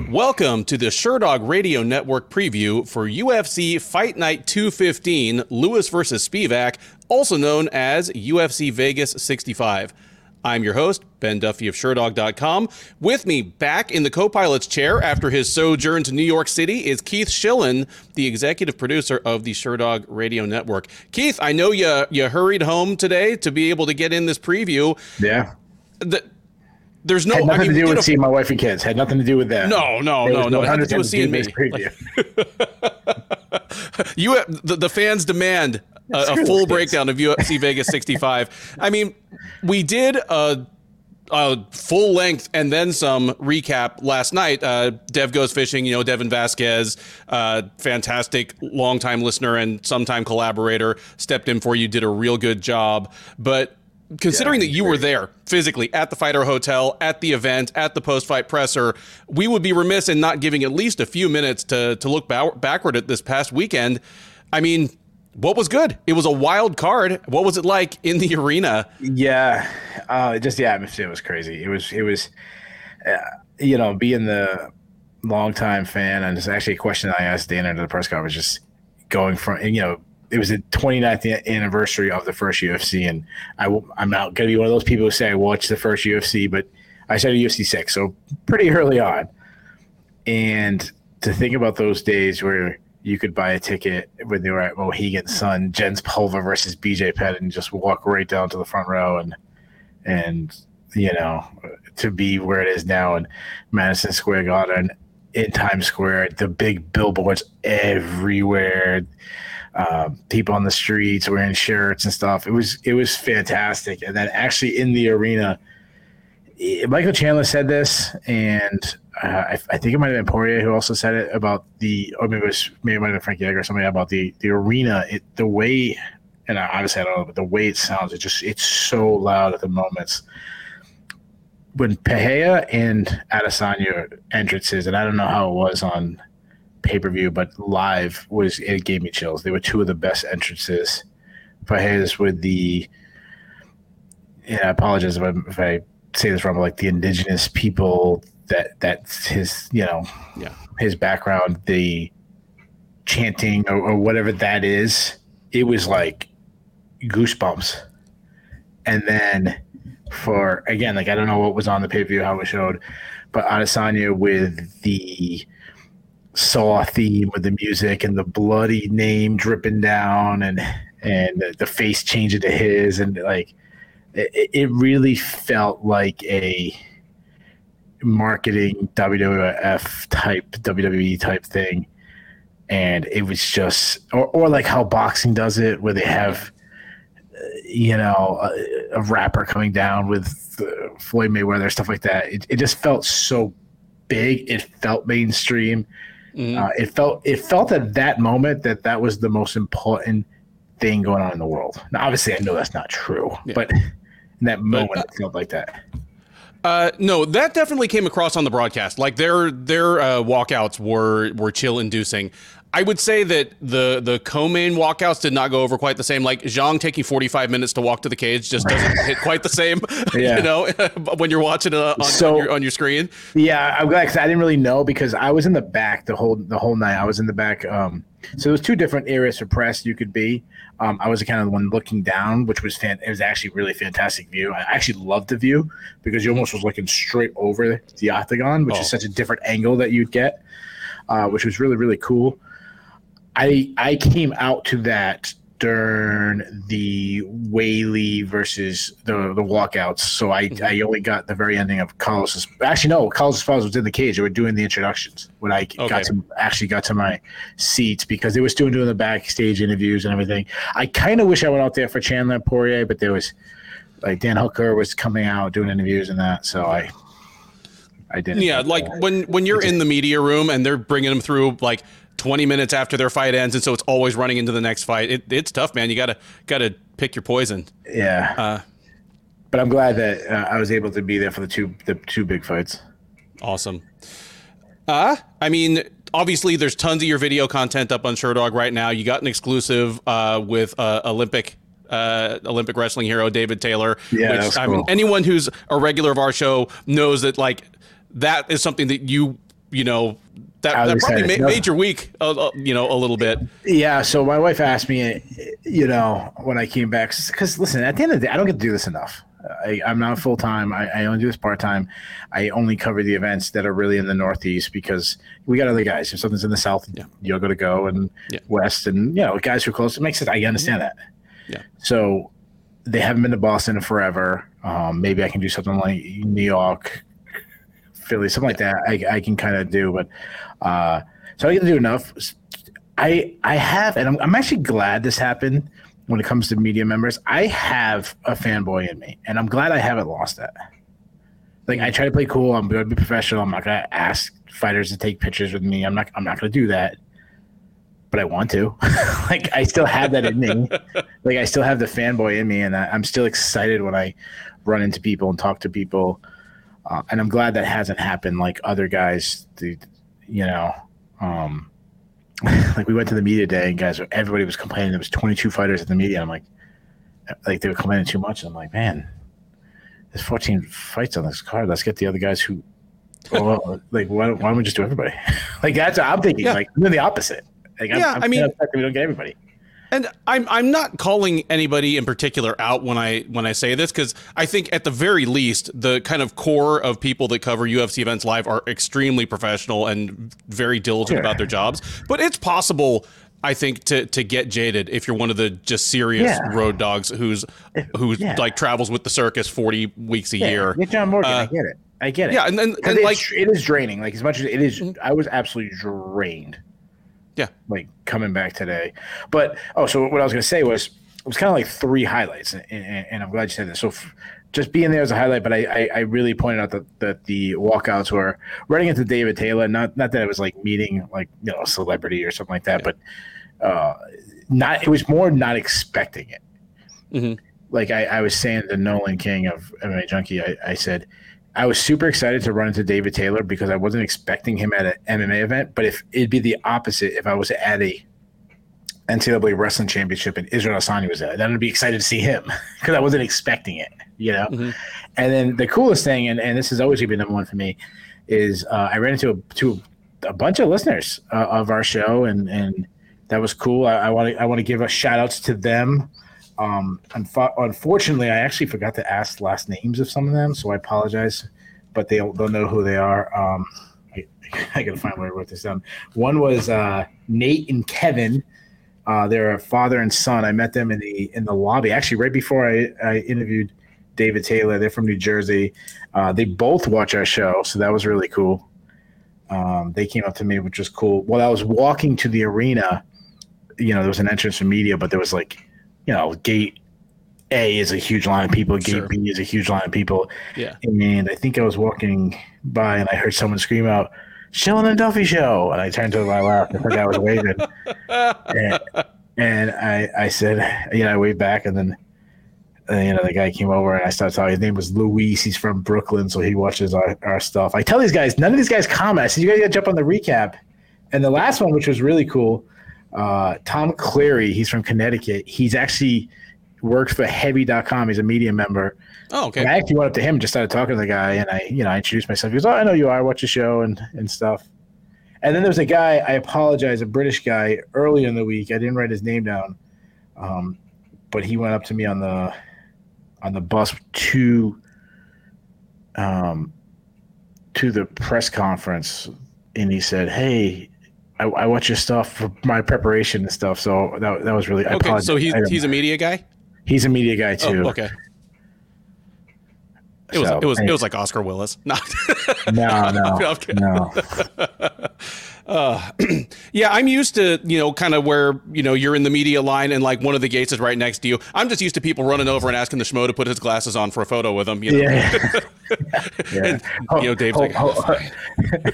Welcome to the Sherdog Radio Network preview for UFC Fight Night 215, Lewis versus Spivak, also known as UFC Vegas 65. I'm your host, Ben Duffy of Sherdog.com. With me back in the co pilot's chair after his sojourn to New York City is Keith Shillan, the executive producer of the Sherdog Radio Network. Keith, I know you, you hurried home today to be able to get in this preview. Yeah. The, there's no had nothing I mean, to do with seeing my wife and kids. Had nothing to do with that. No, no, no, no. It had to do with seeing me. Preview. you, the, the fans demand a, a full breakdown of UFC Vegas 65. I mean, we did a, a, full length and then some recap last night. Uh, Dev goes fishing. You know, Devin Vasquez, uh, fantastic longtime listener and sometime collaborator, stepped in for you, did a real good job. But considering yeah, that you were there physically at the fighter hotel at the event at the post-fight presser we would be remiss in not giving at least a few minutes to to look ba- backward at this past weekend. I mean what was good? It was a wild card. What was it like in the arena? Yeah uh, just the atmosphere was crazy. It was it was uh, you know being the longtime fan and it's actually a question i asked dana at the press conference just going from you know it was the 29th anniversary of the first UFC, and I I'm not going to be one of those people who say I watched the first UFC, but I started UFC six, so pretty early on. And to think about those days where you could buy a ticket when they were at Mohegan Sun, Jens Pulver versus BJ Penn, and just walk right down to the front row and and you know to be where it is now in Madison Square Garden in Times Square, the big billboards everywhere um, people on the streets wearing shirts and stuff. It was it was fantastic. And then actually in the arena, eh, Michael Chandler said this, and uh, I, I, think it might have been Poirier who also said it about the, or maybe it was maybe it might have been or somebody about the the arena. It the way, and I, obviously I don't know, but the way it sounds, it just it's so loud at the moments. When Pereira and Adesanya entrances, and I don't know how it was on pay per view, but live was it gave me chills. They were two of the best entrances. Fajes with the, yeah, I apologize if I, if I say this wrong, but like the indigenous people that that's his, you know, yeah, his background, the chanting or, or whatever that is. It was like goosebumps, and then for again, like I don't know what was on the pay per view, how it showed, but Adesanya with the saw theme with the music and the bloody name dripping down and and the face changing to his. And like it, it really felt like a marketing WWF type WWE type thing. And it was just or, or like how boxing does it where they have you know a, a rapper coming down with uh, Floyd Mayweather stuff like that. It, it just felt so big. It felt mainstream Mm-hmm. Uh, it felt it felt at that moment that that was the most important thing going on in the world. Now, obviously, I know that's not true, yeah. but in that moment, but, uh, it felt like that. Uh, no, that definitely came across on the broadcast. Like their their uh, walkouts were were chill inducing. I would say that the the co-main walkouts did not go over quite the same. Like Zhang taking 45 minutes to walk to the cage just doesn't hit quite the same. Yeah. you know, when you're watching it on, so, on, your, on your screen. Yeah, I'm glad because I didn't really know because I was in the back the whole the whole night. I was in the back. Um, so there was two different areas for press you could be. Um, I was kind of the one looking down, which was fan- it was actually really fantastic view. I actually loved the view because you almost was looking straight over the octagon, which oh. is such a different angle that you'd get, uh, which was really really cool. I I came out to that during the Whaley versus the the walkouts. So I, mm-hmm. I only got the very ending of Carlos's. Actually, no, Carlos's father was in the cage. They were doing the introductions when I okay. got to actually got to my seats because they were still doing the backstage interviews and everything. I kind of wish I went out there for Chandler and Poirier, but there was like Dan Hooker was coming out doing interviews and that. So I I didn't. Yeah, like that. when when you're in the media room and they're bringing them through like 20 minutes after their fight ends, and so it's always running into the next fight. It, it's tough, man. You gotta gotta pick your poison. Yeah. Uh, but I'm glad that uh, I was able to be there for the two the two big fights. Awesome. Uh, I mean, obviously, there's tons of your video content up on Sherdog right now. You got an exclusive uh, with uh, Olympic uh, Olympic wrestling hero David Taylor. Yeah, which, I mean, anyone who's a regular of our show knows that like that is something that you you know, that, that probably ma- No. made your week, uh, uh, you know, a little bit. Yeah. So my wife asked me, you know, when I came back, because listen, at the end of the day, I don't get to do this enough. I, I'm not full time. I, I only do this part time. I only cover the events that are really in the Northeast because we got other guys. If something's in the South, Yeah. you're going to go and Yeah. West, and you know, guys who are close. It makes sense. I understand that. Yeah. So they haven't been to Boston in forever. Um, maybe I can do something like New York, Philly, something like that. I, I can kind of do, but uh, so I get to do enough. I I have, and I'm, I'm actually glad this happened when it comes to media members. I have a fanboy in me, and I'm glad I haven't lost that. Like I try to play cool. I'm to be professional. I'm not to ask fighters to take pictures with me. I'm not. I'm not to do that. But I want to. like I still have that in me. Like I still have the fanboy in me, and I, I'm still excited when I run into people and talk to people. Uh, and I'm glad that hasn't happened like other guys. The, you know, um, like we went to the media day and guys, everybody was complaining. There was 22 fighters at the media. I'm like, like they were complaining too much. I'm like, man, there's 14 fights on this card. Let's get the other guys who, well, like, why, don't- why don't we just do everybody? like that's what I'm thinking. Yeah. Like I'm doing the opposite. Like, I'm, Yeah, I'm I mean- kinda upset that we don't get everybody. And I'm I'm not calling anybody in particular out when I when I say this because I think at the very least the kind of core of people that cover UFC events live are extremely professional and very diligent Sure. about their jobs. But it's possible, I think, to to get jaded if you're one of the just serious Yeah. road dogs who's who's yeah. like travels with the circus 40 weeks a Yeah, year. Get John Morgan. Uh, I get it. I get it. Yeah, and then and like it is draining. Like as much as it is, I was absolutely drained. Yeah. like coming back today. But oh, so what I was gonna say was it was kind of like three highlights, and, and, and I'm glad you said this. So f- just being there as a highlight, but I, I, I really pointed out that, that the walkouts were running into David Taylor. Not not that it was like meeting like you know a celebrity or something like that, but uh, not it was more not expecting it. Mhm. Like I, I was saying to Nolan King of MMA Junkie, I, I said I was super excited to run into David Taylor because I wasn't expecting him at an MMA event. But if it'd be the opposite, if I was at a NCAA wrestling championship and Israel Adesanya was there, then I'd be excited to see him because I wasn't expecting it, you know. Mhm. And then the coolest thing, and, and this has always been number one for me, is uh, I ran into a, to a bunch of listeners uh, of our show, and and that was cool. I want to I want to give a shout outs to them. Um, unfo- unfortunately, I actually forgot to ask last names of some of them, so I apologize. But they'll they'll know who they are. Um, I, I gotta find where I wrote this down. One was uh, Nate and Kevin. Uh, they're a father and son. I met them in the in the lobby actually right before I, I interviewed David Taylor. They're from New Jersey. Uh, they both watch our show, so that was really cool. Um, they came up to me, which was cool. While I was walking to the arena, you know, there was an entrance for media, but there was like, you know, gate A is a huge line of people, gate Sure. B is a huge line of people. yeah. And I think I was walking by and I heard someone scream out, Shillan and Duffy Show. And I turned to my left and the guy was waving. and and I, I said, you know, I waved back and then, uh, you know, the guy came over and I started talking. His name was Luis. He's from Brooklyn, so he watches our, our stuff. I tell these guys, none of these guys comment. I said, you guys got to jump on the recap. And the last one, which was really cool, uh, Tom Cleary, he's from Connecticut. He's actually worked for Heavy.com. He's a media member. Oh, okay. And I actually went up to him, and just started talking to the guy, and I, you know, I introduced myself. He goes, "Oh, I know you are. I watch the show and and stuff." And then there was a guy. I apologize, a British guy. Early in the week, I didn't write his name down, um, but he went up to me on the on the bus to um to the press conference, and he said, "Hey." I, I watch your stuff for my preparation and stuff, so that, that was really. I Okay, apologize. so he's he's a media guy. he's a media guy oh, too. Oh, okay. It was So, it was it was like Oscar Willis. No. No, no, no. Uh, yeah, I'm used to you know kind of where you know you're in the media line and like one of the gates is right next to you. I'm just used to people running over and asking the schmo to put his glasses on for a photo with him. You know? Yeah. yeah. And, you know, Dave's hold, like, "Oh, hold,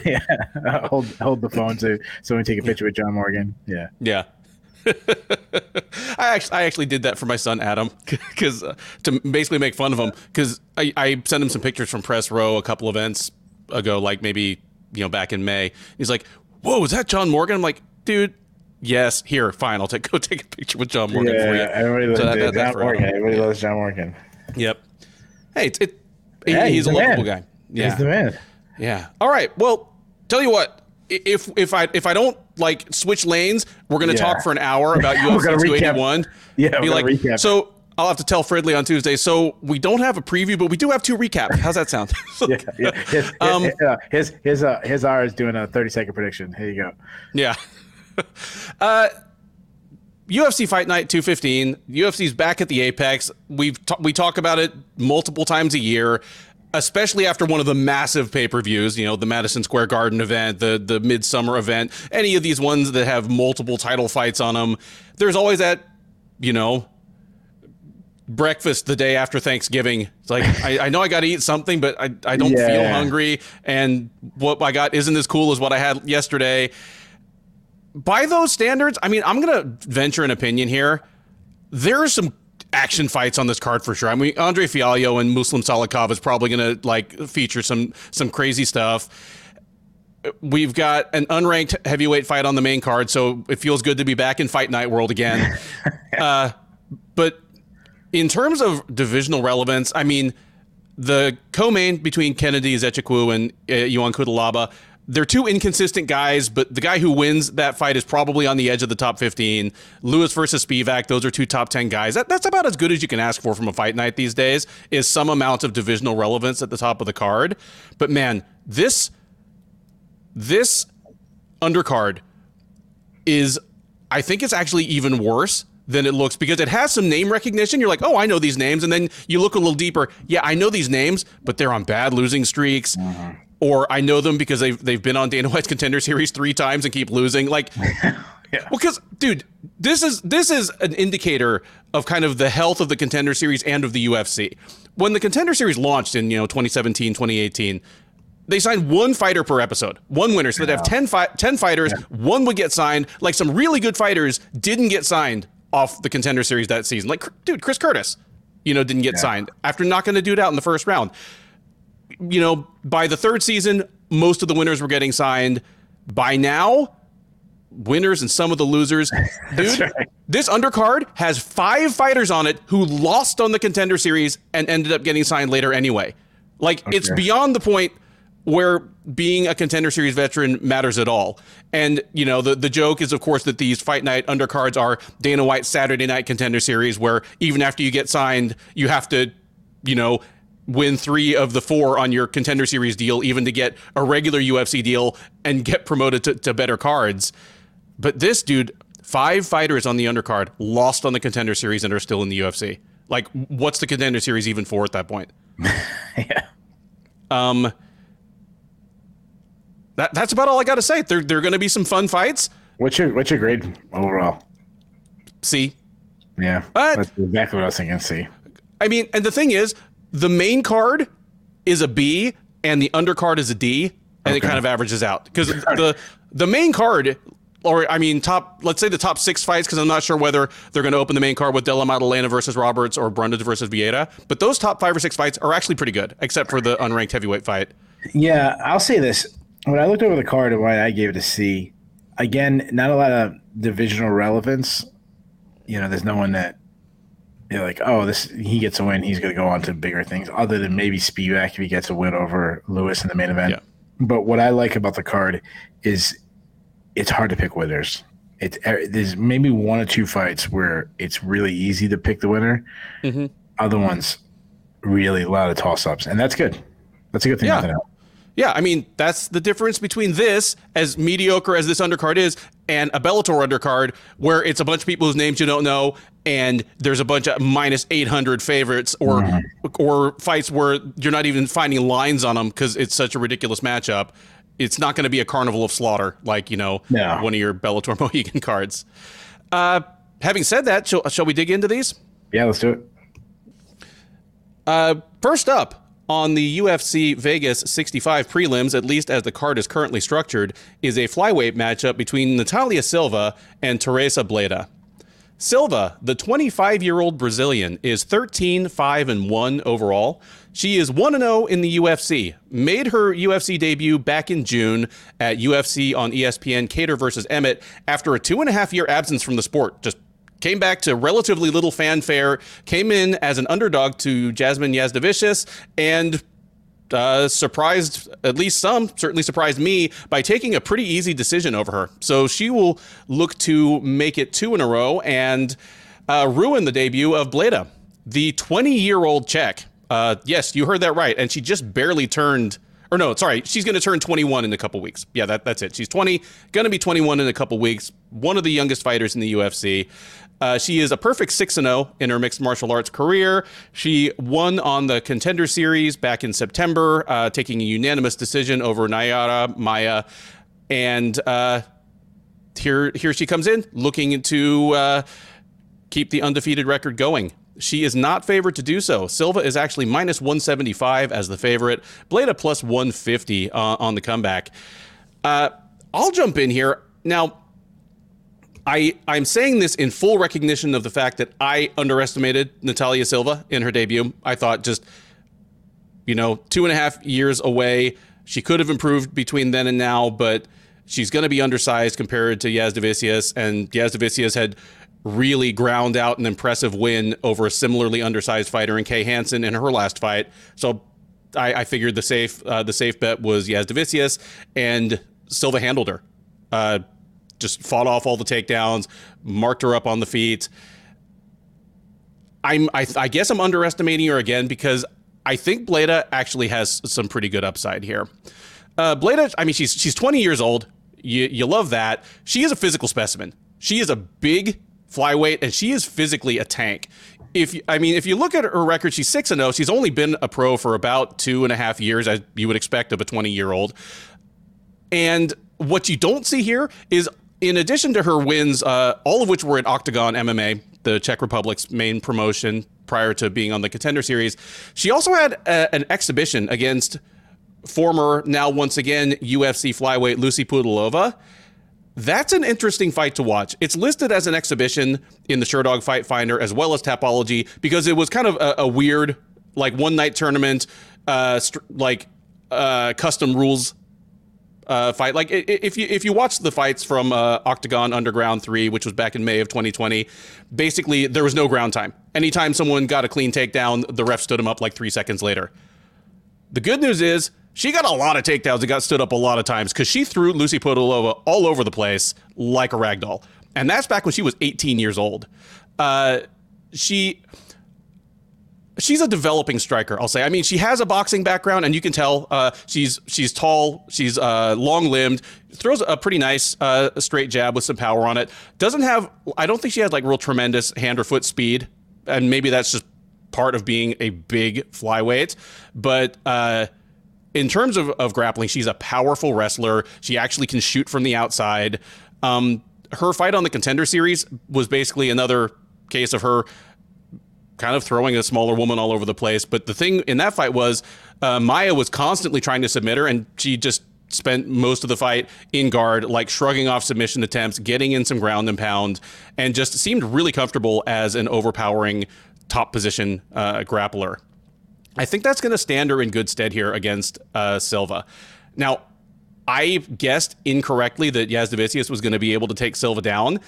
yeah. hold, hold the phone so someone take a picture with John Morgan. Yeah. Yeah. I actually I actually did that for my son Adam because uh, to basically make fun of him because I, I sent him some pictures from press row a couple events ago like maybe you know back in May he's like whoa is that John Morgan I'm like dude yes here fine I'll take go take a picture with John Morgan for you everybody loves So that- that- John Morgan. Everybody loves John Morgan. yep hey it's it he- Yeah, he's, he's a lovable man. guy yeah He's the man. yeah all right well tell you what, if if I if I don't like switch lanes, we're gonna Yeah. talk for an hour about UFC 281. Yeah, be like, recap. so I'll have to tell Fridley on Tuesday. So we don't have a preview, but we do have two recaps. How's that sound? Yeah, yeah. His, Um, his, uh, his his uh, his R is doing a thirty second prediction. Here you go. Yeah. uh, UFC Fight Night 215. UFC's back at the Apex. We've ta- we talk about it multiple times a year, especially after one of the massive pay-per-views, you know, the Madison Square Garden event, the the Midsummer event, any of these ones that have multiple title fights on them. There's always that, you know, breakfast the day after Thanksgiving. It's like I, I know I got to eat something, but I, I don't feel hungry, and what I got isn't as cool as what I had yesterday. By those standards, I mean I'm gonna venture an opinion here. There are some action fights on this card for sure. I mean Andre Fialho and Muslim Salikhov is probably gonna like feature some some crazy stuff. We've got an unranked heavyweight fight on the main card, so it feels good to be back in Fight Night World again. uh, but in terms of divisional relevance, I mean, the co-main between Kennedy Nzechukwu and uh, Ion Cutelaba, they're two inconsistent guys, but the guy who wins that fight is probably on the edge of the top 15. Lewis versus Spivak, those are two top 10 guys. That, that's about as good as you can ask for from a fight night these days, is some amount of divisional relevance at the top of the card. But man, this this undercard is I think it's actually even worse than it looks because it has some name recognition. You're like, oh, I know these names, and then you look a little deeper. Yeah, I know these names, but they're on bad losing streaks, mm-hmm. or I know them because they've they've been on Dana White's Contender Series three times and keep losing. Like, well, because dude, this is this is an indicator of kind of the health of the Contender Series and of the UFC. When the Contender Series launched in you know 2017, 2018 they signed one fighter per episode, one winner. So they'd have 10, fi- 10 fighters, one would get signed. Like some really good fighters didn't get signed off the contender series that season. Like, dude, Chris Curtis, you know, didn't get signed after not knocking a dude out in the first round. You know, by the third season, most of the winners were getting signed. By now, winners and some of the losers. Dude, right. this undercard has five fighters on it who lost on the contender series and ended up getting signed later anyway. Like, it's beyond the point where being a contender series veteran matters at all. And, you know, the, the joke is, of course, that these fight night undercards are Dana White's Saturday night contender series, where even after you get signed, you have to, you know, win three of the four on your contender series deal, even to get a regular UFC deal and get promoted to, to better cards. But this dude, five fighters on the undercard, lost on the contender series and are still in the UFC. Like, what's the contender series even for at that point? yeah. Um, that, that's about all I got to say. There, there are going to be some fun fights. What's your what's your grade overall? See, Yeah. What? That's exactly what I was thinking. See. I mean, and the thing is, the main card is a B and the undercard is a D, and it kind of averages out because the the main card, or I mean, top let's say the top six fights, because I'm not sure whether they're going to open the main card with Della Maddalena versus Roberts or Brundage versus Vieira, but those top five or six fights are actually pretty good, except for the unranked heavyweight fight. Yeah, I'll say this. When I looked over the card and why I gave it a C, again, not a lot of divisional relevance. You know, there's no one that you're like, oh, this he gets a win, he's going to go on to bigger things, other than maybe Spivak if he gets a win over Lewis in the main event. Yeah. But what I like about the card is it's hard to pick winners. It's er, there's maybe one or two fights where it's really easy to pick the winner. Mhm. Other ones, really a lot of toss ups, and that's good. That's a good thing. Yeah. Yeah, I mean, that's the difference between this, as mediocre as this undercard is, and a Bellator undercard, where it's a bunch of people whose names you don't know, and there's a bunch of minus 800 favorites, or or fights where you're not even finding lines on them because it's such a ridiculous matchup. It's not going to be a carnival of slaughter like, you know, No. one of your Bellator Mohegan cards. Uh, having said that, shall, shall we dig into these? Yeah, let's do it. Uh, first up on the UFC Vegas 65 prelims, at least as the card is currently structured, is a flyweight matchup between Natalia Silva and Tereza Bleda. Silva, the 25 year old Brazilian, is 13 5 and 1 overall. She is 1 0 in the UFC. Made her UFC debut back in June at UFC on ESPN Kattar versus Emmett after a two and a half year absence from the sport. Just came back to relatively little fanfare, came in as an underdog to Jasmine Jasudavicius, and uh, surprised at least some, certainly surprised me by taking a pretty easy decision over her. So she will look to make it two in a row and uh, ruin the debut of Bleda, the 20 year old Czech. Uh, yes, you heard that right. And she just barely turned, or no, sorry, she's going to turn 21 in a couple weeks. Yeah, that, that's it. She's 20, going to be 21 in a couple weeks. One of the youngest fighters in the UFC. Uh, she is a perfect 6 0 in her mixed martial arts career. She won on the Contender Series back in September, uh, taking a unanimous decision over Nayara Maya. And uh, here, here she comes in, looking to uh, keep the undefeated record going. She is not favored to do so. Silva is actually minus 175 as the favorite. Bleda plus 150 uh, on the comeback. Uh, I'll jump in here. Now, I, I'm saying this in full recognition of the fact that I underestimated Natalia Silva in her debut. I thought just, you know, two and a half years away. She could have improved between then and now, but she's going to be undersized compared to Jasudavicius. And Jasudavicius had really ground out an impressive win over a similarly undersized fighter in Kay Hansen in her last fight. So I, I figured the safe uh, the safe bet was Jasudavicius, and Silva handled her. Uh, just fought off all the takedowns, marked her up on the feet. I'm I, I guess I'm underestimating her again because I think Bleda actually has some pretty good upside here. Uh, Bleda, I mean, she's she's 20 years old. You you love that. She is a physical specimen. She is a big flyweight, and she is physically a tank. If I mean, if you look at her record, she's six and zero. She's only been a pro for about two and a half years, as you would expect of a 20 year old. And what you don't see here is in addition to her wins, uh, all of which were at Oktagon MMA, the Czech Republic's main promotion prior to being on the Contender Series, she also had a, an exhibition against former, now once again, UFC flyweight Lucy Pudilova. That's an interesting fight to watch. It's listed as an exhibition in the Sherdog Fight Finder as well as Tapology because it was kind of a, a weird, like one night tournament, uh, like uh, custom rules uh, fight. Like if you if you watch the fights from uh, Oktagon Underground three, which was back in May of 2020, basically there was no ground time. Anytime someone got a clean takedown, the ref stood him up like three seconds later. The good news is she got a lot of takedowns and got stood up a lot of times because she threw Lucy Pudilova all over the place like a rag doll, and that's back when she was 18 years old. Uh, she she's a developing striker. I'll say. I mean, she has a boxing background, and you can tell uh, she's she's tall, she's uh, long limbed, throws a pretty nice uh, straight jab with some power on it. Doesn't have. I don't think she has like real tremendous hand or foot speed, and maybe that's just part of being a big flyweight. But uh, in terms of, of grappling, she's a powerful wrestler. She actually can shoot from the outside. Um, her fight on the contender series was basically another case of her kind of throwing a smaller woman all over the place. But the thing in that fight was uh, Maia was constantly trying to submit her, and she just spent most of the fight in guard, like shrugging off submission attempts, getting in some ground and pound, and just seemed really comfortable as an overpowering top position uh, grappler. I think that's going to stand her in good stead here against uh, Silva. Now, I guessed incorrectly that Jasudavicius was going to be able to take Silva down.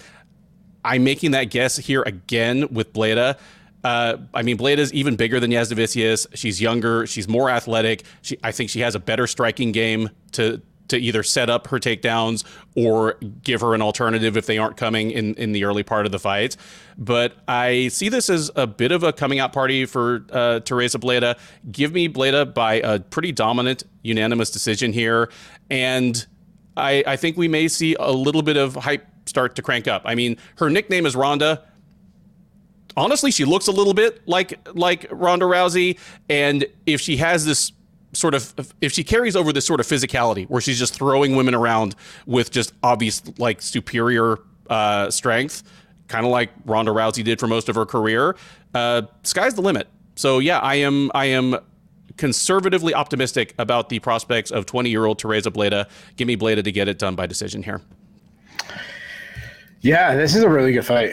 I'm making that guess here again with Bleda. Uh, I mean, Bleda's even bigger than Jasudavicius. She's younger. She's more athletic. She, I think she has a better striking game to to either set up her takedowns or give her an alternative if they aren't coming in, in the early part of the fight. But I see this as a bit of a coming out party for uh, Tereza Bleda. Give me Bleda by a pretty dominant, unanimous decision here. And I, I think we may see a little bit of hype start to crank up. I mean, her nickname is Ronda honestly, she looks a little bit like like Ronda Rousey, and if she has this sort of if she carries over this sort of physicality where she's just throwing women around with just obvious like superior uh, strength, kind of like Ronda Rousey did for most of her career, uh, sky's the limit. So yeah, I am I am conservatively optimistic about the prospects of 20 year old Tereza Bleda. Give me Bleda to get it done by decision here. Yeah, this is a really good fight.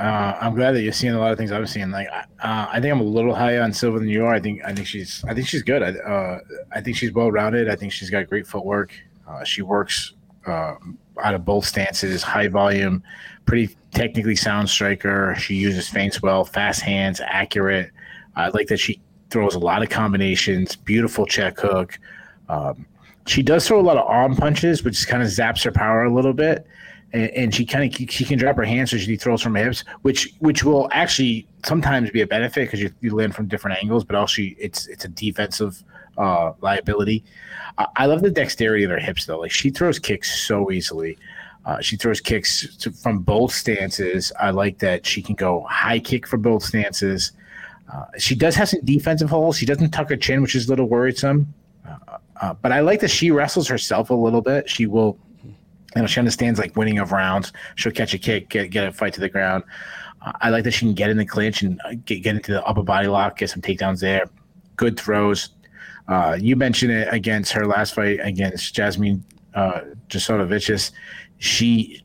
Uh, I'm glad that you're seeing a lot of things I'm seeing. Like, uh, I think I'm a little higher on Silva than you are. I think I think she's I think she's good. I uh, I think she's well rounded. I think she's got great footwork. Uh, she works uh, out of both stances, high volume, pretty technically sound striker. She uses feints well, fast hands, accurate. I like that she throws a lot of combinations, beautiful check hook. Um, she does throw a lot of arm punches, which kind of zaps her power a little bit. And, and she kind of she can drop her hands so she throws from her hips, which which will actually sometimes be a benefit because you, you land from different angles, but also it's it's a defensive uh, liability. I love the dexterity of her hips though. Like she throws kicks so easily. Uh, she throws kicks to, from both stances. I like that she can go high kick for both stances. Uh, she does have some defensive holes. She doesn't tuck her chin, which is a little worrisome. Uh, uh, but I like that she wrestles herself a little bit. She will, you know, she understands like winning of rounds. She'll catch a kick, get, get a fight to the ground. Uh, I like that she can get in the clinch and uh, get, get into the upper body lock, get some takedowns there. Good throws. Uh, you mentioned it against her last fight against Jasmine uh, Jasudavicius. She,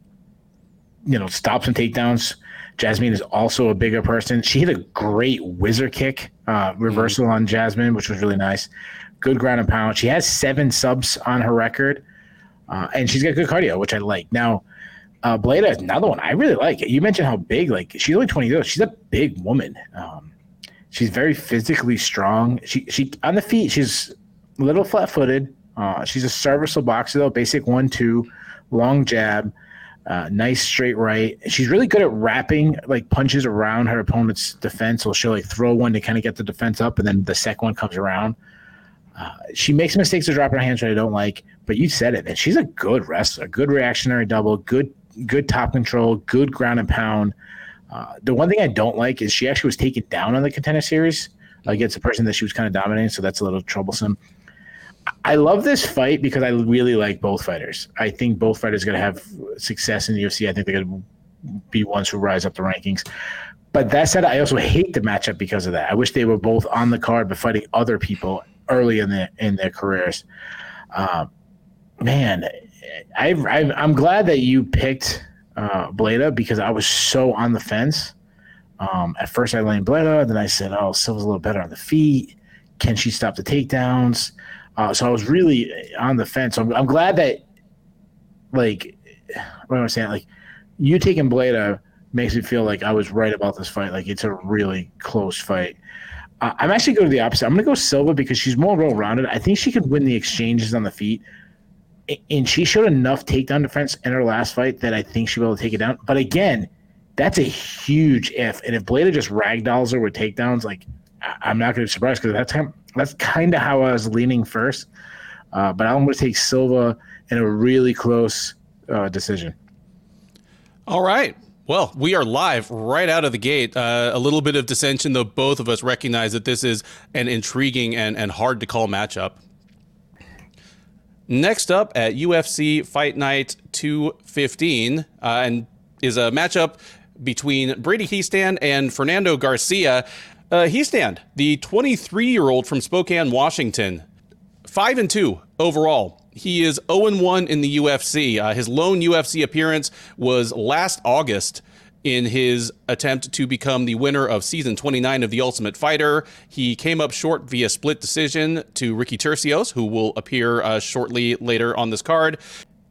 you know, stops and takedowns Jasmine is also a bigger person. She hit a great whizzer kick uh, reversal mm-hmm. on Jasmine, which was really nice. Good ground and pound. She has seven subs on her record, uh, and she's got good cardio, which I like. Now, uh, Bleda is another one I really like. You mentioned how big, like she's only twenty years. She's a big woman. Um, she's very physically strong. She she on the feet. She's a little flat footed. Uh, she's a serviceable boxer though. Basic one two, long jab. Uh, nice straight right. She's really good at wrapping like punches around her opponent's defense. So she'll like throw one to kind of get the defense up, and then the second one comes around. Uh, she makes mistakes to drop her hands that I don't like, but you said it, and she's a good wrestler, good reactionary double, good good top control, good ground and pound. Uh, the one thing I don't like is she actually was taken down on the contender series against a person that she was kind of dominating, so that's a little troublesome. I love this fight because I really like both fighters. I think both fighters are going to have success in the UFC. I think they're going to be ones who rise up the rankings. But that said, I also hate the matchup because of that. I wish they were both on the card but fighting other people early in their in their careers. Uh, man, I, am glad that you picked uh, Bleda because I was so on the fence. Um, at first, I leaned Bleda, then I said, "Oh, Silva's a little better on the feet. Can she stop the takedowns?" Uh, so I was really on the fence. I'm, I'm glad that, like, what am I saying? Like, you taking Bleda makes me feel like I was right about this fight. Like, it's a really close fight. Uh, I'm actually going to the opposite. I'm going to go Silva because she's more well rounded. I think she could win the exchanges on the feet. And she showed enough takedown defense in her last fight that I think she'll be able to take it down. But again, that's a huge if. And if Bleda just ragdolls her with takedowns, like, I'm not going to be surprised because that's that's kind of how I was leaning first. Uh, but I'm going to take Silva in a really close uh, decision. All right. Well, we are live right out of the gate. Uh, a little bit of dissension, though both of us recognize that this is an intriguing and, and hard to call matchup. Next up at UFC Fight Night 215 uh, and is a matchup between Brady Hiestand and Fernando Garcia. Uh, Hiestand, the 23 year old from Spokane, Washington, 5 and 2 overall. He is 0 1 in the UFC. Uh, his lone UFC appearance was last August in his attempt to become the winner of season 29 of The Ultimate Fighter. He came up short via split decision to Ricky Turcios, who will appear uh, shortly later on this card.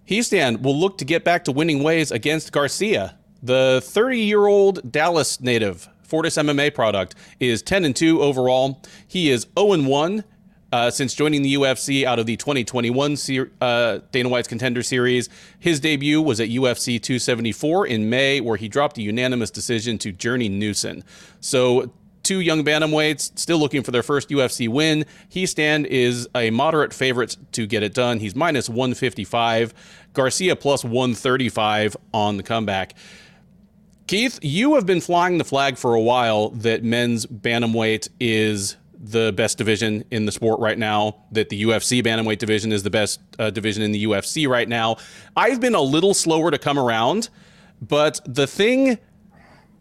Hiestand will look to get back to winning ways against Garcia. The 30 year old Dallas native Fortis MMA product is 10 and 2 overall. He is 0 and 1 uh, since joining the UFC out of the 2021 ser- uh, Dana White's Contender Series. His debut was at UFC 274 in May, where he dropped a unanimous decision to Journey Newson. So, two young bantamweights still looking for their first UFC win. Hiestand is a moderate favorite to get it done. He's minus 155. Garcia plus 135 on the comeback. Keith, you have been flying the flag for a while that men's bantamweight is the best division in the sport right now, that the UFC bantamweight division is the best uh, division in the UFC right now. I've been a little slower to come around, but the thing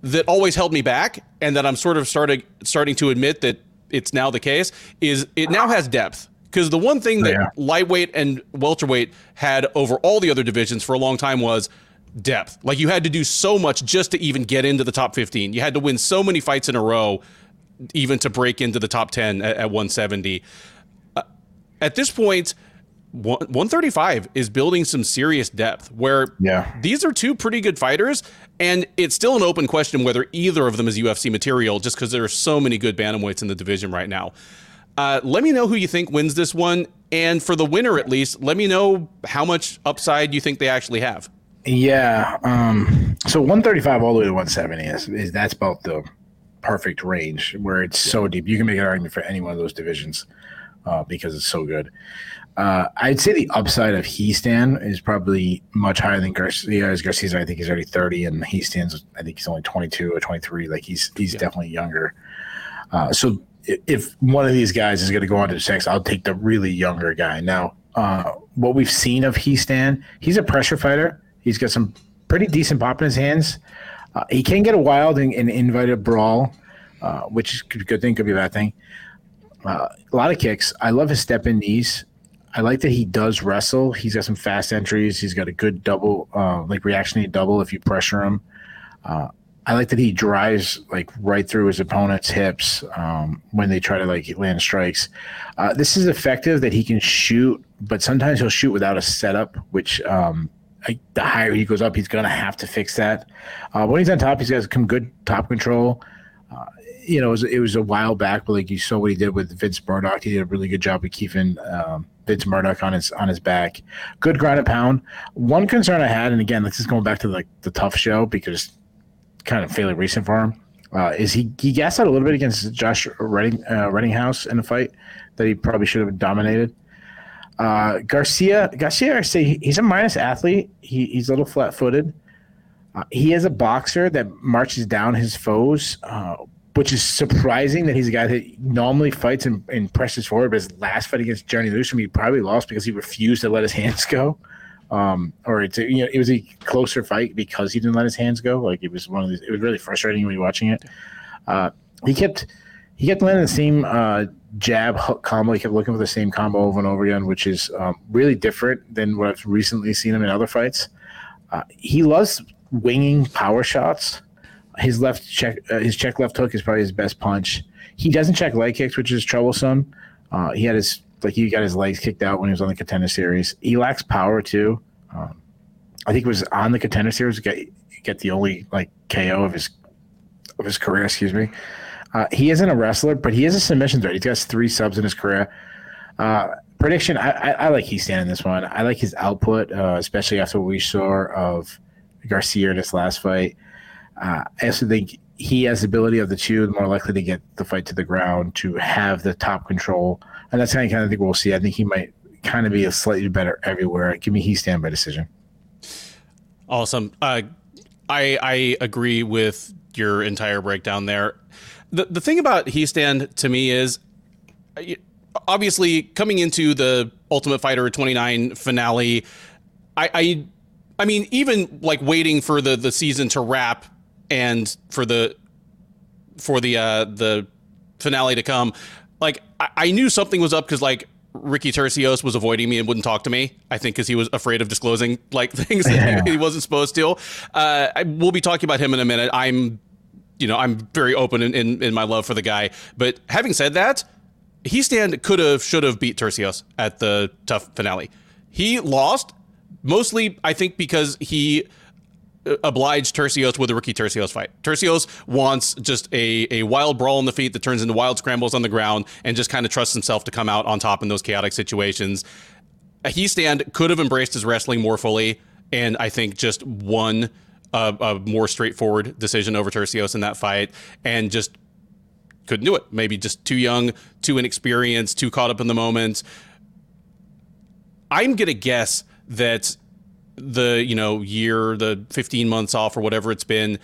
that always held me back and that I'm sort of starting starting to admit that it's now the case is it now has depth. Because the one thing that yeah. lightweight and welterweight had over all the other divisions for a long time was depth. Like you had to do so much just to even get into the top 15. You had to win so many fights in a row even to break into the top 10 at, at 170. Uh, at this point, 135 is building some serious depth where yeah. these are two pretty good fighters and it's still an open question whether either of them is UFC material just because there are so many good bantamweights in the division right now. Uh, let me know who you think wins this one. And for the winner, at least, let me know how much upside you think they actually have. Yeah. Um, so 135 all the way to 170 is, is that's about the perfect range where it's yeah. so deep. You can make an argument for any one of those divisions uh, because it's so good. Uh, I'd say the upside of Hiestand is probably much higher than Garcia. As Garcia's, I think he's already 30, and Hiestand's, I think he's only 22 or 23. Like he's he's yeah. definitely younger. Uh, so if one of these guys is going to go on to sex, I'll take the really younger guy. Now, uh, what we've seen of Hiestand, he's a pressure fighter. He's got some pretty decent pop in his hands. Uh, he can get a wild and, and invite a brawl, uh, which is a good thing, could be a bad thing. Uh, a lot of kicks. I love his step in knees. I like that he does wrestle. He's got some fast entries. He's got a good double, uh, like reactionary double if you pressure him. Uh, I like that he drives like right through his opponent's hips um, when they try to like land strikes. Uh, this is effective that he can shoot, but sometimes he'll shoot without a setup, which um, The higher he goes up, he's gonna have to fix that. Uh, when he's on top, he's got some good top control. Uh, you know, it was, it was, a while back, but like you saw what he did with Vince Murdoch. He did a really good job of keeping um, Vince Murdoch on his on his back. Good ground and pound. One concern I had, and again, this is going back to like the tough show because kind of fairly recent for him. Uh, is he he gassed out a little bit against Josh Redding uh, Rettinghouse in a fight that he probably should have dominated. Uh, Garcia Garcia, I say he's a minus athlete. He, he's a little flat footed. Uh, he is a boxer that marches down his foes, uh, which is surprising that he's a guy that normally fights and, and presses forward. But his last fight against Johnny Lewis, he probably lost because he refused to let his hands go um, or it's a, you know it was a closer fight because he didn't let his hands go. Like it was one of these. It was really frustrating when you're watching it. Uh, he kept he kept landing the same uh, jab hook combo. He kept looking for the same combo over and over again, which is um, really different than what I've recently seen him in other fights. Uh, he loves winging power shots. His left check, uh, his check left hook is probably his best punch. He doesn't check leg kicks, which is troublesome. Uh, he had his like he got his legs kicked out when he was on the contender series. He lacks power too. Um, I think it was on the contender series get get the only like KO of his of his career. Excuse me. Uh, he isn't a wrestler, but he is a submission threat. He's got three subs in his career. Uh, prediction: I, I, I, like he's standing this one. I like his output, uh, especially after what we saw of Garcia in his last fight. Uh, I also think he has the ability of the two, more likely to get the fight to the ground, to have the top control and that's how I kind of think we'll see. I think he might kind of be a slightly better everywhere. Give me Hiestand by decision. Awesome. Uh, I I agree with your entire breakdown there. The the thing about Hiestand to me is obviously coming into the Ultimate Fighter 29 finale, I, I I mean even like waiting for the the season to wrap and for the for the uh the finale to come like I, I knew something was up because like Ricky Turcios was avoiding me and wouldn't talk to me. I think because he was afraid of disclosing like things that yeah. he wasn't supposed to. Uh, I, we'll be talking about him in a minute. I'm, you know, I'm very open in, in, in my love for the guy. But having said that, Hiestand could have, should have beat Turcios at the tough finale. He lost mostly, I think, because he uh, obliged Turcios with a rookie Turcios fight. Turcios wants just a, a wild brawl in the feet that turns into wild scrambles on the ground and just kind of trusts himself to come out on top in those chaotic situations. Hiestand could have embraced his wrestling more fully, and I think just won a, a more straightforward decision over Turcios in that fight, and just couldn't do it. Maybe just too young, too inexperienced, too caught up in the moment. I'm gonna guess that the you know year, the 15 months off or whatever it's been,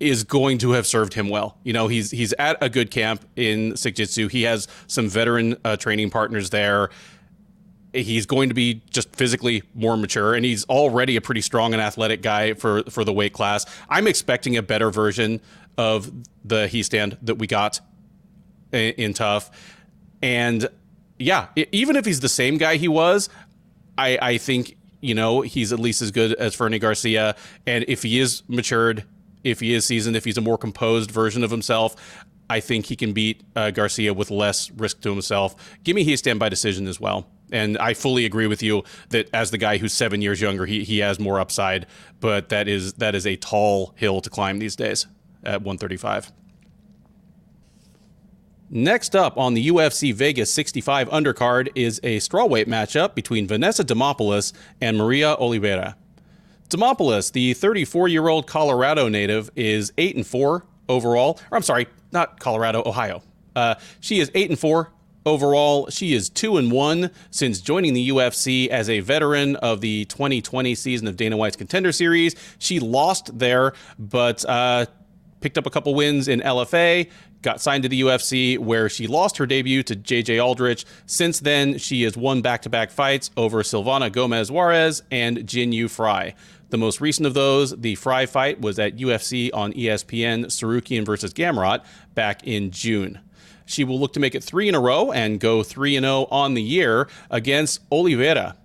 is going to have served him well. You know, he's he's at a good camp in Sikjitsu. He has some veteran uh, training partners there. He's going to be just physically more mature, and he's already a pretty strong and athletic guy for for the weight class. I'm expecting a better version of the Hiestand that we got in, in TUF, and yeah, even if he's the same guy he was, I I think you know, he's at least as good as Fernie Garcia. And if he is matured, if he is seasoned, if he's a more composed version of himself, I think he can beat uh, Garcia with less risk to himself. Give me Hiestand by decision as well. And I fully agree with you that as the guy who's seven years younger, he he has more upside, but that is that is a tall hill to climb these days at 135. Next up on the UFC Vegas 65 undercard is a strawweight matchup between Vanessa Demopoulos and Maria Oliveira. Demopoulos, the 34 year old Colorado native, is 8 and 4 overall. Or I'm sorry, not Colorado, Ohio. Uh, she is 8 and 4 overall. She is 2 and 1 since joining the UFC as a veteran of the 2020 season of Dana White's Contender Series. She lost there, but uh, picked up a couple wins in LFA, got signed to the UFC, where she lost her debut to JJ Aldrich. Since then, she has won back to back fights over Silvana Gomez Juarez and Jin Yu Frey. The most recent of those, the Frey fight, was at UFC on ESPN Tsarukyan versus Gamrot back in June. She will look to make it three in a row and go 3 0 on the year against Oliveira.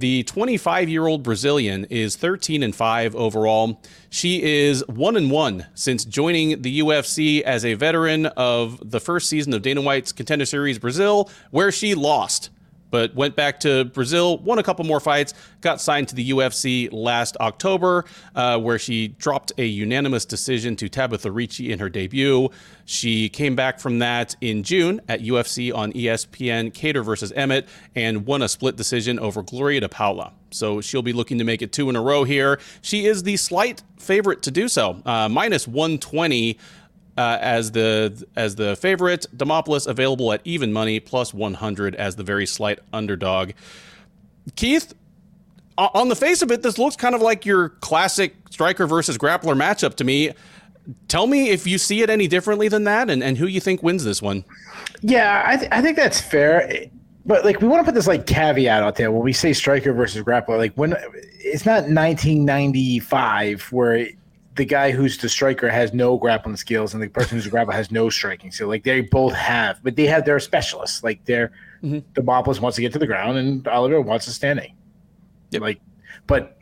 The 25 year old Brazilian is 13 and 5 overall. She is 1 and 1 since joining the UFC as a veteran of the first season of Dana White's Contender Series Brazil, where she lost but went back to Brazil, won a couple more fights, got signed to the UFC last October, uh, where she dropped a unanimous decision to Tabatha Ricci in her debut. She came back from that in June at UFC on ESPN, Kattar versus Emmett, and won a split decision over Gloria de Paula. So she'll be looking to make it two in a row here. She is the slight favorite to do so, uh, minus 120 uh, as the as the favorite. Demopoulos available at even money plus 100 as the very slight underdog. Keith, on the face of it, this looks kind of like your classic striker versus grappler matchup to me. Tell me if you see it any differently than that, and, and who you think wins this one. Yeah, I, th- I think that's fair. But like, we want to put this like caveat out there when we say striker versus grappler. Like, when it's not 1995 where the guy who's the striker has no grappling skills and the person who's a grappler has no striking So Like they both have, but they have their specialists. Like they're mm-hmm. the Demopoulos wants to get to the ground and Oliver wants to standing. Yep. Like, but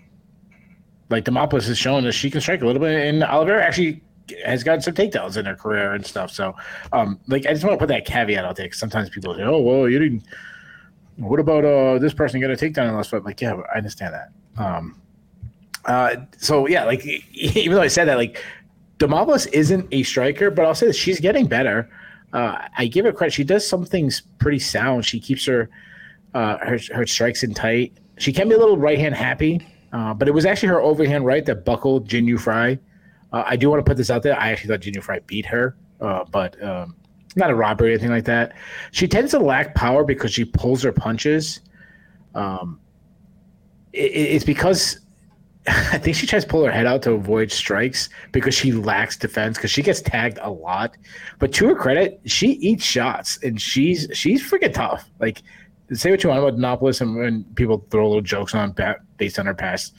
like Demopoulos has shown that she can strike a little bit, and Oliver actually has gotten some takedowns in her career and stuff. So, um, like I just want to put that caveat out there because sometimes people say, "Oh, well, you didn't." What about uh this person got a takedown in the last fight? Like, yeah, I understand that. Um, uh, so yeah, like even though I said that, like Demopoulos isn't a striker, but I'll say that she's getting better. Uh, I give her credit. She does some things pretty sound. She keeps her uh, her her strikes in tight. She can be a little right hand happy, uh, but it was actually her overhand right that buckled Jin Frey. Uh, I do want to put this out there. I actually thought Jin Frey beat her, but um, not a robbery or anything like that. She tends to lack power because she pulls her punches. Um, it, it's because I think she tries to pull her head out to avoid strikes because she lacks defense because she gets tagged a lot. But to her credit, she eats shots and she's she's freaking tough. Like say what you want about Demopoulos and when people throw little jokes on based on her past,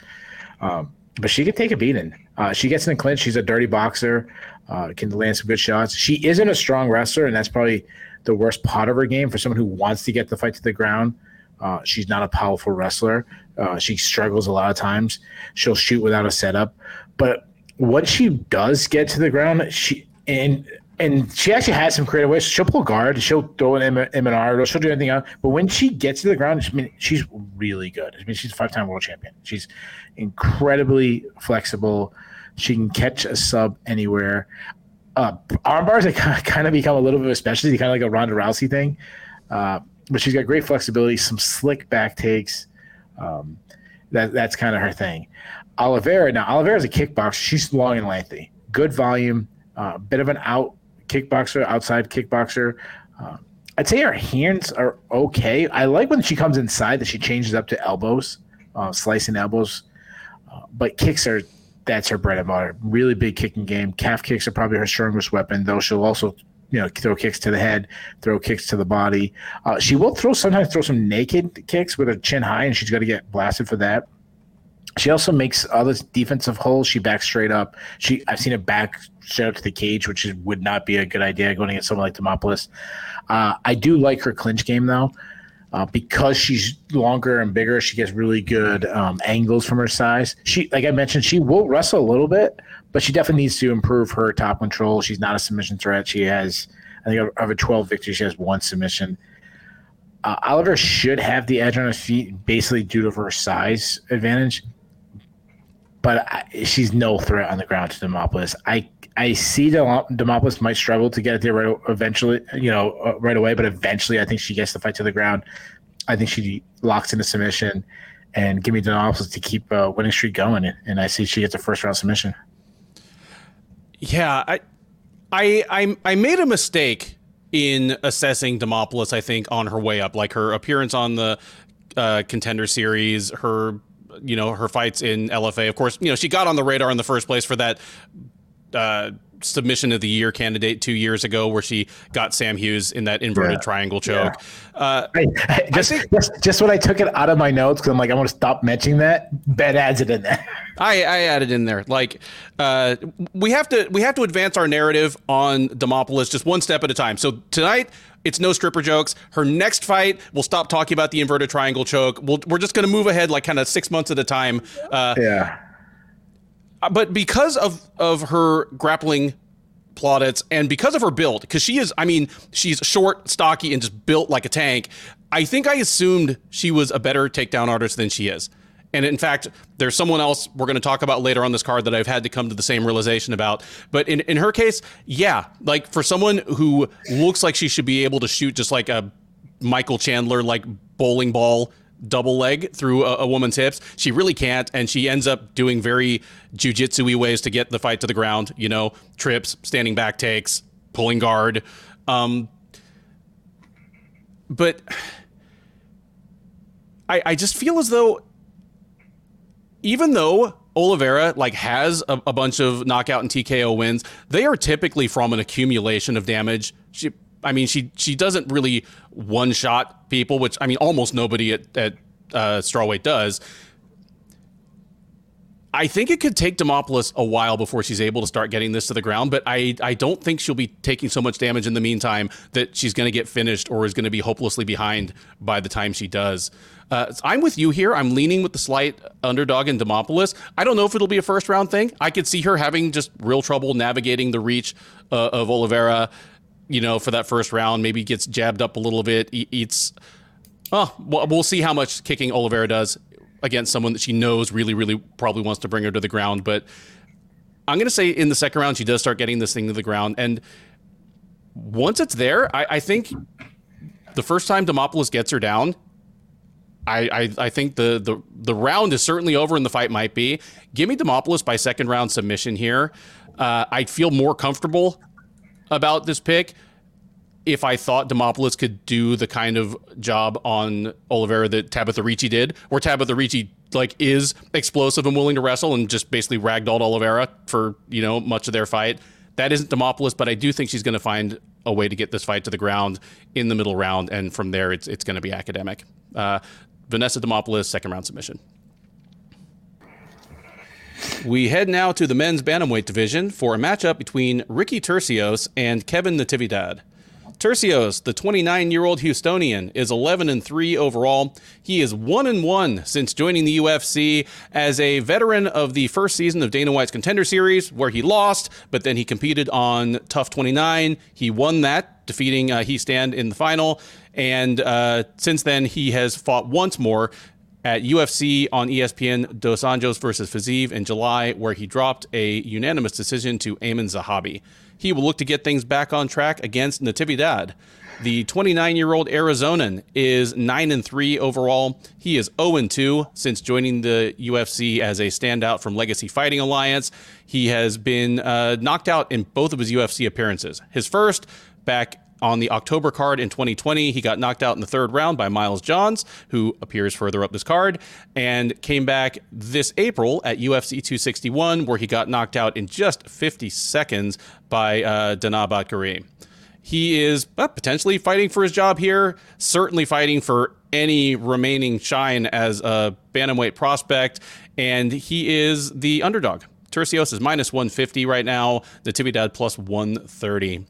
um, but she can take a beating. Uh, she gets in the clinch. She's a dirty boxer. Uh, can land some good shots. She isn't a strong wrestler, and that's probably the worst part of her game for someone who wants to get the fight to the ground. Uh, she's not a powerful wrestler. Uh, she struggles a lot of times. She'll shoot without a setup, but once she does get to the ground, she and and she actually has some creative ways. She'll pull guard. She'll throw an Imanari. She'll do anything else. But when she gets to the ground, I mean, she's really good. I mean, she's a five-time world champion. She's incredibly flexible. She can catch a sub anywhere. Uh, arm bars have kind of become a little bit of a specialty, kind of like a Ronda Rousey thing. Uh, but she's got great flexibility, some slick back takes. Um, that that's kind of her thing. Oliveira now Oliveira is a kickboxer. She's long and lengthy, good volume, a uh, bit of an out kickboxer, outside kickboxer. Uh, I'd say her hands are okay. I like when she comes inside that she changes up to elbows, uh, slicing elbows, uh, but kicks are that's her bread and butter. Really big kicking game. Calf kicks are probably her strongest weapon, though she'll also you know throw kicks to the head, throw kicks to the body. Uh, she will throw sometimes throw some naked kicks with her chin high, and she's got to get blasted for that. She also makes other defensive holes. She backs straight up. She I've seen her back straight up to the cage, which is, would not be a good idea going against someone like Demopoulos. Uh, I do like her clinch game though. Uh, because she's longer and bigger, she gets really good um, angles from her size. She, like I mentioned, she will wrestle a little bit, but she definitely needs to improve her top control. She's not a submission threat. She has, I think, of her 12 victories, she has one submission. uh, Oliver should have the edge on her feet, basically due to her size advantage. But I, she's no threat on the ground to Demopoulos. I I see Demopoulos might struggle to get it there right eventually, you know, uh, right away. But eventually, I think she gets the fight to the ground. I think she locks into submission and give me Demopoulos to keep a uh, winning streak going. And I see she gets a first round submission. Yeah, I, I, I, I made a mistake in assessing Demopoulos. I think on her way up, like her appearance on the uh, contender series, her you know her fights in LFA. Of course, you know she got on the radar in the first place for that uh, submission of the year candidate two years ago, where she got Sam Hughes in that inverted yeah. triangle choke. Yeah. Uh, I, I, just, I think, just, just when I took it out of my notes because I'm like, I want to stop mentioning that. Ben adds it in there. I, I added in there. Like, uh, we have to we have to advance our narrative on Demopoulos just one step at a time. So tonight. It's no stripper jokes. Her next fight, we'll stop talking about the inverted triangle choke. we we are just going to move ahead like kind of six months at a time. Uh, yeah Uh, but because of of her grappling plaudits and because of her build, because she is, I mean, she's short, stocky, and just built like a tank. I think I assumed she was a better takedown artist than she is. And in fact, there's someone else we're going to talk about later on this card that I've had to come to the same realization about. But in, in her case, yeah, like for someone who looks like she should be able to shoot just like a Michael Chandler, like bowling ball double leg through a, a, woman's hips. She really can't, and she ends up doing very jujitsu-y ways to get the fight to the ground. You know, trips, standing back takes, pulling guard. Um, but I, I just feel as though, even though Oliveira like has a, a bunch of knockout and TKO wins, they are typically from an accumulation of damage. She I mean, she she doesn't really one shot people, which I mean, almost nobody at at uh, strawweight does. I think it could take Demopoulos a while before she's able to start getting this to the ground, but I, I don't think she'll be taking so much damage in the meantime that she's going to get finished or is going to be hopelessly behind by the time she does. Uh, I'm with you here. I'm leaning with the slight underdog in Demopoulos. I don't know if it'll be a first round thing. I could see her having just real trouble navigating the reach uh, of Oliveira you know, for that first round. Maybe gets jabbed up a little bit, eats. Oh, we'll see how much kicking Oliveira does against someone that she knows really, really probably wants to bring her to the ground. But I'm going to say in the second round, she does start getting this thing to the ground. And once it's there, I, I think the first time Demopoulos gets her down, I, I, I, think the, the the round is certainly over and the fight might be. Give me Demopoulos by second round submission here. Uh, I feel more comfortable about this pick if I thought Demopoulos could do the kind of job on Oliveira that Tabatha Ricci did, where Tabatha Ricci like is explosive and willing to wrestle and just basically ragdolled Oliveira for you know much of their fight. That isn't Demopoulos, but I do think she's going to find a way to get this fight to the ground in the middle round, and from there it's it's going to be academic. Uh, Vanessa Demopoulos, second round submission. We head now to the men's bantamweight division for a matchup between Ricky Turcios and Kevin Natividad. Turcios, the 29-year-old Houstonian, is 11 and 3 overall. He is 1 and 1 since joining the UFC as a veteran of the first season of Dana White's Contender Series, where he lost, but then he competed on TUF 29. He won that, defeating uh, Hiestand in the final, and uh, since then he has fought once more at UFC on ESPN Dos Anjos versus Fiziev in July, where he dropped a unanimous decision to Aiemann Zahabi. He will look to get things back on track against Natividad. The 29-year-old Arizonan is 9 and 3 overall. He is 0 and 2 since joining the UFC as a standout from Legacy Fighting Alliance. He has been uh, knocked out in both of his UFC appearances. His first back on the October card in 2020, he got knocked out in the third round by Miles Johns, who appears further up this card, and came back this April at UFC 261, where he got knocked out in just 50 seconds by uh, Danaa Batgerel. He is uh, potentially fighting for his job here, certainly fighting for any remaining shine as a bantamweight prospect, and he is the underdog. Turcios is minus 150 right now, Natividad plus 130.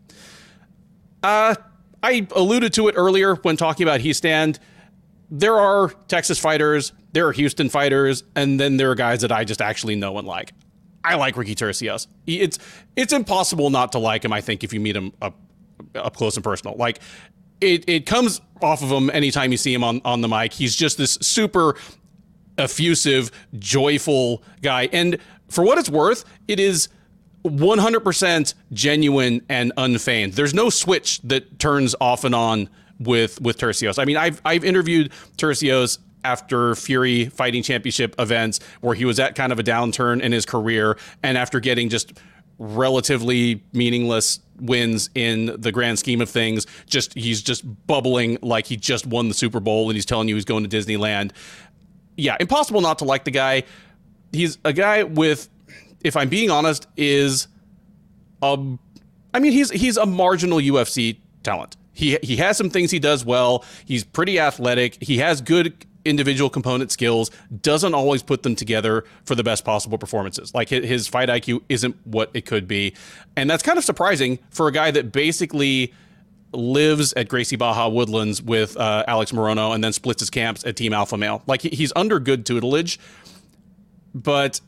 Uh, I alluded to it earlier when talking about Hiestand. There are Texas fighters, there are Houston fighters, and then there are guys that I just actually know and like. I like Ricky Turcios. It's it's impossible not to like him. I think if you meet him up up close and personal, like it it comes off of him anytime you see him on on the mic. He's just this super effusive, joyful guy. And for what it's worth, it is 100% genuine and unfeigned. There's no switch that turns off and on with with Turcios. I mean, I've I've interviewed Turcios after Fury fighting championship events where he was at kind of a downturn in his career and after getting just relatively meaningless wins in the grand scheme of things just he's just bubbling like he just won the Super Bowl and he's telling you he's going to Disneyland. Yeah, impossible not to like the guy. He's a guy with if I'm being honest is um I mean he's he's a marginal UFC talent. He he has some things he does well. He's pretty athletic. He has good individual component skills, doesn't always put them together for the best possible performances. Like his fight IQ isn't what it could be. And that's kind of surprising for a guy that basically lives at Gracie Barra Woodlands with uh, Alex Morono and then splits his camps at Team Alpha Male. Like he's under good tutelage, but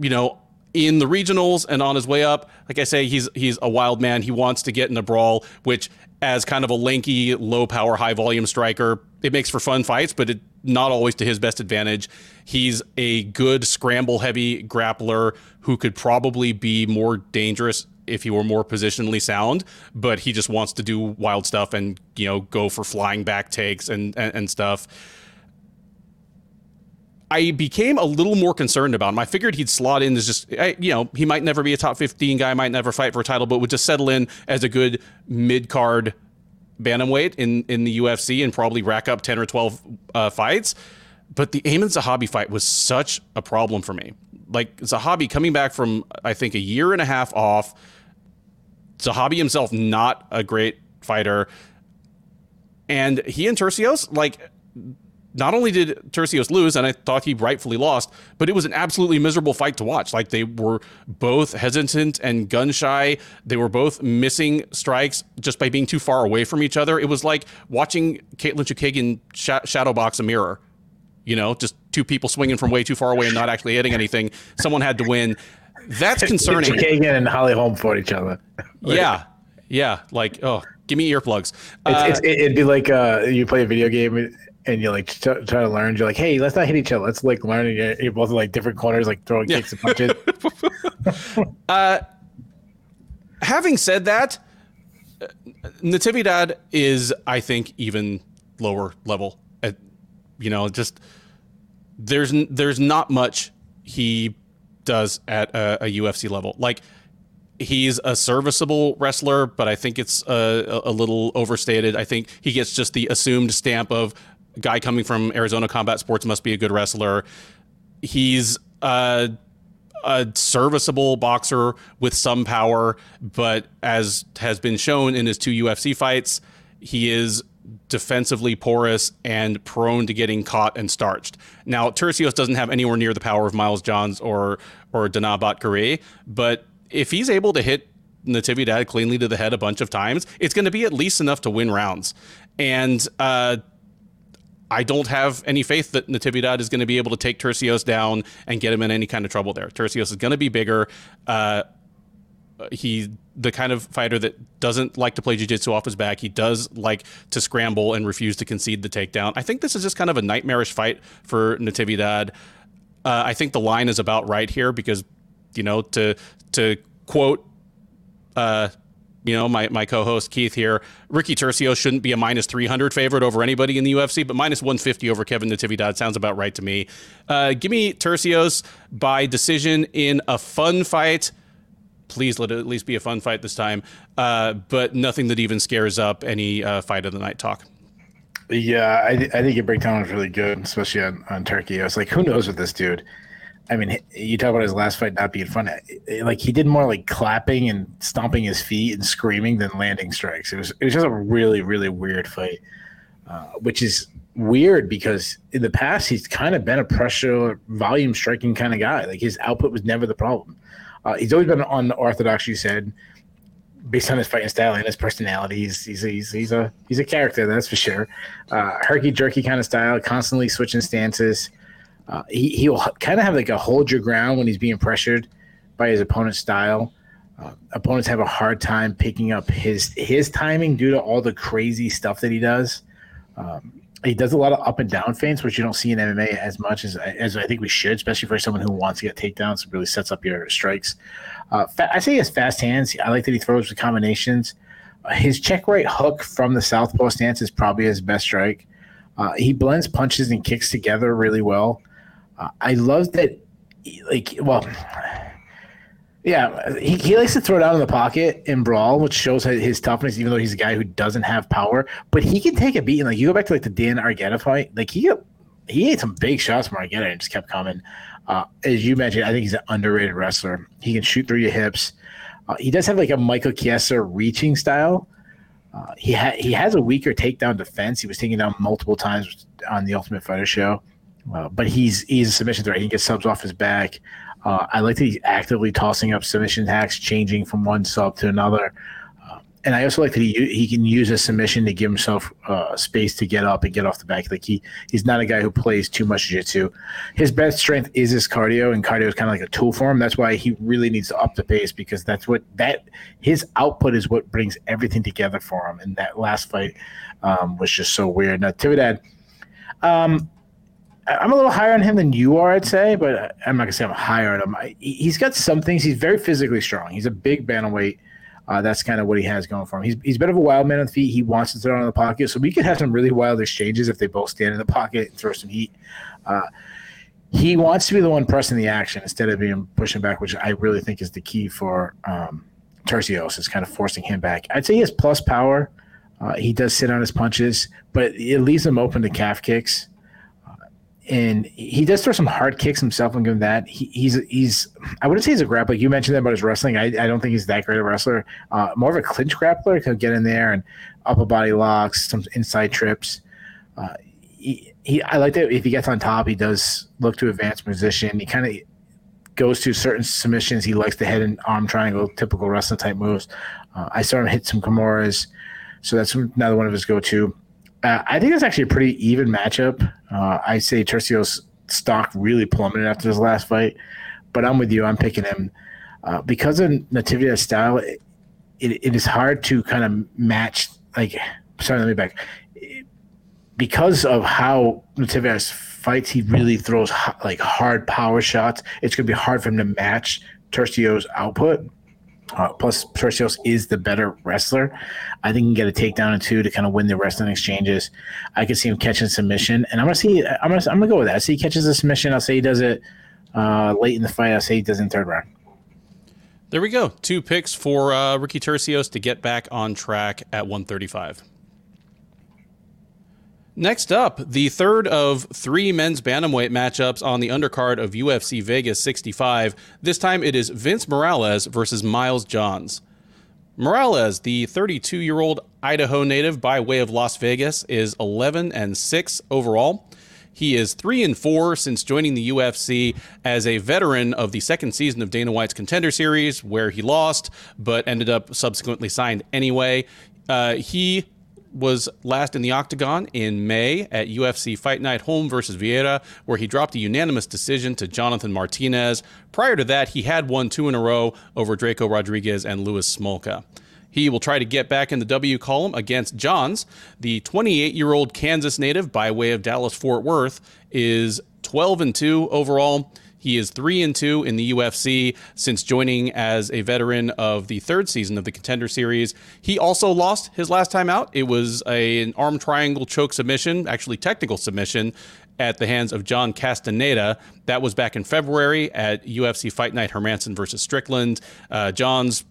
you know, in the regionals and on his way up, like I say, he's he's a wild man. He wants to get in a brawl, which as kind of a lanky, low power, high volume striker, it makes for fun fights, but it not always to his best advantage. He's a good scramble heavy grappler who could probably be more dangerous if he were more positionally sound, but he just wants to do wild stuff and, you know, go for flying back takes and, and, and stuff. I became a little more concerned about him. I figured he'd slot in as just, you know, he might never be a top 15 guy, might never fight for a title, but would just settle in as a good mid card bantamweight in, in the UFC and probably rack up 10 or 12 uh, fights. But the Aiemann Zahabi fight was such a problem for me. Like Zahabi coming back from, I think, a year and a half off, Zahabi himself not a great fighter. And he and Turcios, like, not only did Turcios lose, and I thought he rightfully lost, but it was an absolutely miserable fight to watch. Like they were both hesitant and gun shy. They were both missing strikes just by being too far away from each other. It was like watching Katlyn Chookagian sh- shadowbox a mirror. You know, just two people swinging from way too far away and not actually hitting anything. Someone had to win. That's concerning. Chookagian and Holly Holm fought each other. yeah, yeah. Like, oh, give me earplugs. Uh, it's, it's, it'd be like uh, you play a video game and you like try to learn. You're like, hey, let's not hit each other. Let's like learn. You're, you're both in like different corners, like throwing yeah. kicks and punches. uh, having said that, uh, Natividad is, I think, even lower level. At, you know, just there's there's not much he does at a, a UFC level. Like he's a serviceable wrestler, but I think it's uh, a, a, little overstated. I think he gets just the assumed stamp of guy coming from Arizona Combat Sports must be a good wrestler. He's a, a serviceable boxer with some power, but as has been shown in his two UFC fights, he is defensively porous and prone to getting caught and starched. Now, Turcios doesn't have anywhere near the power of Miles Johns or or Danaa Batgerel, but if he's able to hit Natividad cleanly to the head a bunch of times, it's going to be at least enough to win rounds. And uh, I don't have any faith that Natividad is going to be able to take Turcios down and get him in any kind of trouble there. Turcios is going to be bigger. Uh, he the kind of fighter that doesn't like to play jiu-jitsu off his back. He does like to scramble and refuse to concede the takedown. I think this is just kind of a nightmarish fight for Natividad. Uh, I think the line is about right here because, you know, to to quote uh, you know, my, my co-host Keith here, Ricky Turcios shouldn't be a minus 300 favorite over anybody in the UFC, but minus 150 over Kevin Natividad sounds about right to me. Uh, give me Turcios by decision in a fun fight. Please let it at least be a fun fight this time, uh, but nothing that even scares up any uh, fight of the night talk. Yeah, I, th- I think your breakdown was really good, especially on, on Turkey. I was like, who knows with this dude? I mean, you talk about his last fight not being fun. Like he did more like clapping and stomping his feet and screaming than landing strikes. It was it was just a really really weird fight, uh, which is weird because in the past he's kind of been a pressure volume striking kind of guy. Like his output was never the problem. Uh, he's always been on the orthodox. You said, based on his fighting style and his personality, he's he's he's, he's a he's a character that's for sure. Uh, herky jerky kind of style, constantly switching stances. Uh, he he'll kind of have like a hold your ground when he's being pressured by his opponent's style. Uh, opponents have a hard time picking up his his timing due to all the crazy stuff that he does. Um, he does a lot of up and down feints, which you don't see in MMA as much as as I think we should, especially for someone who wants to get takedowns. It really sets up your strikes. Uh, fa- I say he has fast hands. I like that he throws with combinations. Uh, his check right hook from the southpaw stance is probably his best strike. Uh, he blends punches and kicks together really well. Uh, I love that. Like, well, yeah, he, he likes to throw down in the pocket in brawl, which shows his toughness. Even though he's a guy who doesn't have power, but he can take a beating. Like you go back to like the Dan Argueta fight, like he he ate some big shots from Argueta and just kept coming. Uh, as you mentioned, I think he's an underrated wrestler. He can shoot through your hips. Uh, he does have like a Michael Chiesa reaching style. Uh, he ha- he has a weaker takedown defense. He was taken down multiple times on the Ultimate Fighter show, uh, but he's he's a submission threat. He gets subs off his back. Uh, I like that he's actively tossing up submission hacks, changing from one sub to another. Uh, and I also like that he he can use a submission to give himself uh, space to get up and get off the back. Like he he's not a guy who plays too much jiu-jitsu. His best strength is his cardio, and cardio is kind of like a tool for him. That's why he really needs to up the pace because that's what that his output is what brings everything together for him. And that last fight um, was just so weird. Now Tividad, um, I'm a little higher on him than you are, I'd say, but I'm not gonna say I'm higher on him. I, he's got some things. He's very physically strong. He's a big bantamweight. Uh, that's kind of what he has going for him. He's he's a bit of a wild man on the feet. He wants to throw in the pocket, so we could have some really wild exchanges if they both stand in the pocket and throw some heat. Uh, he wants to be the one pressing the action instead of being pushing back, which I really think is the key for um, Turcios is kind of forcing him back. I'd say he has plus power. Uh, he does sit on his punches, but it leaves him open to calf kicks and he does throw some hard kicks himself. and give him that. He, he's he's I wouldn't say he's a grappler. You mentioned that about his wrestling. I, I don't think he's that great a wrestler. Uh, more of a clinch grappler. Can get in there and upper body locks, some inside trips. Uh, he, he I like that if he gets on top, he does look to advance position. He kind of goes to certain submissions. He likes the head and arm triangle, typical wrestling type moves. Uh, I saw him hit some Kimuras, so that's another one of his go to. Uh, I think it's actually a pretty even matchup. Uh, I say Turcios' stock really plummeted after his last fight, but I'm with you. I'm picking him uh, because of Natividad's style. It, it, it is hard to kind of match. Like, sorry, let me back. Because of how Natividad fights, he really throws like hard power shots. It's going to be hard for him to match Turcios' output. Uh, plus, Turcios is the better wrestler. I think he can get a takedown or two to kind of win the wrestling exchanges. I could see him catching submission, and I'm gonna see. I'm gonna. I'm gonna go with that. I see he catches a submission. I'll say he does it uh, late in the fight. I'll say he does it in third round. There we go. Two picks for uh, Ricky Turcios to get back on track at 135. Next up, the third of three men's bantamweight matchups on the undercard of UFC Vegas 65. This time it is Vince Morales versus Miles Johns. Morales, the 32 year old Idaho native by way of Las Vegas, is 11 and 6 overall. He is 3 and 4 since joining the UFC as a veteran of the second season of Dana White's Contender Series, where he lost but ended up subsequently signed anyway. Uh, he was last in the octagon in May at UFC Fight Night Holm versus Vieira, where he dropped a unanimous decision to Jonathan Martinez. Prior to that, he had won two in a row over Draco Rodriguez and Louis Smolka. He will try to get back in the W column against Johns. The 28 year old Kansas native by way of Dallas Fort Worth is 12 and 2 overall. He is three and two in the UFC since joining as a veteran of the third season of the Contender Series. He also lost his last time out. It was a, an arm triangle choke submission, actually technical submission, at the hands of John Castaneda. That was back in February at UFC Fight Night Hermansson versus Strickland. Uh, Johns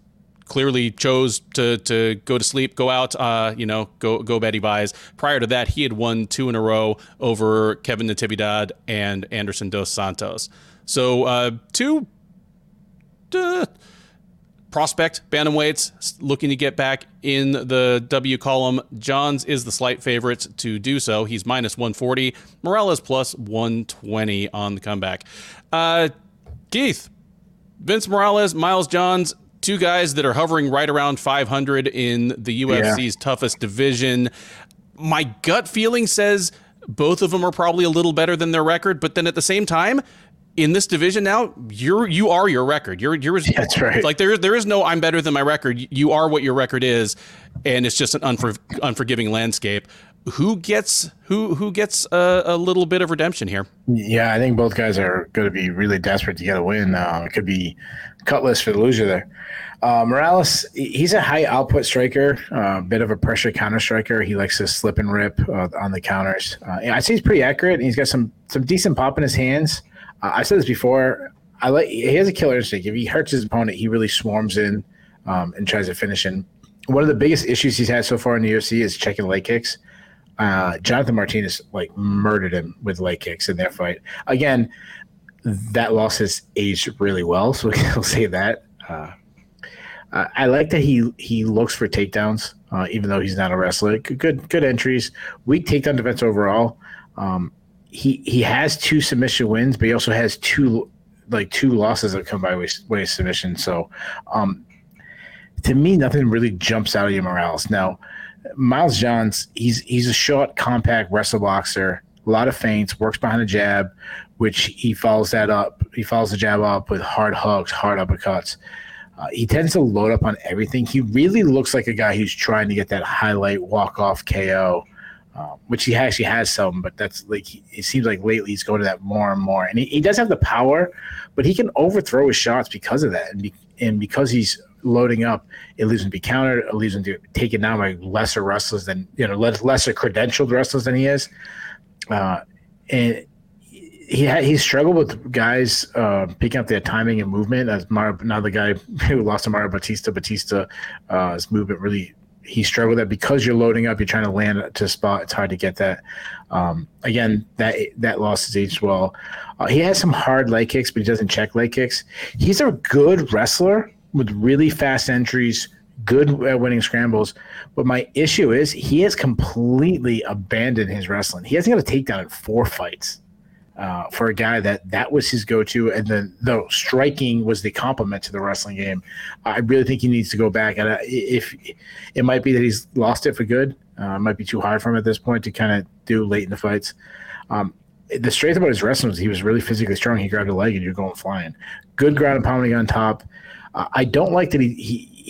clearly chose to to go to sleep, go out, uh, you know, go go Betty buys. Prior to that, he had won two in a row over Kevin Natividad and Anderson dos Santos. So uh, two uh, prospect bantamweights looking to get back in the W column. Johns is the slight favorite to do so. He's minus 140. Morales plus 120 on the comeback. Uh, Keith, Vince Morales, Miles Johns, two guys that are hovering right around 500 in the UFC's yeah. toughest division. My gut feeling says both of them are probably a little better than their record, but then at the same time, in this division now, you're you are your record. You're you're that's right. Like there there is no I'm better than my record. You are what your record is, and it's just an unfor, unforgiving landscape. Who gets who who gets a, a, little bit of redemption here? Yeah, I think both guys are going to be really desperate to get a win. Uh, it could be Cutlass for the loser there. Uh, Morales, he's a high output striker, a uh, bit of a pressure counter striker. He likes to slip and rip uh, on the counters. Uh, I say he's pretty accurate, and he's got some some decent pop in his hands. Uh, I've said this before. I like he has a killer instinct. If he hurts his opponent, he really swarms in um, and tries to finish in. One of the biggest issues he's had so far in the UFC is checking leg kicks. Uh, Jonathan Martinez like murdered him with leg kicks in their fight. Again, that loss has aged really well, so we'll say that. Uh, I like that he he looks for takedowns, uh, even though he's not a wrestler. Good good entries, weak takedown defense overall. Um, he he has two submission wins, but he also has two like two losses that come by way, way of submission. So, um, to me, nothing really jumps out of you, Morales. Now, Miles Johns, he's he's a short, compact wrestler boxer. A lot of feints, works behind the jab, which he follows that up. He follows the jab up with hard hooks, hard uppercuts. Uh, he tends to load up on everything. He really looks like a guy who's trying to get that highlight walk off KO, uh, which he actually has some, but that's like it seems like lately he's going to that more and more. And he, he does have the power, but he can overthrow his shots because of that, and, be, and because he's loading up, it leaves him to be countered. It leaves him to taken down by lesser wrestlers than you know lesser credentialed wrestlers than he is. Uh, and he had, he struggled with guys uh, picking up their timing and movement. As Mar- now the guy who lost to Mario Bautista, Bautista, uh, his movement really he struggled that because you're loading up, you're trying to land to spot. It's hard to get that. Um, again, that that loss is aged well. Uh, he has some hard leg kicks, but he doesn't check leg kicks. He's a good wrestler with really fast entries, good at winning scrambles. But my issue is he has completely abandoned his wrestling. He hasn't got a takedown in four fights uh, for a guy that that was his go-to, and then the striking was the complement to the wrestling game. I really think he needs to go back, and if it might be that he's lost it for good, uh, it might be too hard for him at this point to kind of do late in the fights. Um, the strength about his wrestling was he was really physically strong. He grabbed a leg and you're going flying. Good ground and pounding on top. Uh, I don't like that he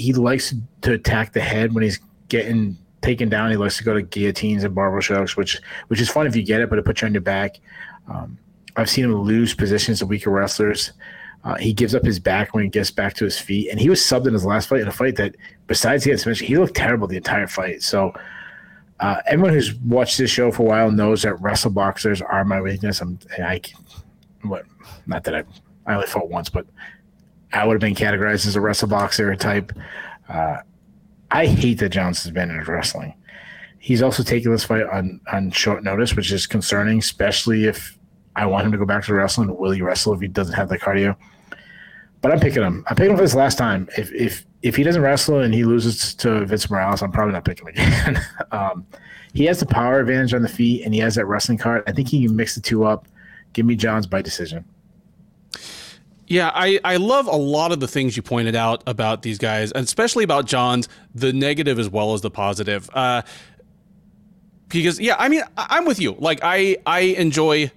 he likes to attack the head when he's getting taken down. He likes to go to guillotines and barbell shocks, which which is fun if you get it, but it puts you on your back. Um, I've seen him lose positions to weaker wrestlers. Uh, he gives up his back when he gets back to his feet, and he was subbed in his last fight in a fight that, besides he had he looked terrible the entire fight. So, uh, everyone who's watched this show for a while knows that wrestle boxers are my weakness. I'm, I, what, not that I, I only fought once, but I would have been categorized as a wrestle boxer type. Uh, I hate that Johnson's been in wrestling. He's also taking this fight on on short notice, which is concerning, especially if I want him to go back to wrestling. Will he wrestle if he doesn't have the cardio? But I'm picking him. I'm picking him for this last time. If if if he doesn't wrestle and he loses to Vince Morales, I'm probably not picking him again. um, he has the power advantage on the feet, and he has that wrestling card. I think he can mix the two up. Give me Johns by decision. Yeah, I, I love a lot of the things you pointed out about these guys, and especially about Johns, the negative as well as the positive. Uh, because yeah, I mean, I'm with you. Like I I enjoy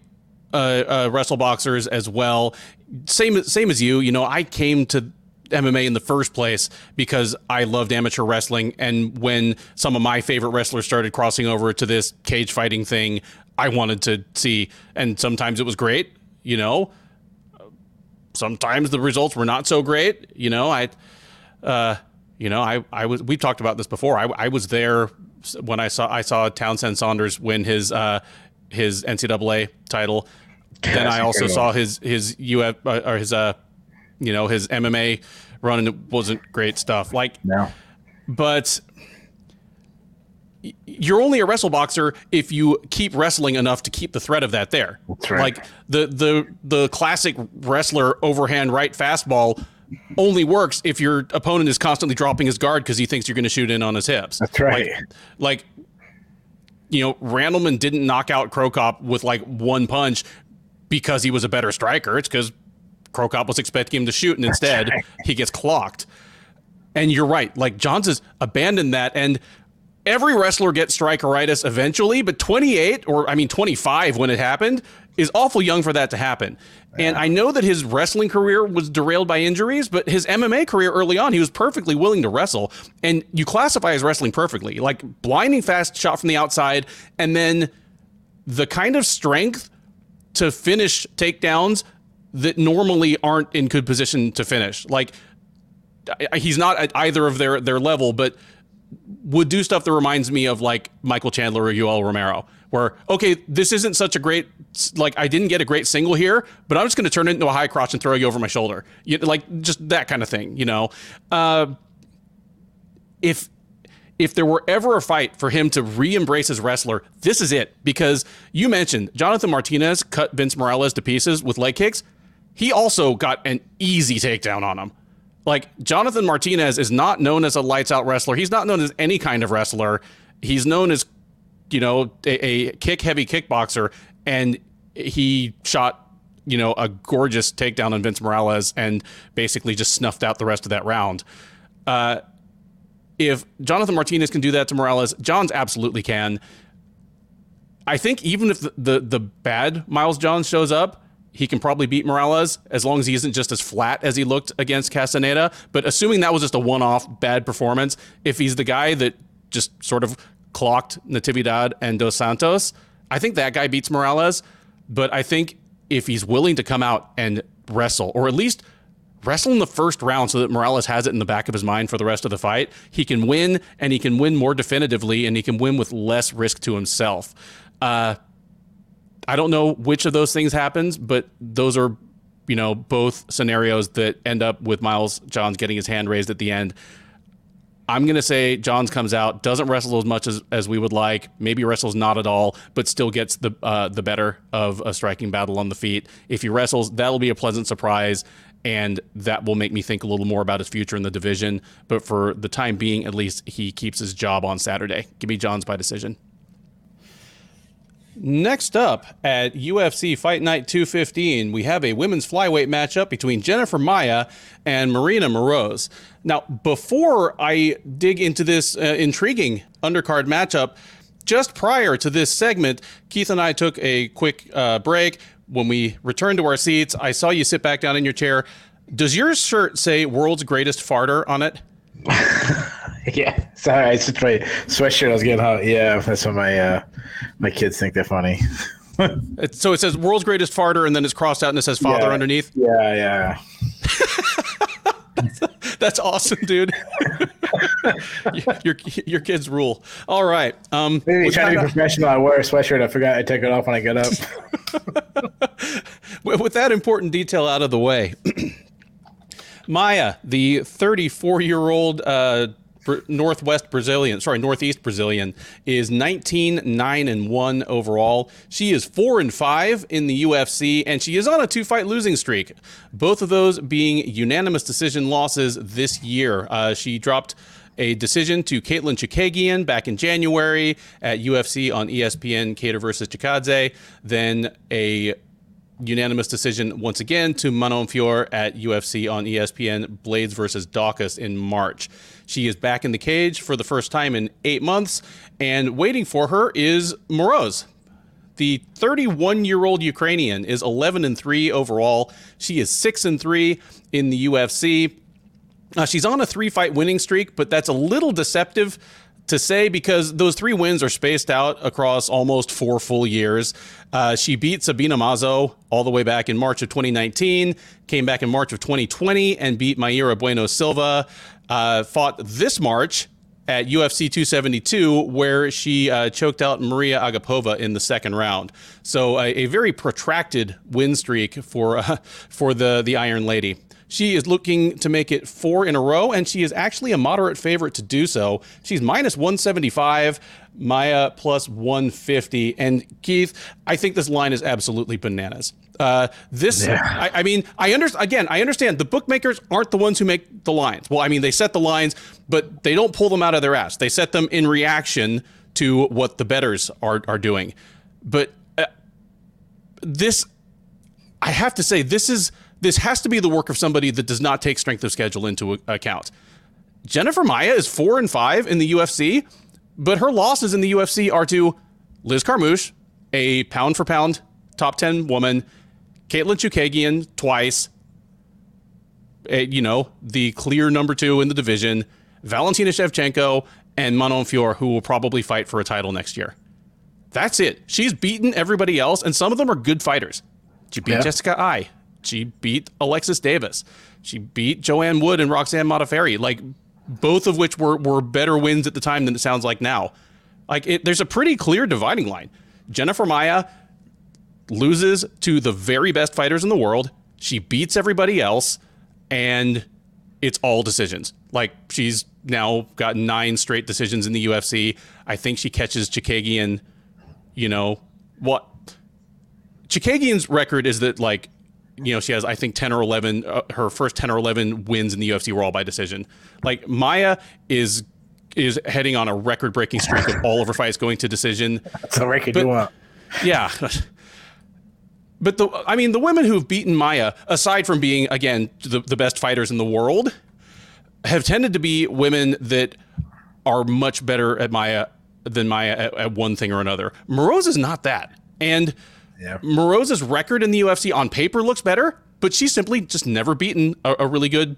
uh, uh, wrestle boxers as well. Same same as you. You know, I came to MMA in the first place because I loved amateur wrestling, and when some of my favorite wrestlers started crossing over to this cage fighting thing, I wanted to see. And sometimes it was great. You know, sometimes the results were not so great. You know, I. Uh, you know, I, I was. We've talked about this before. I, I was there when I saw I saw Townsend Saunders win his uh, his NCAA title. then I also saw his his UF uh, or his uh you know his MMA run and it wasn't great stuff. Like no. but you're only a wrestle boxer if you keep wrestling enough to keep the threat of that there. That's right. Like the the the classic wrestler overhand right fastball only works if your opponent is constantly dropping his guard because he thinks you're going to shoot in on his hips. That's right. Like, like you know, Randleman didn't knock out Cro Cop with like one punch because he was a better striker. It's because Cro Cop was expecting him to shoot, and instead right. he gets clocked. And you're right. Like Johns has abandoned that, and every wrestler gets strikeritis eventually. But 28, or I mean 25, when it happened, is awful young for that to happen. And I know that his wrestling career was derailed by injuries, but his MMA career early on, he was perfectly willing to wrestle. And you classify his wrestling perfectly like blinding fast shot from the outside, and then the kind of strength to finish takedowns that normally aren't in good position to finish. Like he's not at either of their their level, but would do stuff that reminds me of like Michael Chandler or Yoel Romero, where okay, this isn't such a great like I didn't get a great single here, but I'm just going to turn it into a high crotch and throw you over my shoulder, you, like just that kind of thing, you know. Uh, if if there were ever a fight for him to re-embrace his wrestler, this is it. Because you mentioned Jonathan Martinez cut Vince Morales to pieces with leg kicks. He also got an easy takedown on him. Like Jonathan Martinez is not known as a lights out wrestler. He's not known as any kind of wrestler. He's known as, you know, a, a kick heavy kickboxer, and he shot, you know, a gorgeous takedown on Vince Morales and basically just snuffed out the rest of that round. Uh, if Jonathan Martinez can do that to Morales, Johns absolutely can. I think even if the, the, the bad Miles Johns shows up, he can probably beat Morales as long as he isn't just as flat as he looked against Castaneda. But assuming that was just a one off bad performance, if he's the guy that just sort of clocked Natividad and Dos Santos, I think that guy beats Morales. But I think if he's willing to come out and wrestle, or at least wrestle in the first round so that Morales has it in the back of his mind for the rest of the fight, he can win and he can win more definitively and he can win with less risk to himself. Uh, I don't know which of those things happens, but those are, you know, both scenarios that end up with Miles Johns getting his hand raised at the end. I'm going to say Johns comes out, doesn't wrestle as much as, as we would like, maybe wrestles not at all, but still gets the uh, the better of a striking battle on the feet. If he wrestles, that'll be a pleasant surprise, and that will make me think a little more about his future in the division. But for the time being, at least, he keeps his job on Saturday. Give me Johns by decision. Next up at UFC Fight Night 215, we have a women's flyweight matchup between Jennifer Maia and Maryna Moroz. Now, before I dig into this uh, intriguing undercard matchup, just prior to this segment, Keith and I took a quick uh, break. When we returned to our seats, I saw you sit back down in your chair. Does your shirt say "World's Greatest Farter" on it? yeah, sorry, it's just my sweatshirt. I was getting hot. Yeah, that's what my uh, my kids think they're funny. so it says "World's Greatest Farter" and then it's crossed out and it says "Father" yeah, underneath. Yeah, yeah. That's awesome, dude. your your kids rule. All right. Um, Maybe trying to be professional. I wear a sweatshirt. I forgot I take it off when I get up. With that important detail out of the way, Maia, the 34 year old uh, Northwest Brazilian, sorry, Northeast Brazilian, is 19 9 and 1 overall. She is 4 and 5 in the UFC, and she is on a two fight losing streak. Both of those being unanimous decision losses this year. Uh, she dropped a decision to Katlyn Chookagian back in January at UFC on ESPN, Kattar versus Chikadze. Then a unanimous decision once again to Manon Fiorot at UFC on ESPN, Blades versus Daukaus in March. She is back in the cage for the first time in eight months, and waiting for her is Moroz. The 31 year old Ukrainian is 11 and 3 overall. She is 6 and 3 in the UFC. Uh, she's on a three fight winning streak, but that's a little deceptive to say because those three wins are spaced out across almost four full years. Uh, she beat Sabina Mazo all the way back in March of 2019, came back in March of 2020 and beat Mayra Bueno Silva. Uh, fought this March at UFC 272, where she uh, choked out Maria Agapova in the second round. So a, a very protracted win streak for uh, for the the Iron Lady. She is looking to make it four in a row, and she is actually a moderate favorite to do so. She's minus 175, Maia plus 150. And Keith, I think this line is absolutely bananas. Uh, this, yeah. I, I, mean, I understand. Again, I understand the bookmakers aren't the ones who make the lines. Well, I mean, they set the lines, but they don't pull them out of their ass. They set them in reaction to what the betters are are doing. But uh, this, I have to say, this is this has to be the work of somebody that does not take strength of schedule into account. Jennifer Maia is four and five in the UFC, but her losses in the UFC are to Liz Carmouche, a pound for pound top 10 woman, Katlyn Chookagian twice, you know, the clear number two in the division, Valentina Shevchenko, and Manon Fiorot, who will probably fight for a title next year. That's it. She's beaten everybody else, and some of them are good fighters. She beat yeah. Jessica Eye. She beat Alexis Davis. She beat Joanne Wood and Roxanne Modafferi. Like both of which were were better wins at the time than it sounds like now. Like it, there's a pretty clear dividing line. Jennifer Maia loses to the very best fighters in the world. She beats everybody else, and it's all decisions. Like she's now got nine straight decisions in the UFC. I think she catches Chookagian, You know what? Chookagian's record is that like you know, she has, I think, 10 or 11, uh, her first 10 or 11 wins in the UFC were all by decision. Like, Maia is is heading on a record breaking streak of all of her fights going to decision. That's a record but, you want. Yeah. But the, I mean, the women who've beaten Maia, aside from being, again, the, the best fighters in the world, have tended to be women that are much better at Maia than Maia at, at one thing or another. Moroz is not that. And yeah. Moroz's record in the UFC on paper looks better, but she's simply just never beaten a, a really good.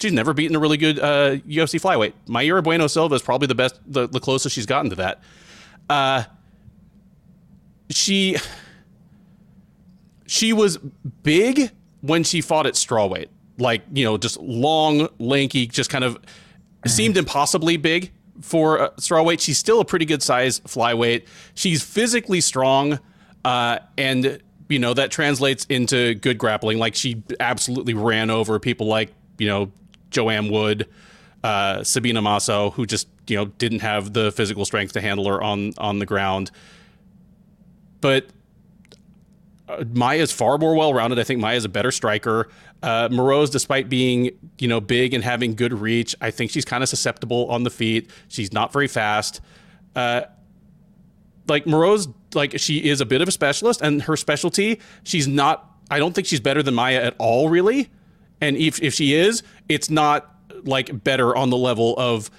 She's never beaten a really good uh, UFC flyweight. Mayra Bueno Silva is probably the best, the, the closest she's gotten to that. Uh, she she was big when she fought at strawweight, like you know, just long, lanky, just kind of seemed impossibly big for uh, strawweight. She's still a pretty good size flyweight. She's physically strong uh, and you know that translates into good grappling. Like she absolutely ran over people like you know Joanne Wood, uh, Sabina Mazo, who just you know didn't have the physical strength to handle her on on the ground. But uh, Maia is far more well rounded. I think Maia is a better striker. Uh, Moroz, despite being you know big and having good reach, I think she's kind of susceptible on the feet. She's not very fast. Uh, like Moroz like she is a bit of a specialist and her specialty she's not i don't think she's better than Maia at all really. And if, if she is it's not like better on the level of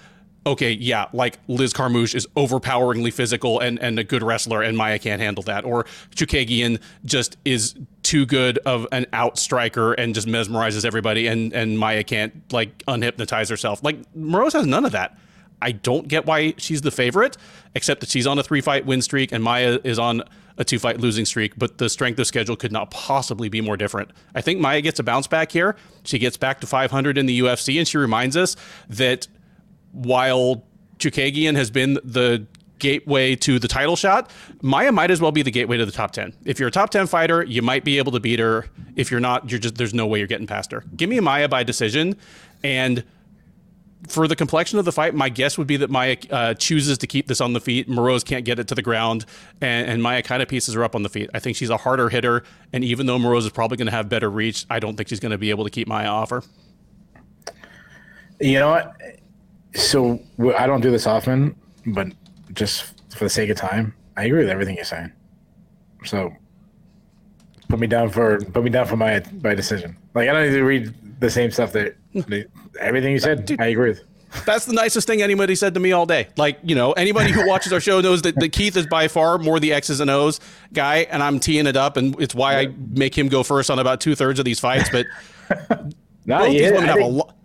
okay yeah like liz carmouche is overpoweringly physical and, and a good wrestler and Maia can't handle that. Or chookagian just is too good of an out striker and just mesmerizes everybody and and maia can't like unhypnotize herself. Like moroz has none of that I don't get why she's the favorite, except that she's on a three fight win streak and Maia is on a two fight losing streak, but the strength of schedule could not possibly be more different. I think Maia gets a bounce back here. She gets back to 500 in the UFC, and she reminds us that while Chookagian has been the gateway to the title shot, Maia might as well be the gateway to the top 10. If you're a top 10 fighter, you might be able to beat her. If you're not, you're just there's no way you're getting past her. Give me a Maia by decision and for the complexion of the fight, my guess would be that Maia uh, chooses to keep this on the feet. Moroz can't get it to the ground, and, and Maia kind of pieces her up on the feet. I think she's a harder hitter, and even though Moroz is probably going to have better reach, I don't think she's going to be able to keep Maia off her. You know what? So I don't do this often, but just for the sake of time, I agree with everything you're saying. So put me down for put me down for my my decision. Like I don't need to read the same stuff that everything you said. Dude, I agree with. That's the nicest thing anybody said to me all day. Like, you know, anybody who watches our show knows that, that Keith is by far more the X's and O's guy, and I'm teeing it up, and it's why I make him go first on about two thirds of these fights. But no, both yeah, these women I have think, a lot.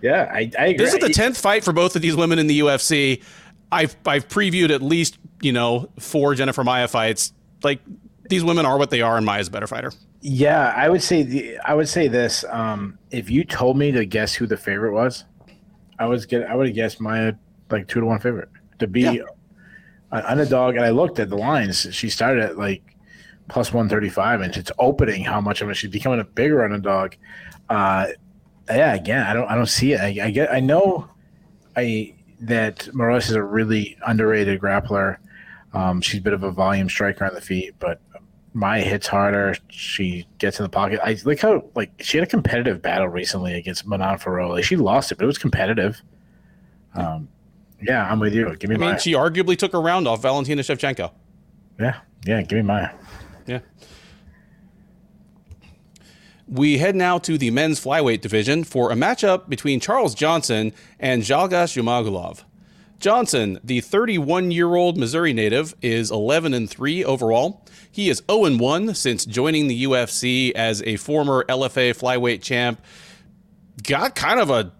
Yeah, I, I agree. This is the tenth fight for both of these women in the UFC. I've I've previewed at least you know four Jennifer Maia fights. Like these women are what they are, and Maia's a better fighter. Yeah, I would say the, I would say this. Um, if you told me to guess who the favorite was, I was get I would have guessed Maia like two to one favorite to be yeah. an underdog. And I looked at the lines. She started at like plus one thirty five, and it's opening how much of it she's becoming a bigger underdog. Uh, yeah, again, I don't I don't see it. I, I get I know I that Moroz is a really underrated grappler. Um, she's a bit of a volume striker on the feet, but Maia hits harder. She gets in the pocket. I like how like she had a competitive battle recently against Manon Fiorot. She lost it, but it was competitive. Um, yeah, I'm with you. Give me. I mean, she arguably took a round off Valentina Shevchenko. Yeah, yeah. Give me Maia. Yeah. We head now to the men's flyweight division for a matchup between Charles Johnson and Zhalgas Zhumagulov. Johnson, the 31 year old Missouri native, is 11 and 3 overall. He is 0 and 1 since joining the UFC as a former LFA flyweight champ. Got kind of a,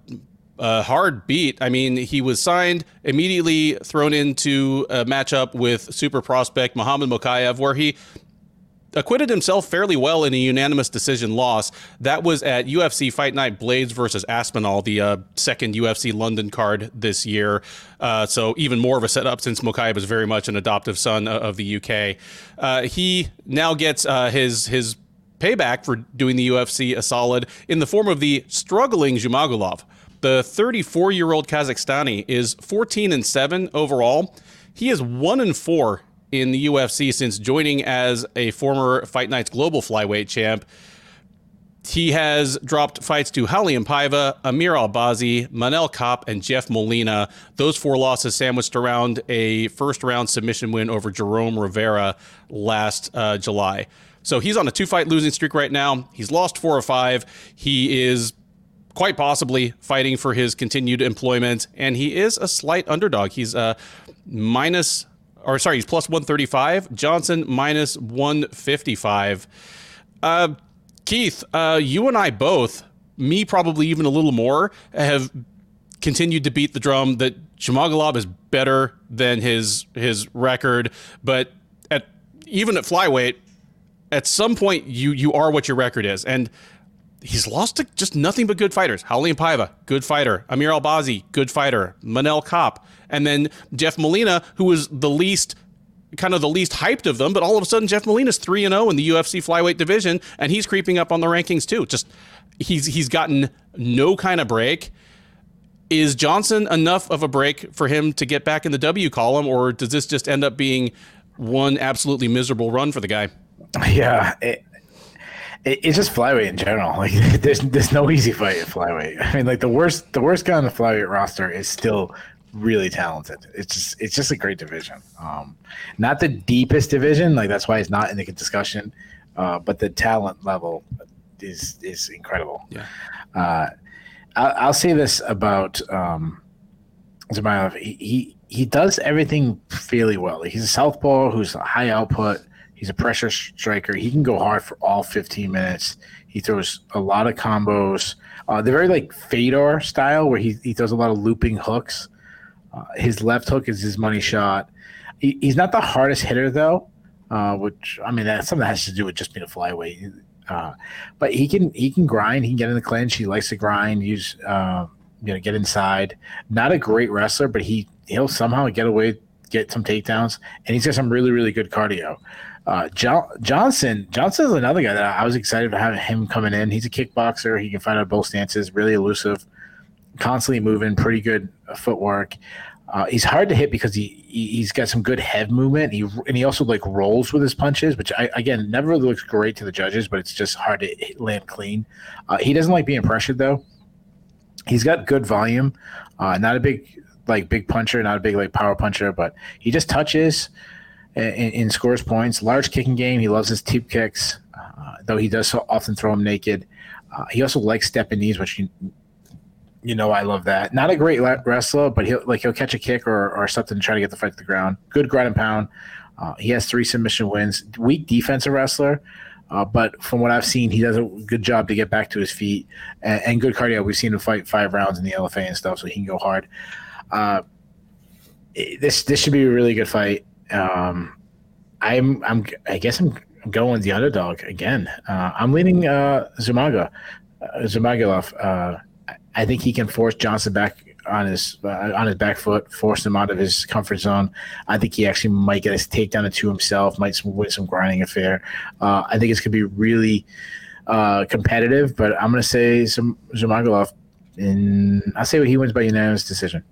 a hard beat. I mean, he was signed, immediately thrown into a matchup with super prospect Muhammad Mokaev, where he acquitted himself fairly well in a unanimous decision loss. That was at UFC Fight Night Blades versus Aspinall, the uh, second UFC London card this year. Uh, so even more of a setup since Mokaev is very much an adoptive son of the UK. Uh, he now gets uh, his his payback for doing the UFC a solid in the form of the struggling Zhumagulov. The 34 year old Kazakhstani is 14 and 7 overall. He is 1 and 4 in the UFC since joining as a former Fight Nights Global Flyweight champ. He has dropped fights to Raulian Paiva, Amir Albazi, Manel Kape, and Jeff Molina. Those four losses sandwiched around a first round submission win over Jerome Rivera last uh, July. So he's on a two fight losing streak right now. He's lost four or five. He is quite possibly fighting for his continued employment, and he is a slight underdog. He's uh, minus or sorry, he's plus 135. Johnson minus 155. Uh, Keith, uh, you and I both, me probably even a little more, have continued to beat the drum that Zhumagulov is better than his his record, but at even at flyweight, at some point you you are what your record is, and he's lost to just nothing but good fighters. Raulian Paiva, good fighter. Amir Albazi, good fighter. Manel Kape, and then Jeff Molina, who was the least kind of the least hyped of them, but all of a sudden Jeff Molina's 3 and 0 in the UFC flyweight division and he's creeping up on the rankings too. Just he's he's gotten no kind of break. Is Johnson enough of a break for him to get back in the W column or does this just end up being one absolutely miserable run for the guy? Yeah, it, it, it's just flyweight in general. Like there's there's no easy fight at flyweight. I mean, like the worst the worst guy on the flyweight roster is still really talented. It's just it's just a great division. Um, not the deepest division, like that's why it's not in the discussion. Uh, but the talent level is is incredible. Yeah. Uh, I'll, I'll, say this about um. He, he he does everything fairly well. He's a southpaw who's a high output. He's a pressure striker. He can go hard for all 15 minutes. He throws a lot of combos. Uh, they're very like Fedor style, where he, he throws a lot of looping hooks. Uh, his left hook is his money shot. He, he's not the hardest hitter though, uh, which I mean that's something that has to do with just being a flyweight. Uh, but he can he can grind. He can get in the clinch. He likes to grind. Use you know get inside. Not a great wrestler, but he he'll somehow get away, get some takedowns, and he's got some really really good cardio. Uh, jo- Johnson Johnson is another guy that I was excited to have him coming in. He's a kickboxer. He can fight out both stances. Really elusive, constantly moving, pretty good footwork. Uh, he's hard to hit because he, he has got some good head movement. He and he also like rolls with his punches, which I again never really looks great to the judges, but it's just hard to hit, land clean. Uh, he doesn't like being pressured though. He's got good volume, uh, not a big like big puncher, not a big like power puncher, but he just touches and, scores points. Large kicking game. He loves his teep kicks, uh, though he does so often throw them naked. Uh, he also likes stepping knees, which you you know I love that. Not a great wrestler, but he'll like he'll catch a kick or, or something to try to get the fight to the ground. Good ground and pound. Uh, he has three submission wins. Weak defensive wrestler, uh, but from what I've seen, he does a good job to get back to his feet and, and, good cardio. We've seen him fight five rounds in the LFA and stuff, so he can go hard. Uh, this this should be a really good fight. Um, I'm I'm I guess I'm going with the underdog again. Uh, I'm leaning uh, Zumaga, uh. Uh, I think he can force Johnson back on his uh, on his back foot, force him out of his comfort zone. I think he actually might get a takedown to himself, might some, win some grinding affair. Uh, I think it's gonna be really uh, competitive, but I'm gonna say some Zhumagulov, and I'll say he wins by unanimous decision.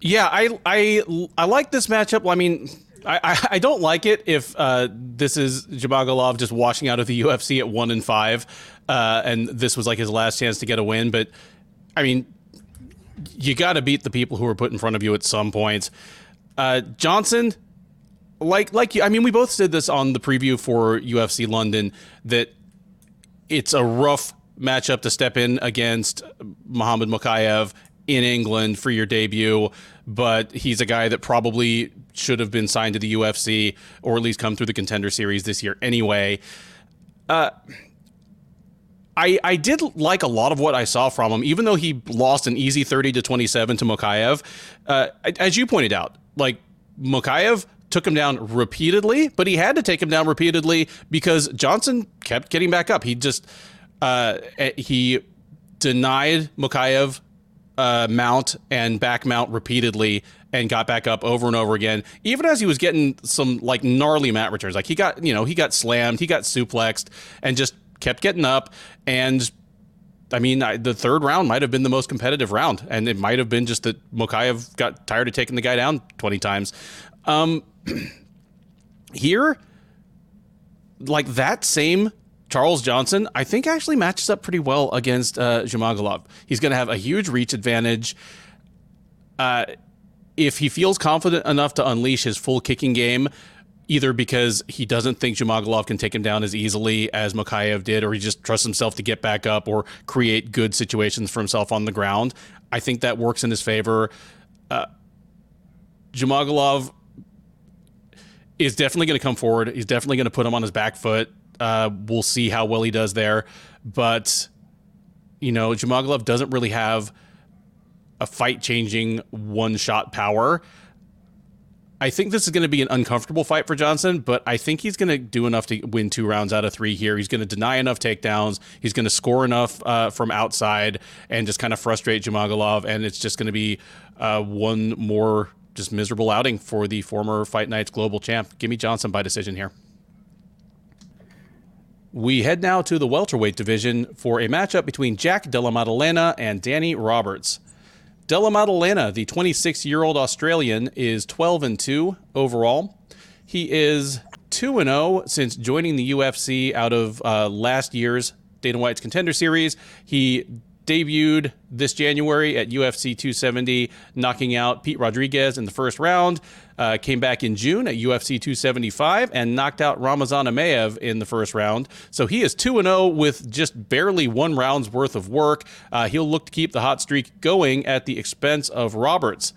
Yeah, I I I like this matchup. I mean, I, I don't like it if uh, this is Zhumagulov just washing out of the UFC at one and five, uh, and this was like his last chance to get a win. But I mean, you got to beat the people who are put in front of you at some point. Uh, Johnson, like like you, I mean, we both said this on the preview for UFC London that it's a rough matchup to step in against Muhammad Mokaev in England for your debut, but he's a guy that probably should have been signed to the UFC or at least come through the contender series this year anyway. Uh, I, I did like a lot of what I saw from him, even though he lost an easy 30 to 27 to Mokaev. Uh, as you pointed out, like Mokaev took him down repeatedly, but he had to take him down repeatedly because Johnson kept getting back up. He just uh, eh, he denied Mokaev uh, mount and back mount repeatedly and got back up over and over again. Even as he was getting some like gnarly mat returns, like he got you know he got slammed, he got suplexed, and just kept getting up. And I mean, I, the third round might have been the most competitive round, and it might have been just that Mokaev got tired of taking the guy down twenty times. Um, here, like that same Charles Johnson, I think actually matches up pretty well against uh, Zhumagulov. He's going to have a huge reach advantage. Uh, if he feels confident enough to unleash his full kicking game, either because he doesn't think Zhumagulov can take him down as easily as Mokaev did, or he just trusts himself to get back up or create good situations for himself on the ground, I think that works in his favor. Uh, Zhumagulov is definitely going to come forward. He's definitely going to put him on his back foot. Uh, we'll see how well he does there. But, you know, Zhumagulov doesn't really have a fight changing one shot power. I think this is going to be an uncomfortable fight for Johnson, but I think he's going to do enough to win two rounds out of three here. He's going to deny enough takedowns. He's going to score enough uh, from outside and just kind of frustrate Zhumagulov. And it's just going to be uh, one more just miserable outing for the former Fight Nights global champ. Give me Johnson by decision here. We head now to the welterweight division for a matchup between Jack Della Maddalena and Danny Roberts. Della Maddalena, the 26 year old Australian, is 12 and 2 overall. He is 2 and 0 since joining the UFC out of uh, last year's Dana White's Contender Series. He debuted this January at UFC 270, knocking out Pete Rodriguez in the first round. Uh, came back in June at UFC 275 and knocked out Ramazan Emeev in the first round. So he is 2 0 with just barely one round's worth of work. Uh, he'll look to keep the hot streak going at the expense of Roberts.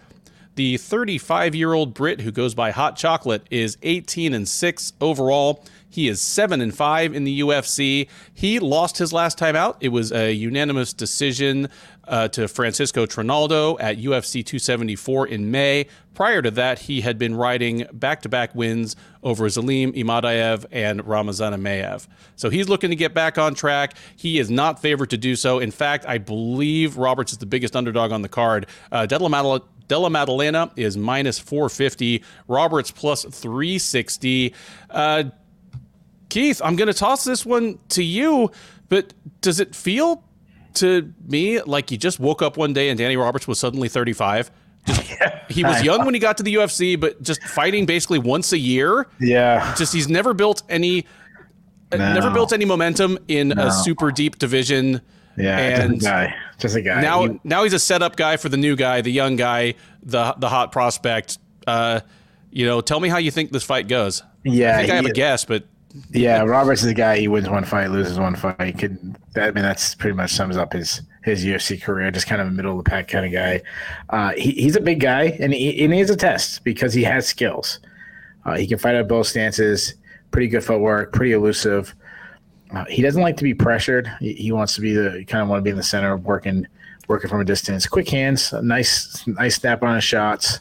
The 35 year old Brit who goes by Hot Chocolate is 18 and 6 overall. He is 7 and 5 in the UFC. He lost his last time out. It was a unanimous decision uh, to Francisco Trinaldo at UFC 274 in May. Prior to that, he had been riding back to back wins over Zelim Imadaev and Ramazan Emeev. So he's looking to get back on track. He is not favored to do so. In fact, I believe Roberts is the biggest underdog on the card. Uh, Della Della Maddalena is minus 450. Roberts plus 360. Uh, Keith, I'm going to toss this one to you, but does it feel to me like you just woke up one day and Danny Roberts was suddenly 35? Just, yeah, he was young when he got to the UFC, but just fighting basically once a year. Yeah. Just he's never built any no. never built any momentum in no. a super deep division. Yeah, and just a guy. Just a guy. Now he, now he's a setup guy for the new guy, the young guy, the the hot prospect. Uh, you know, tell me how you think this fight goes. Yeah, I think I have a guess, but yeah, Roberts is the guy. He wins one fight, loses one fight. He could. That, I mean, that's pretty much sums up his his UFC career. Just kind of a middle of the pack kind of guy. Uh, he, he's a big guy, and he, and he a test because he has skills. Uh, he can fight at both stances. Pretty good footwork. Pretty elusive. Uh, he doesn't like to be pressured. He, he wants to be the kind of want to be in the center, of working working from a distance. Quick hands, nice nice snap on his shots.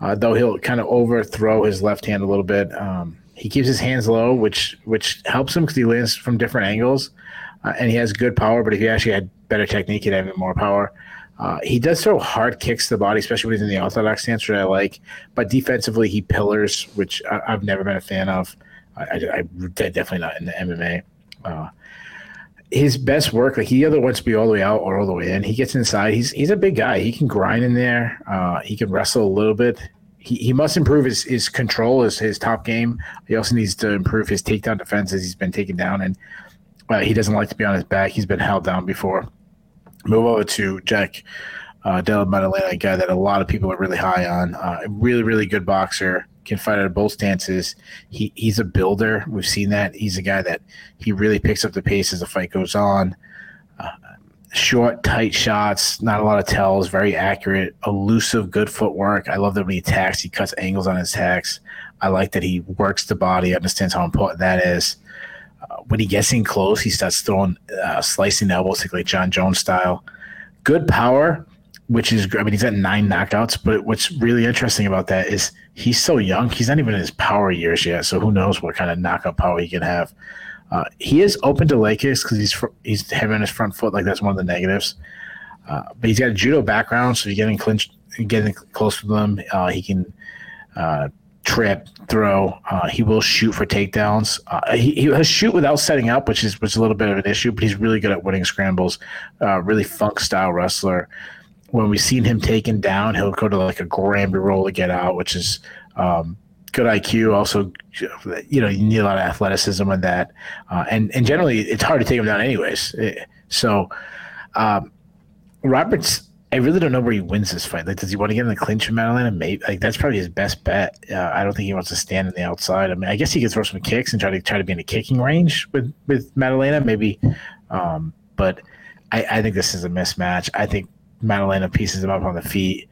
Uh, though he'll kind of overthrow his left hand a little bit. Um, he keeps his hands low, which which helps him because he lands from different angles, uh, and he has good power. But if he actually had better technique, he'd have more power. Uh, he does throw hard kicks to the body, especially when he's in the orthodox stance, which I like. But defensively, he pillars, which I, have never been a fan of. I, I, I, definitely not in the MMA. Uh, his best work, like he either wants to be all the way out or all the way in. He gets inside. He's he's a big guy. He can grind in there. Uh, he can wrestle a little bit he, he must improve his, his control, his, his top game. He also needs to improve his takedown defense as he's been taken down, and uh, he doesn't like to be on his back. He's been held down before. Move over to Jack uh, Della Maddalena, a guy that a lot of people are really high on. Uh, really, really good boxer. Can fight out of both stances. He he's a builder. We've seen that. He's a guy that he really picks up the pace as the fight goes on. Uh, short, tight shots, not a lot of tells, very accurate, elusive, good footwork. I love that when he attacks, he cuts angles on his attacks. I like that he works the body, understands how important that is. Uh, when he gets in close, he starts throwing, uh, slicing elbows like Jon Jones style. Good power, which is, I mean, he's at nine knockouts, but what's really interesting about that is he's so young. He's not even in his power years yet. So who knows what kind of knockout power he can have. Uh, he is open to leg kicks because he's fr- he's heavy on his front foot. Like that's one of the negatives. Uh, but he's got a judo background, so you're getting clinched, getting close with them. Uh, he can uh, trip, throw. Uh, he will shoot for takedowns. He he'll shoot without setting up, which is which is a little bit of an issue. But he's really good at winning scrambles. really funk style wrestler. When we've seen him taken down, he'll go to like a Granby roll to get out, which is um, good IQ. Also, you know, you need a lot of athleticism with that, uh, and and generally it's hard to take him down anyways. Eh, so, um, Roberts, I really don't know where he wins this fight. Like, does he want to get in the clinch with Maddalena? Maybe like that's probably his best bet. Uh, I don't think he wants to stand on the outside. I mean, I guess he could throw some kicks and try to try to be in a kicking range with with Maddalena, maybe. Um, but I, I think this is a mismatch. I think Maddalena pieces him up on the feet.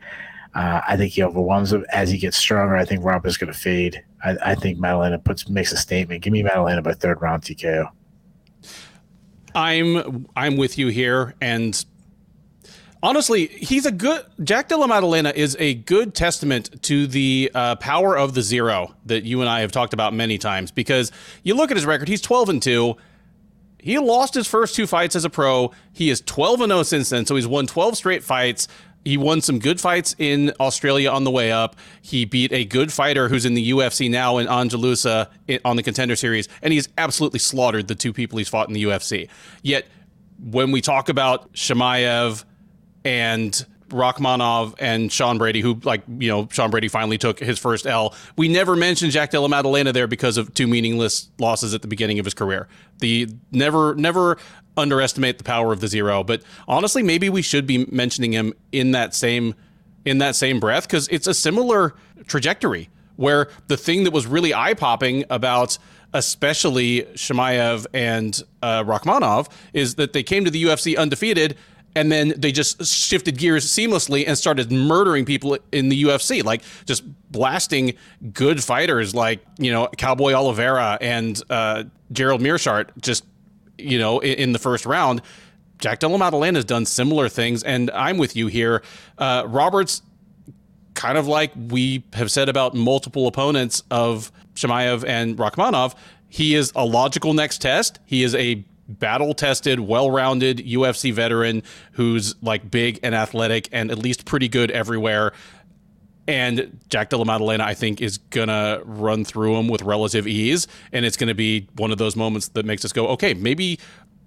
Uh, I think he overwhelms him as he gets stronger. I think Rob is going to fade. I, I, think Maddalena puts makes a statement. Give me Maddalena by third round TKO. I'm I'm with you here, and honestly, he's a good Jack Della Maddalena is a good testament to the uh, power of the zero that you and I have talked about many times. Because you look at his record, he's 12 and two. He lost his first two fights as a pro. He is 12 and 0 since then, so he's won 12 straight fights. He won some good fights in Australia on the way up. He beat a good fighter who's in the UFC now in Ange Loosa on the contender series, and he's absolutely slaughtered the two people he's fought in the UFC. Yet, when we talk about Chimaev and Rakhmonov and Sean Brady, who like you know Sean Brady finally took his first L. We never mentioned Jack Della Maddalena there because of two meaningless losses at the beginning of his career. The never never underestimate the power of the zero. But honestly, maybe we should be mentioning him in that same in that same breath because it's a similar trajectory where the thing that was really eye popping about especially Chimaev and uh, Rakhmonov is that they came to the UFC undefeated and then they just shifted gears seamlessly and started murdering people in the UFC, like just blasting good fighters like you know Cowboy Oliveira and uh, Gerald Meerschaert, just you know, in, in the first round. Jack Della has done similar things, and I'm with you here. Uh, Roberts, kind of like we have said about multiple opponents of Chimaev and Rakhmonov, he is a logical next test. He is a battle tested, well rounded UFC veteran who's like big and athletic and at least pretty good everywhere. And Jack Della Maddalena, I think, is to run through him with relative ease. And it's to be one of those moments that makes us go, okay, maybe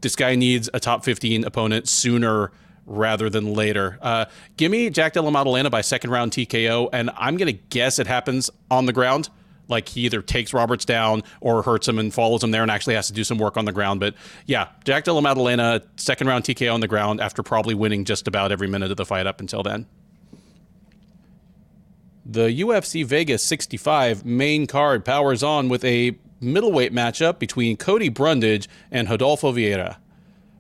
this guy needs a top 15 opponent sooner rather than later. Uh, give me Jack Della Maddalena by second round TKO. And I'm to guess it happens on the ground. Like he either takes Roberts down or hurts him and follows him there and actually has to do some work on the ground. But yeah, Jack Della Maddalena, second round TKO on the ground after probably winning just about every minute of the fight up until then. The UFC Vegas 65 main card powers on with a middleweight matchup between Cody Brundage and Rodolfo Vieira.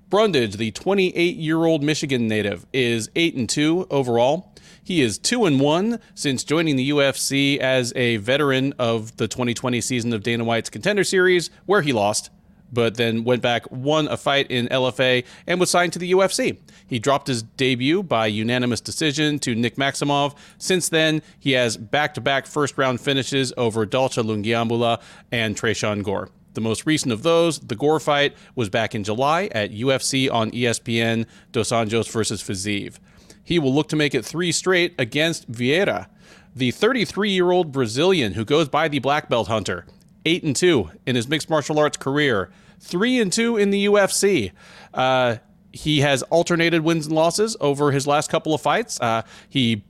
Brundage, the 28 year old Michigan native, is 8 and 2 overall. He is 2 and 1 since joining the UFC as a veteran of the 2020 season of Dana White's Contender Series, where he lost but then went back, won a fight in LFA, and was signed to the UFC. He dropped his debut by unanimous decision to Nick Maximov. Since then, he has back to back first round finishes over Dalcha Lungiambula and Tresean Gore. The most recent of those, the Gore fight, was back in July at UFC on ESPN Dos Anjos versus Fiziev. He will look to make it three straight against Vieira, the 33 year old Brazilian who goes by the Black Belt Hunter. 8 and 2 in his mixed martial arts career three and two in the UFC. Uh, he has alternated wins and losses over his last couple of fights. Uh, he,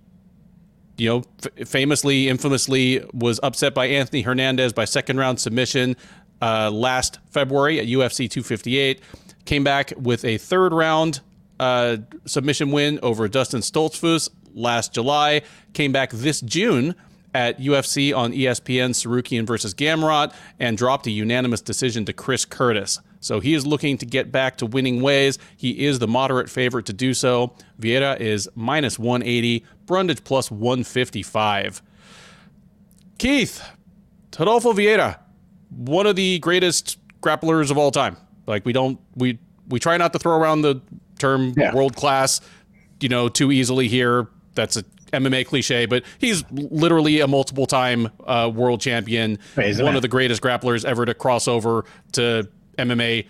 you know, f- famously, infamously, was upset by Anthony Hernandez by second round submission uh, last February at UFC 258. Came back with a third round uh, submission win over Dustin Stoltzfus last July. Came back this June at UFC on ESPN Tsarukyan versus Gamrot and dropped a unanimous decision to Chris Curtis. So he is looking to get back to winning ways. He is the moderate favorite to do so. Vieira is minus 180, Brundage plus 155. Keith, Rodolfo Vieira, one of the greatest grapplers of all time. Like we don't we we try not to throw around the term yeah. world class, you know, too easily here. That's a MMA cliche, but he's literally a multiple time uh, world champion, one of the greatest grapplers ever to cross over to MMA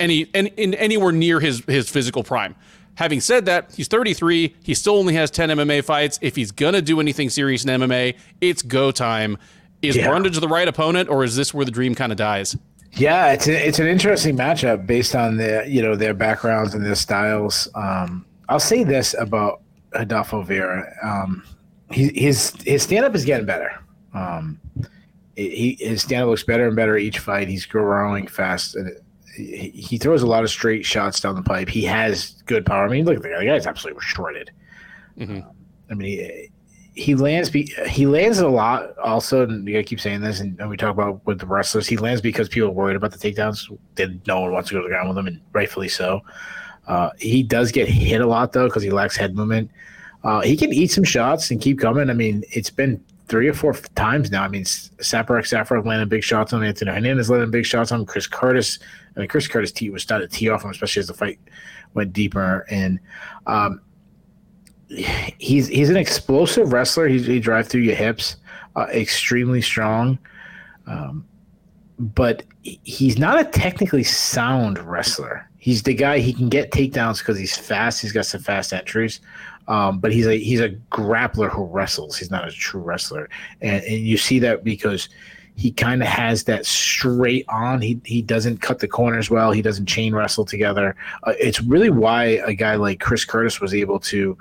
any and in anywhere near his his physical prime. Having said that, he's 33. He still only has 10 MMA fights. If he's gonna do anything serious in MMA, it's go time. Is yeah. Brundage the right opponent, or is this where the dream kind of dies? Yeah, it's a, it's an interesting matchup based on their you know their backgrounds and their styles. Um, I'll say this about Rodolfo Vieira. Um, he, his his stand up is getting better. Um, he his stand up looks better and better each fight. He's growing fast and he, he throws a lot of straight shots down the pipe. He has good power. I mean, look at the guy. The guy's absolutely shredded. Mm-hmm. I mean, he, lands. Be, he lands a lot. Also, and you gotta keep saying this. And, we talk about with the wrestlers, he lands because people are worried about the takedowns. then no one wants to go to the ground with him, and rightfully so. Uh, he does get hit a lot though because he lacks head movement. Uh, he can eat some shots and keep coming. I mean, it's been three or four times now. I mean, Saparbeg Safarov landed big shots on Anthony Hernandez, landed big shots on Chris Curtis. I mean, Chris Curtis t was started to tee off him, especially as the fight went deeper. And um, he's he's an explosive wrestler. He's, he drives through your hips, uh, extremely strong. Um, but he's not a technically sound wrestler. He's the guy he can get takedowns because he's fast. He's got some fast entries, um, but he's a he's a grappler who wrestles. He's not a true wrestler, and, and you see that because he kind of has that straight on. He he doesn't cut the corners well. He doesn't chain wrestle together. Uh, it's really why a guy like Chris Curtis was able to,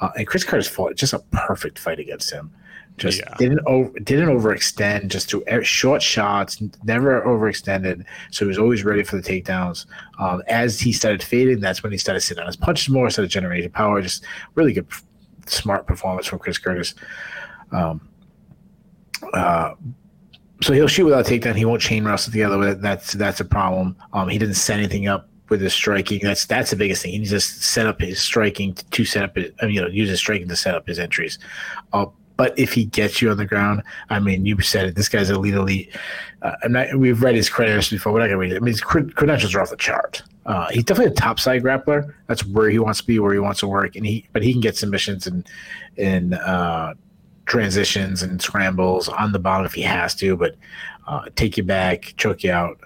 uh, and Chris Curtis fought just a perfect fight against him. Just yeah. didn't over, didn't overextend. Just to short shots, never overextended. So he was always ready for the takedowns. Um, as he started fading, that's when he started sitting on his punches more, started generating power. Just really good, smart performance from Chris Curtis. Um, uh, so he'll shoot without takedown. He won't chain wrestle together with it. That's that's a problem. Um, he didn't set anything up with his striking. That's that's the biggest thing. He needs to set up his striking to set up his, you know, use his striking to set up his entries. Uh, but if he gets you on the ground, I mean, you said it. This guy's elite, elite. Uh, I'm not, we've read his credentials before. We're not gonna read it. I mean, his credentials are off the chart. Uh, he's definitely a top side grappler. That's where he wants to be, where he wants to work, and he. But he can get submissions and and uh, transitions and scrambles on the bottom if he has to. But uh, take you back, choke you out.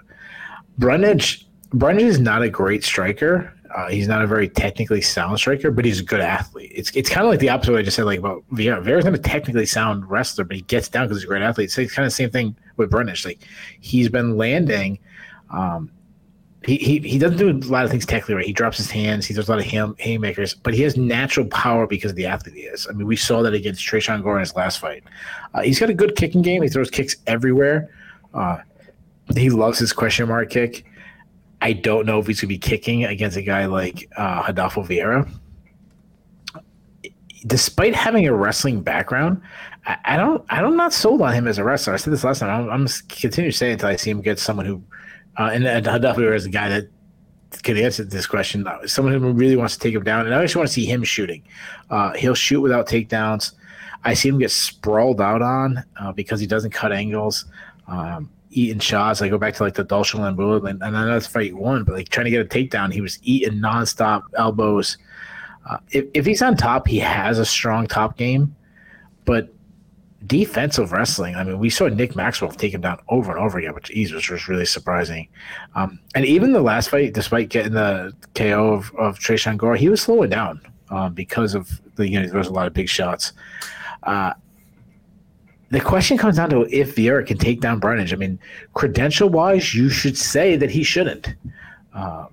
Brundage, Brundage is not a great striker. Uh, he's not a very technically sound striker, but he's a good athlete. It's it's kind of like the opposite of what I just said, like about Vieira. Vieira's not a technically sound wrestler, but he gets down because he's a great athlete. So it's kind of the same thing with Brundage. Like he's been landing. Um, he, he, he doesn't do a lot of things technically right. He drops his hands. He does a lot of ham, haymakers, but he has natural power because of the athlete he is. I mean, we saw that against Tresean Gore in his last fight. Uh, he's got a good kicking game. He throws kicks everywhere. Uh, he loves his question mark kick. I don't know if he's going to be kicking against a guy like uh, Rodolfo Vieira. Despite having a wrestling background, I, I, don't. I'm not sold on him as a wrestler. I said this last time. I'm, I'm continue to say it until I see him get someone who, uh, and, and Rodolfo Vieira is a guy that can answer this question. Someone who really wants to take him down, and I just want to see him shooting. Uh, he'll shoot without takedowns. I see him get sprawled out on uh, because he doesn't cut angles. Um, eating shots. I go back to like the Dolce Lambu, and, I know that's fight one, but like trying to get a takedown, he was eating nonstop elbows. Uh, if, if he's on top, he has a strong top game, but defensive wrestling. I mean, we saw Nick Maxwell take him down over and over again, which ease was really surprising. Um, and even the last fight, despite getting the KO of, of Tresean Gore, he was slowing down um, because of the you know there was a lot of big shots. Uh, the question comes down to if Vieira can take down Brundage. I mean, credential wise, you should say that he shouldn't. Uh,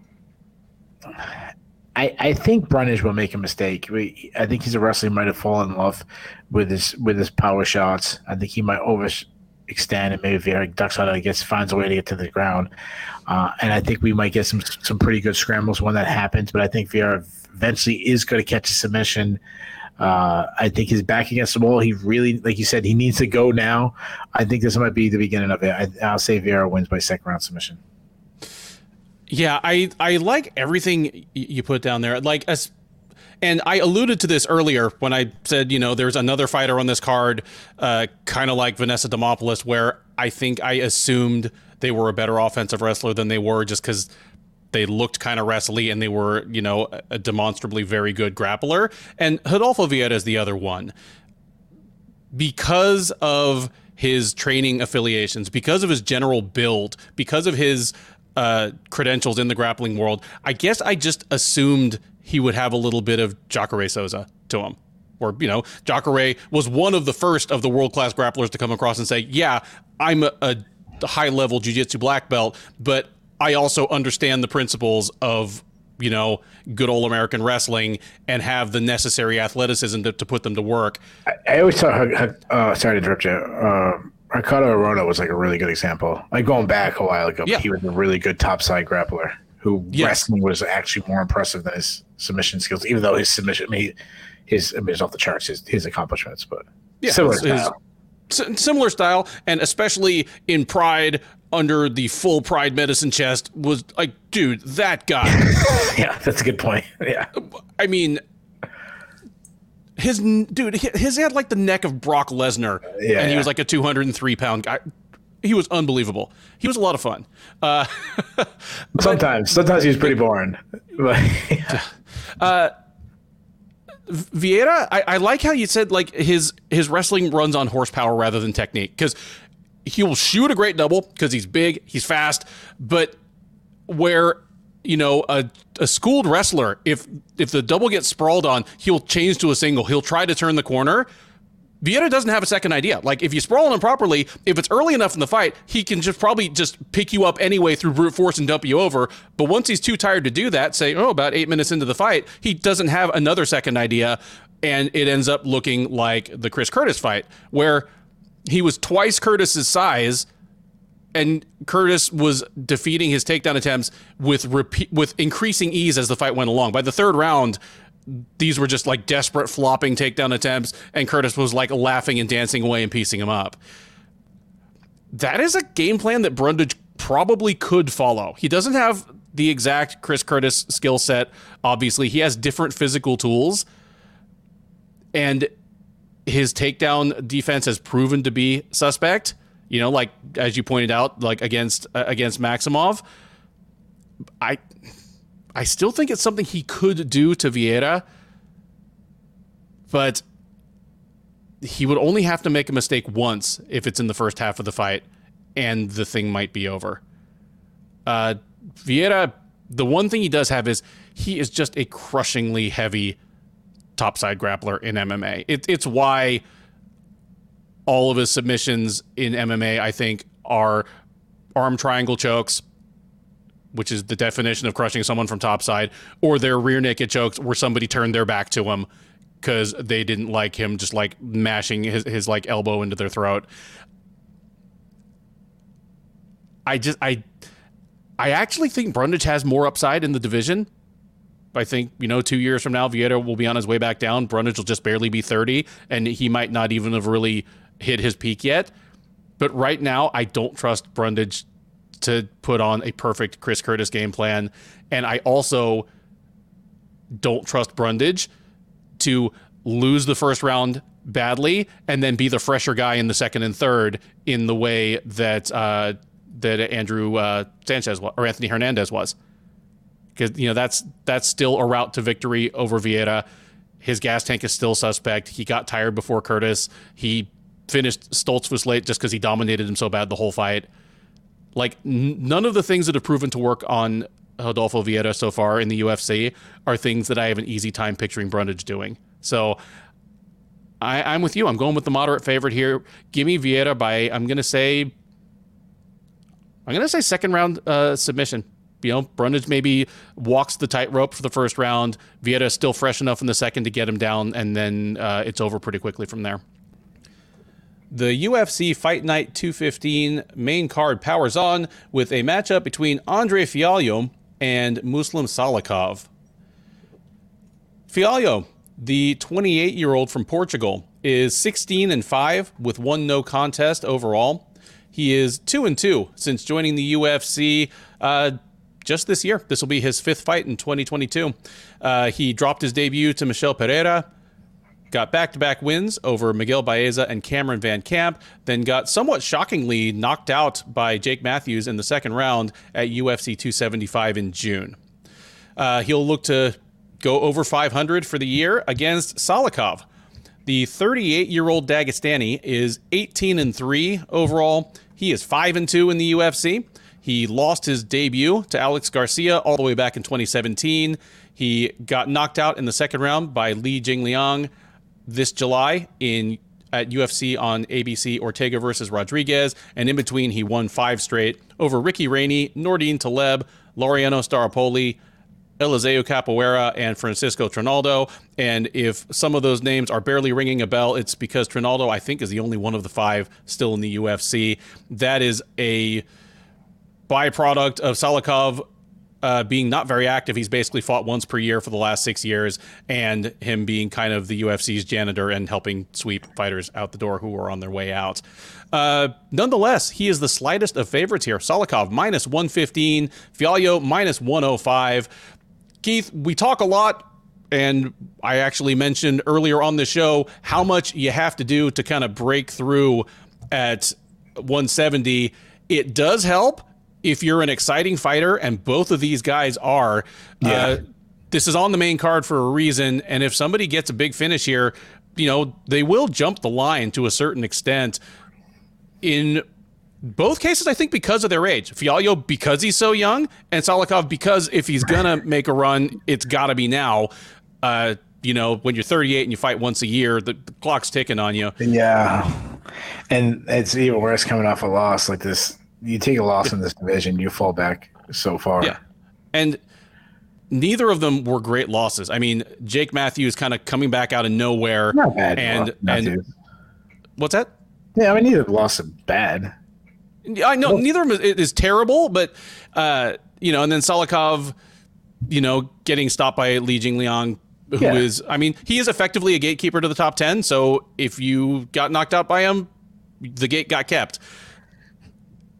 I, I think Brundage will make a mistake. I think he's a wrestler who might have fallen in love with his with his power shots. I think he might overextend and maybe Vieira ducks out and gets finds a way to get to the ground. Uh, and I think we might get some some pretty good scrambles when that happens. But I think Vieira eventually is going to catch a submission Uh, I think he's back against the wall. He really, like you said, he needs to go now. I think this might be the beginning of it. I, will say Vieira wins by second round submission. Yeah, I I like everything you put down there. Like as and I alluded to this earlier when I said, you know, there's another fighter on this card, uh, kind of like Vanessa Demopoulos, where I think I assumed they were a better offensive wrestler than they were just because they looked kind of wrestly and they were, you know, a demonstrably very good grappler. And Rodolfo Vieira is the other one. Because of his training affiliations, because of his general build, because of his uh, credentials in the grappling world, I guess I just assumed he would have a little bit of Jacare Souza to him. Or, you know, Jacare was one of the first of the world class grapplers to come across and say, yeah, I'm a, a high level jiu jitsu black belt, but I also understand the principles of you know, good old American wrestling and have the necessary athleticism to, to put them to work. I, I always thought, uh, sorry to interrupt you, uh, Ricardo Arona was like a really good example. Like going back a while ago, yeah. he was a really good topside grappler who yes. wrestling was actually more impressive than his submission skills, even though his submission, I mean, his, I mean, off the charts, his, his accomplishments, but yeah, similar style. His, similar style, and especially in Pride under the full Pride medicine chest was like, dude, that guy. yeah, that's a good point. Yeah. I mean, his dude, his had like the neck of Brock Lesnar, yeah, and he yeah. was like a 203 pound guy he was unbelievable. He was a lot of fun. Uh, sometimes, sometimes he was pretty boring. uh, Vieira, I, I, like how you said like his his wrestling runs on horsepower rather than technique because he will shoot a great double because he's big, he's fast, but where you know a, a schooled wrestler, if if the double gets sprawled on, he'll change to a single. He'll try to turn the corner Vieira doesn't have a second idea. Like if you sprawl him properly, if it's early enough in the fight, he can just probably just pick you up anyway through brute force and dump you over. But once he's too tired to do that, say, oh, about eight minutes into the fight, he doesn't have another second idea, and it ends up looking like the Chris Curtis fight, where he was twice Curtis's size, and Curtis was defeating his takedown attempts with repeat with increasing ease as the fight went along. By the third round, these were just like desperate flopping takedown attempts, and Curtis was like laughing and dancing away and piecing him up. That is a game plan that Brundage probably could follow. He doesn't have the exact Chris Curtis skill set. Obviously, he has different physical tools, and his takedown defense has proven to be suspect. You know, like as you pointed out, like against uh, against Maximov. I I still think it's something he could do to Vieira, but he would only have to make a mistake once if it's in the first half of the fight, and the thing might be over. Uh, Vieira, the one thing he does have is he is just a crushingly heavy topside grappler in MMA. It, it's why all of his submissions in MMA, I think, are arm triangle chokes, which is the definition of crushing someone from topside, or their rear naked chokes where somebody turned their back to him because they didn't like him just like mashing his, his like elbow into their throat. I just I I actually think Brundage has more upside in the division. I think, you know, two years from now, Vieira will be on his way back down. Brundage will just barely be 30, and he might not even have really hit his peak yet. But right now, I don't trust Brundage to put on a perfect Chris Curtis game plan. And I also don't trust Brundage to lose the first round badly and then be the fresher guy in the second and third in the way that uh, that Andrew uh, Sanchez or Anthony Hernandez was. Because you know that's that's still a route to victory over Vieira. His gas tank is still suspect. He got tired before Curtis. He finished Stoltzfus late just because he dominated him so bad the whole fight. Like n- none of the things that have proven to work on Rodolfo Vieira so far in the UFC are things that I have an easy time picturing Brundage doing. So I, am with you. I'm going with the moderate favorite here. Give me Vieira by I'm gonna say I'm gonna say second round uh, submission. You know, Brundage maybe walks the tightrope for the first round. Vieira is still fresh enough in the second to get him down, and then uh, it's over pretty quickly from there. The UFC Fight Night 215 main card powers on with a matchup between Andre Fialho and Muslim Salikhov. Fialho, The 28 year old from Portugal is 16 and 5 with one no contest overall. He is 2 and 2 since joining the UFC uh, just this year. This will be his fifth fight in 2022. Uh, he dropped his debut to Michel Pereira, got back to back wins over Miguel Baeza and Cameron VanCamp, then got somewhat shockingly knocked out by Jake Matthews in the second round at UFC 275 in June. Uh, he'll look to go over 500 for the year against Salikhov. The 38 year old Dagestani is 18 and 3 overall. He is 5 and 2 in the UFC. He lost his debut to Alex Garcia all the way back in 2017. He got knocked out in the second round by Li Jingliang this July in at UFC on ABC Ortega versus Rodriguez, and in between he won five straight over Ricky Rainey, Nordine Taleb, Laureano Staropoli, Eliseu Capoeira, and Francisco Trinaldo. And if some of those names are barely ringing a bell, it's because Trinaldo, I think, is the only one of the five still in the UFC. That is a byproduct of Salikhov uh, being not very active. He's basically fought once per year for the last six years, and him being kind of the UFC's janitor and helping sweep fighters out the door who are on their way out. Uh, nonetheless, he is the slightest of favorites here. Salikhov minus 115, Fialho minus 105. Keith, we talk a lot. And I actually mentioned earlier on the show how much you have to do to kind of break through at 170. It does help if you're an exciting fighter, and both of these guys are, yeah. Uh, this is on the main card for a reason. And if somebody gets a big finish here, you know, they will jump the line to a certain extent. In both cases, I think because of their age. Fialho because he's so young, and Salikhov because if he's gonna make a run, it's got to be now. Uh, you know, when you're 38 and you fight once a year, the, the, clock's ticking on you. Yeah, and it's even worse coming off a loss like this you take a loss in this division, you fall back so far. Yeah, and neither of them were great losses. I mean, Jake Matthews kind of coming back out of nowhere. Not bad. And and what's that? Yeah, I mean, neither loss is bad. I know well, neither of them is, is terrible, but uh, you know, and then Salikhov, you know, getting stopped by Li Jingliang, who yeah. is, I mean, he is effectively a gatekeeper to the top ten. So if you got knocked out by him, the gate got kept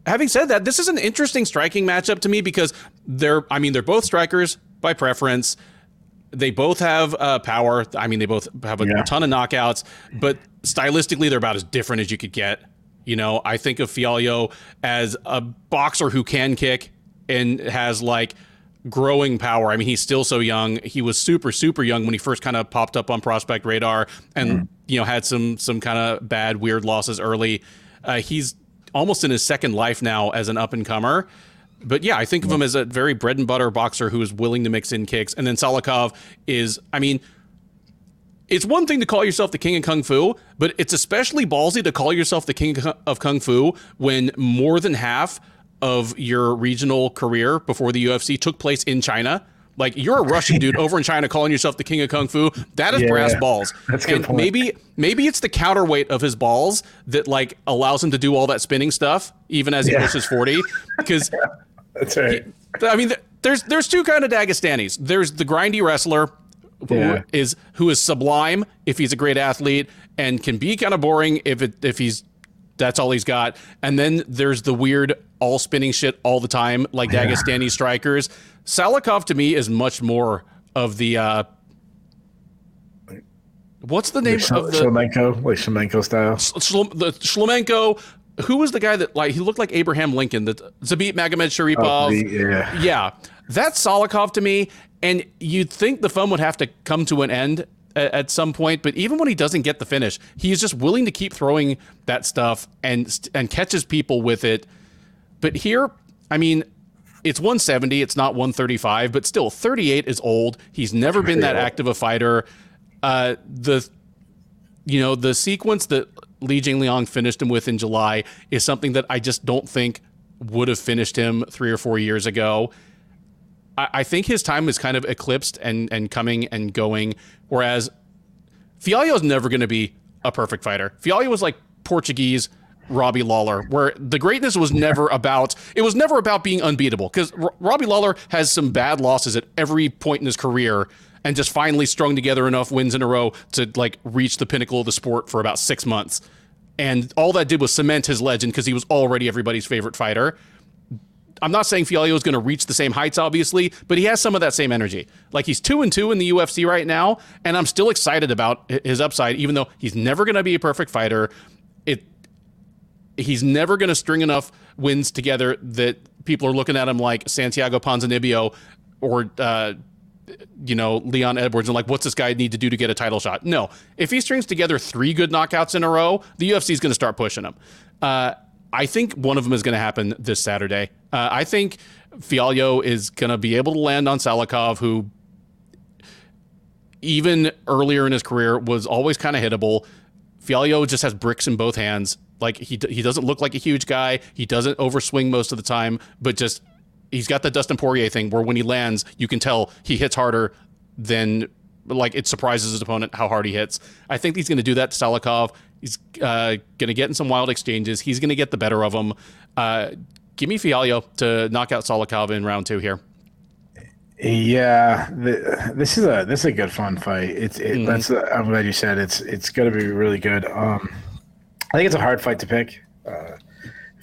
having said that, this is an interesting striking matchup to me because they're, I mean, they're both strikers by preference. They both have uh, power. I mean, they both have a, yeah. ton of knockouts, but stylistically, they're about as different as you could get. You know, I think of Fialho as a boxer who can kick and has like growing power. I mean, he's still so young. He was super, super young when he first kind of popped up on prospect radar, and mm. you know had some some kind of bad, weird losses early. Uh, he's almost in his second life now as an up and comer. But yeah, I think of him as a very bread and butter boxer who is willing to mix in kicks. And then Salikhov is, I mean, it's one thing to call yourself the king of kung fu, but it's especially ballsy to call yourself the king of kung fu when more than half of your regional career before the UFC took place in China. Like you're a Russian dude over in China calling yourself the king of kung fu. That is yeah, brass balls. That's and point. maybe maybe it's the counterweight of his balls that like allows him to do all that spinning stuff even as he yeah. pushes 40 because That's right. He, I mean there's there's two kind of Dagestanis. There's the grindy wrestler who is who is sublime if he's a great athlete and can be kind of boring if it if he's that's all he's got. And then there's the weird all spinning shit all the time like Dagestani strikers Salikhov to me is much more of the uh, what's the name like of the Shlemenko, like Shlemenko style? Shl- the Shlemenko. Who was the guy that like he looked like Abraham Lincoln? That Zabit Magomedsharipov. Oh, yeah, yeah. That's Salikhov to me, and you'd think the fun would have to come to an end at, at some point. But even when he doesn't get the finish, he is just willing to keep throwing that stuff and and catches people with it. But here, I mean, it's 170. It's not 135, but still 38 is old. He's never been that active a fighter. Uh, the you know the sequence that Li Jingliang finished him with in July is something that I just don't think would have finished him three or four years ago. I, I think his time is kind of eclipsed and and coming and going. Whereas Fialho is never going to be a perfect fighter. Fialho was like Portuguese Robbie Lawler, where the greatness was never about it was never about being unbeatable because R- Robbie Lawler has some bad losses at every point in his career, and just finally strung together enough wins in a row to like reach the pinnacle of the sport for about six months. And all that did was cement his legend because he was already everybody's favorite fighter. I'm not saying Fialho is going to reach the same heights, obviously, but he has some of that same energy. Like he's two and two in the UFC right now, and I'm still excited about his upside, even though he's never going to be a perfect fighter. It he's never going to string enough wins together that people are looking at him like Santiago Ponzinibbio or uh, you know Leon Edwards and like what's this guy need to do to get a title shot? No, if he strings together three good knockouts in a row, the UFC is going to start pushing him. Uh, I think one of them is going to happen this Saturday. Uh, I think Fialho is going to be able to land on Salikhov, who even earlier in his career was always kind of hittable. Fialho just has bricks in both hands. Like he he doesn't look like a huge guy. He doesn't overswing most of the time, but just he's got the Dustin Poirier thing where when he lands, you can tell he hits harder than like it surprises his opponent how hard he hits. I think he's going to do that to Salikhov. He's uh, going to get in some wild exchanges. He's going to get the better of him. Uh, give me Fialho to knock out Salikhov in round two here. Yeah, the, this is a this is a good fun fight. It's it, mm. that's I'm glad you said it's it's going to be really good. Um, I think it's a hard fight to pick. Uh,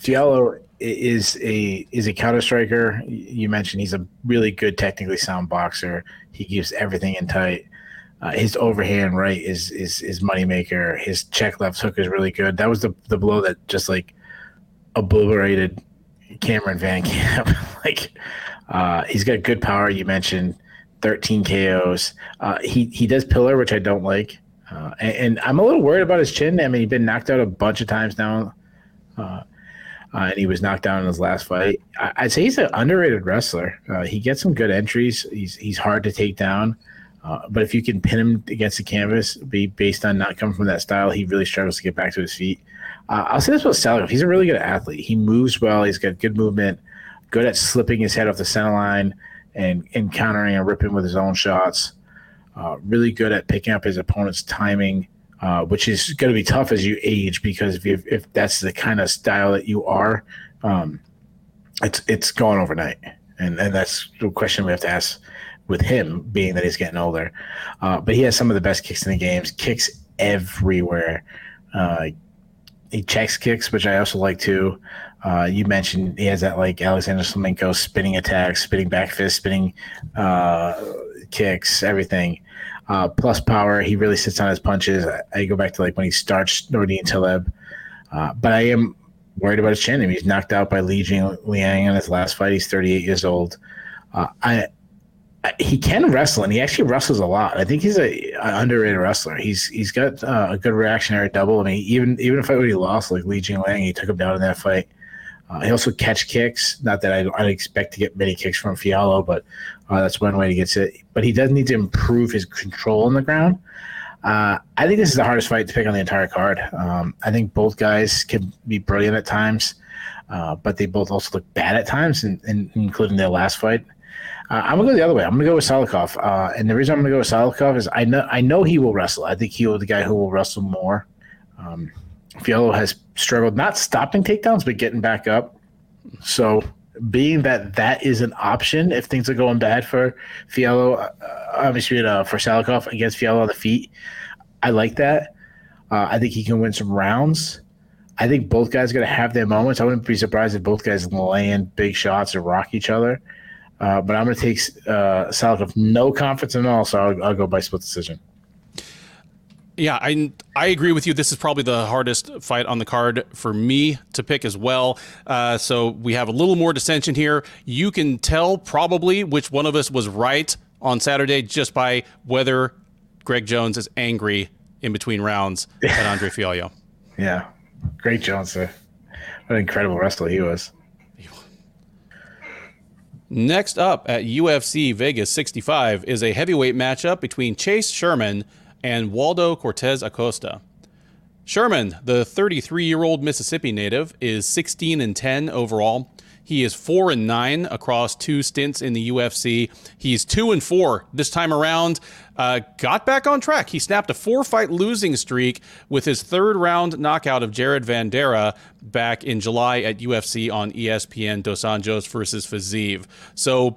Fialho is a is a counter striker. You mentioned he's a really good, technically sound boxer. He keeps everything in tight. Uh, his overhand right is is is moneymaker. His check left hook is really good. That was the the blow that just like obliterated Cameron VanCamp. like uh, he's got good power. You mentioned 13 KOs. Uh, he he does pillar, which I don't like. Uh, and, and, I'm a little worried about his chin. I mean, he's been knocked out a bunch of times now, uh, uh, and he was knocked down in his last fight. I, would say he's an underrated wrestler. Uh, he gets some good entries. He's he's hard to take down, but if you can pin him against the canvas, be based on not coming from that style, he really struggles to get back to his feet. I'll say this about Salikhov. He's a really good athlete. He moves well. He's got good movement, good at slipping his head off the center line and, and countering and ripping with his own shots. Uh, really good at picking up his opponent's timing, uh, which is going to be tough as you age because if, you, if that's the kind of style that you are, um, it's it's gone overnight, and and that's the question we have to ask with him, being that he's getting older. Uh, but he has some of the best kicks in the games, kicks everywhere. Uh, he checks kicks, which I also like too. Uh, you mentioned he has that like Alexander Shlemenko spinning attacks, spinning back fist, spinning uh, kicks, everything. Uh, plus power. He really sits on his punches. I, I, go back to like when he starts Nordine Taleb. Uh, but I am worried about his chin. I mean, he's knocked out by Li Jingliang in his last fight. He's 38 years old. Uh, I, I, he can wrestle, and he actually wrestles a lot. I think he's a, a underrated wrestler. He's he's got uh, a good reactionary double. I mean, even even if I he lost, like Li Jingliang, he took him down in that fight. Uh, he also catch kicks. Not that I I expect to get many kicks from Fialho, but uh, that's one way to get it. But he does need to improve his control on the ground. Uh, I think this is the hardest fight to pick on the entire card. Um, I think both guys can be brilliant at times, uh, but they both also look bad at times, in, including their last fight. Uh, I'm gonna go the other way. I'm gonna go with Salikhov, uh, and the reason I'm gonna go with Salikhov is I know I know he will wrestle. I think he will be the guy who will wrestle more. Um, Fialho has struggled not stopping takedowns, but getting back up. So, being that that is an option if things are going bad for Fialho, uh, obviously uh, for Salikhov against Fialho on the feet, I like that. Uh, I think he can win some rounds. I think both guys are going to have their moments. I wouldn't be surprised if both guys land big shots or rock each other. Uh, but I'm going to take uh, Salikhov no confidence at all, so I'll, I'll go by split decision. Yeah, I I agree with you. This is probably the hardest fight on the card for me to pick as well. Uh, so we have a little more dissension here. You can tell probably which one of us was right on Saturday just by whether Greg Jones is angry in between rounds at Andre Fialho. Yeah, great Jones. What an incredible wrestler he was. Next up at UFC Vegas 65 is a heavyweight matchup between Chase Sherman and Waldo Cortes Acosta. Sherman, the 33 year old Mississippi native, is 16 and 10 overall. He is 4 and 9 across two stints in the UFC. He's 2 and 4 this time around. Uh, got back on track. He snapped a four fight losing streak with his third round knockout of Jared Vanderaa back in July at UFC on ESPN Dos Anjos versus Fiziev. So,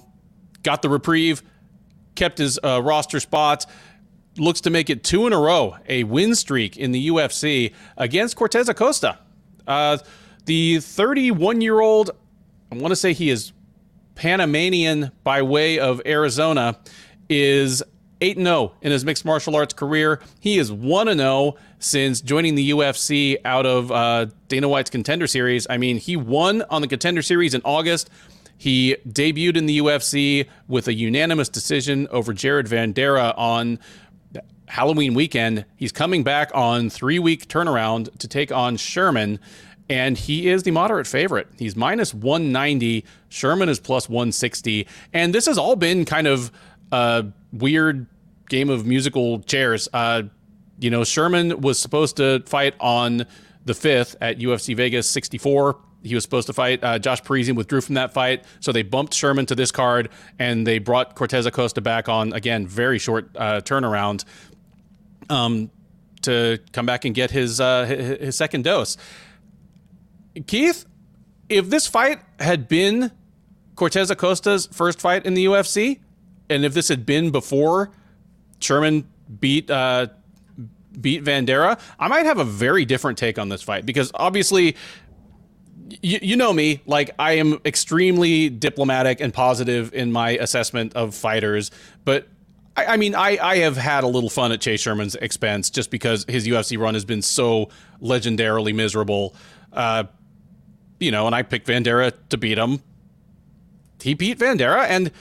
got the reprieve kept his uh, roster spot. Looks to make it two in a row, a win streak in the UFC against Cortes Acosta. Uh, the 31 year old, I want to say he is Panamanian by way of Arizona, is 8 0 in his mixed martial arts career. He is 1 0 since joining the UFC out of uh, Dana White's contender series. I mean, he won on the contender series in August. He debuted in the UFC with a unanimous decision over Jared Vanderaa on Halloween weekend. He's coming back on three week turnaround to take on Sherman, and he is the moderate favorite. He's minus 190. Sherman is plus 160. And this has all been kind of a weird game of musical chairs. Uh, you know, Sherman was supposed to fight on the 5th at UFC Vegas 64. He was supposed to fight. Uh, Josh Parisian withdrew from that fight, so they bumped Sherman to this card, and they brought Cortes Acosta back on again. Very short uh, turnaround um, to come back and get his, uh, his second dose. Keith, if this fight had been Cortes Acosta's first fight in the UFC, and if this had been before Sherman beat uh, beat Vanderaa, I might have a very different take on this fight because obviously. You, you know me, like I am extremely diplomatic and positive in my assessment of fighters, but I, I, mean, I, I have had a little fun at Chase Sherman's expense just because his UFC run has been so legendarily miserable. Uh, you know, and I picked Vanderaa to beat him. He beat Vanderaa, and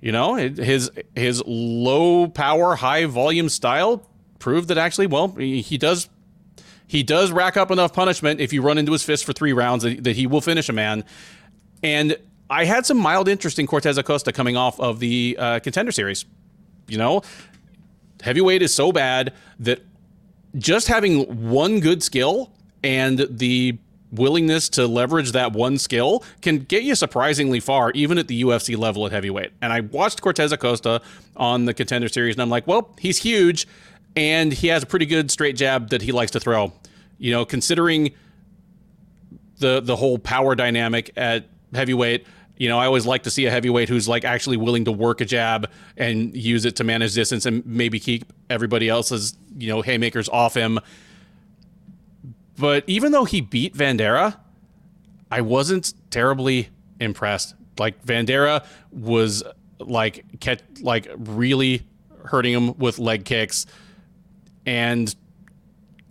you know his his low power, high volume style proved that actually, well, he does he does rack up enough punishment if you run into his fist for three rounds that, that he will finish a man. And I had some mild interest in Cortes Acosta coming off of the uh, contender series you know, heavyweight is so bad that just having one good skill and the willingness to leverage that one skill can get you surprisingly far, even at the UFC level at heavyweight. And I watched Cortes Acosta on the contender series, and I'm like, well, he's huge, and he has a pretty good straight jab that he likes to throw. You know, considering the the whole power dynamic at heavyweight, you know, I always like to see a heavyweight who's like actually willing to work a jab and use it to manage distance and maybe keep everybody else's, you know, haymakers off him. But even though he beat Vanderaa, I wasn't terribly impressed. Like Vanderaa was like kept like really hurting him with leg kicks and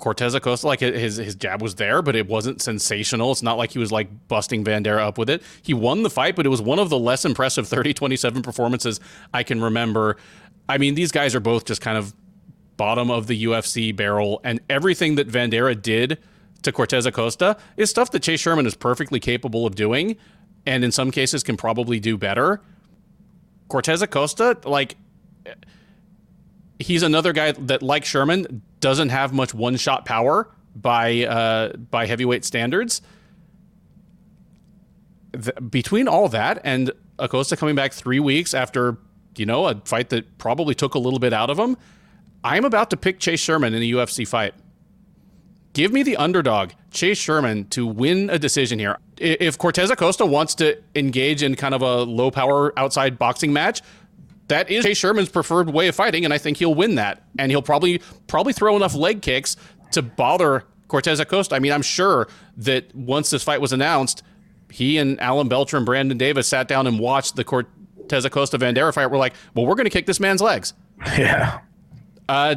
Cortes Acosta, like his his jab was there, but it wasn't sensational. It's not like he was like busting Vanderaa up with it. He won the fight, but it was one of the less impressive 30-27 performances I can remember. I mean, these guys are both just kind of bottom of the UFC barrel, and everything that Vanderaa did to Cortes Acosta is stuff that Chase Sherman is perfectly capable of doing, and in some cases can probably do better. Cortes Acosta, like he's another guy that, like Sherman, doesn't have much one shot power by uh, by heavyweight standards. The, between all that and Acosta coming back three weeks after you know a fight that probably took a little bit out of him, I'm about to pick Chase Sherman in a UFC fight. Give me the underdog, Chase Sherman, to win a decision here. If Cortes Acosta wants to engage in kind of a low power outside boxing match, that is Chase Sherman's preferred way of fighting, and I think he'll win that. And he'll probably probably throw enough leg kicks to bother Cortes Acosta. I mean, I'm sure that once this fight was announced, he and Alan Belcher and Brandon Davis sat down and watched the Cortes Acosta Vanderaa fight. We're like, well, we're going to kick this man's legs. Yeah. Uh,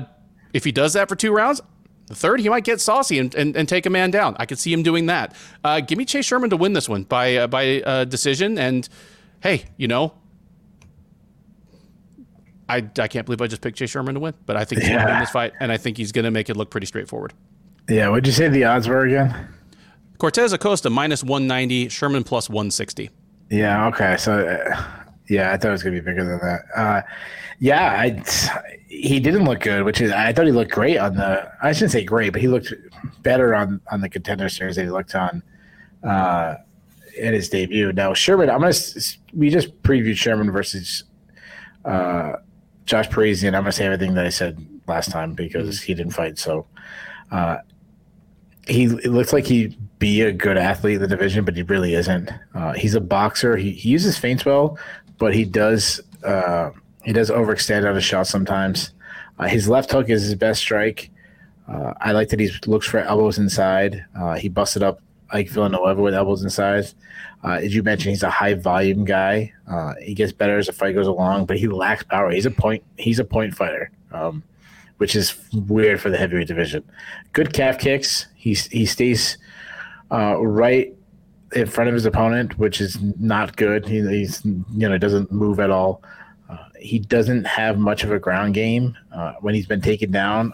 if he does that for two rounds, the third, he might get saucy and, and, and take a man down. I could see him doing that. Uh, give me Chase Sherman to win this one by uh, by uh, decision. And hey, you know, I, I can't believe I just picked Chase Sherman to win, but I think he's yeah. going to win this fight, and I think he's going to make it look pretty straightforward. Yeah, what'd you say the odds were again? Cortes Acosta minus 190, Sherman plus 160. Yeah, okay. So, uh, yeah, I thought it was going to be bigger than that. Uh, yeah, I, he didn't look good, which is, I thought he looked great on the, I shouldn't say great, but he looked better on, on the contender series than he looked on uh, in his debut. Now, Sherman, I'm going to, we just previewed Sherman versus uh, Josh Parisian, I'm gonna say everything that I said last time because he didn't fight. So uh, he it looks like he'd be a good athlete in the division, but he really isn't. Uh, he's a boxer. He, he uses feints well, but he does uh, He does overextend on his shot sometimes. Uh, his left hook is his best strike. Uh, I like that he looks for elbows inside. Uh, he busted up Ike Villanueva with elbows inside. Uh, as you mentioned, he's a high volume guy. Uh, he gets better as the fight goes along, but he lacks power. He's a point. He's a point fighter, um, which is weird for the heavyweight division. Good calf kicks. He he stays uh, right in front of his opponent, which is not good. He, he's you know doesn't move at all. Uh, he doesn't have much of a ground game. Uh, when he's been taken down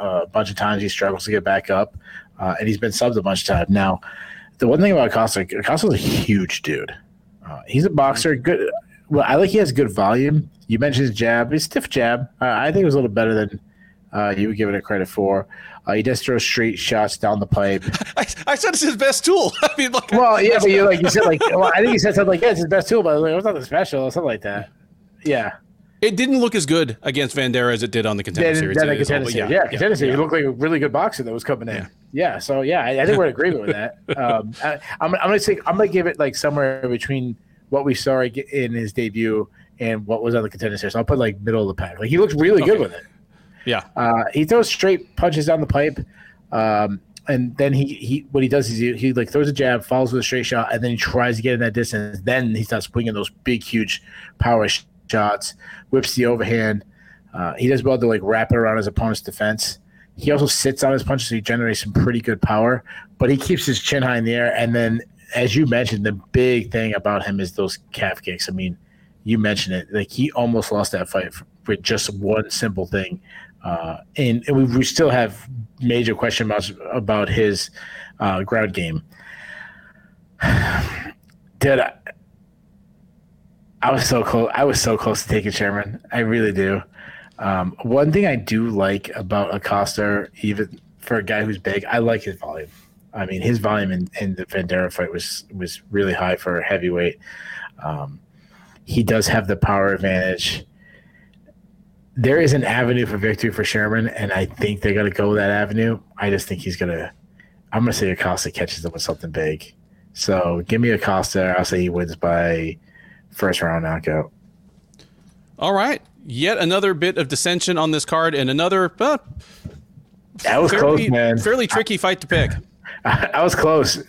uh, a bunch of times, he struggles to get back up, uh, and he's been subbed a bunch of times. Now, the one thing about Costa, Costa's a huge dude. Uh, he's a boxer. Good. Well, I like he has good volume. You mentioned his jab. His stiff jab. I think it was a little better than you were give it credit for. Uh, he does throw straight shots down the pipe. I, I said it's his best tool. I mean, like, well, yeah, but you like you said like well, I think you said something like yeah, it's his best tool, but like, it was nothing special, or something like that. Yeah. It didn't look as good against Vanderaa as it did on the contender yeah, series. Yeah, contender series. Yeah, yeah, contender series. Yeah. He looked like a really good boxer that was coming in. Yeah. so yeah, I, I think we're in agreement with that. Um, I, am I'm gonna say I'm gonna give it like somewhere between what we saw in his debut and what was on the contender series. So I'll put like middle of the pack. Like he looks really okay. good with it. Yeah. Uh, he throws straight punches down the pipe. Um, and then he, he what he does is he, he like throws a jab, follows with a straight shot, and then he tries to get in that distance. Then he starts swinging those big, huge power sh- shots, whips the overhand. Uh, he does well to like wrap it around his opponent's defense. He also sits on his punches, so he generates some pretty good power. But he keeps his chin high in the air, and then, as you mentioned, the big thing about him is those calf kicks. I mean, you mentioned it; like he almost lost that fight with just one simple thing. Uh, and, and we, we, still have major question marks about his uh, ground game. Dude, I, I, was so close. I was so close to taking Sherman. I really do. Um, one thing I do like about Acosta, even for a guy who's big, I like his volume. I mean, his volume in, in the Vanderaa fight was was really high for a heavyweight. Um, he does have the power advantage there is an avenue for victory for Sherman, and I think they're going to go that avenue. I just think he's going to. I'm going to say Acosta catches him with something big. So give me Acosta. I'll say he wins by first round knockout. All right. Yet another bit of dissension on this card, and another. Uh, that was fairly, close, man. Fairly tricky fight to pick. I, I was close.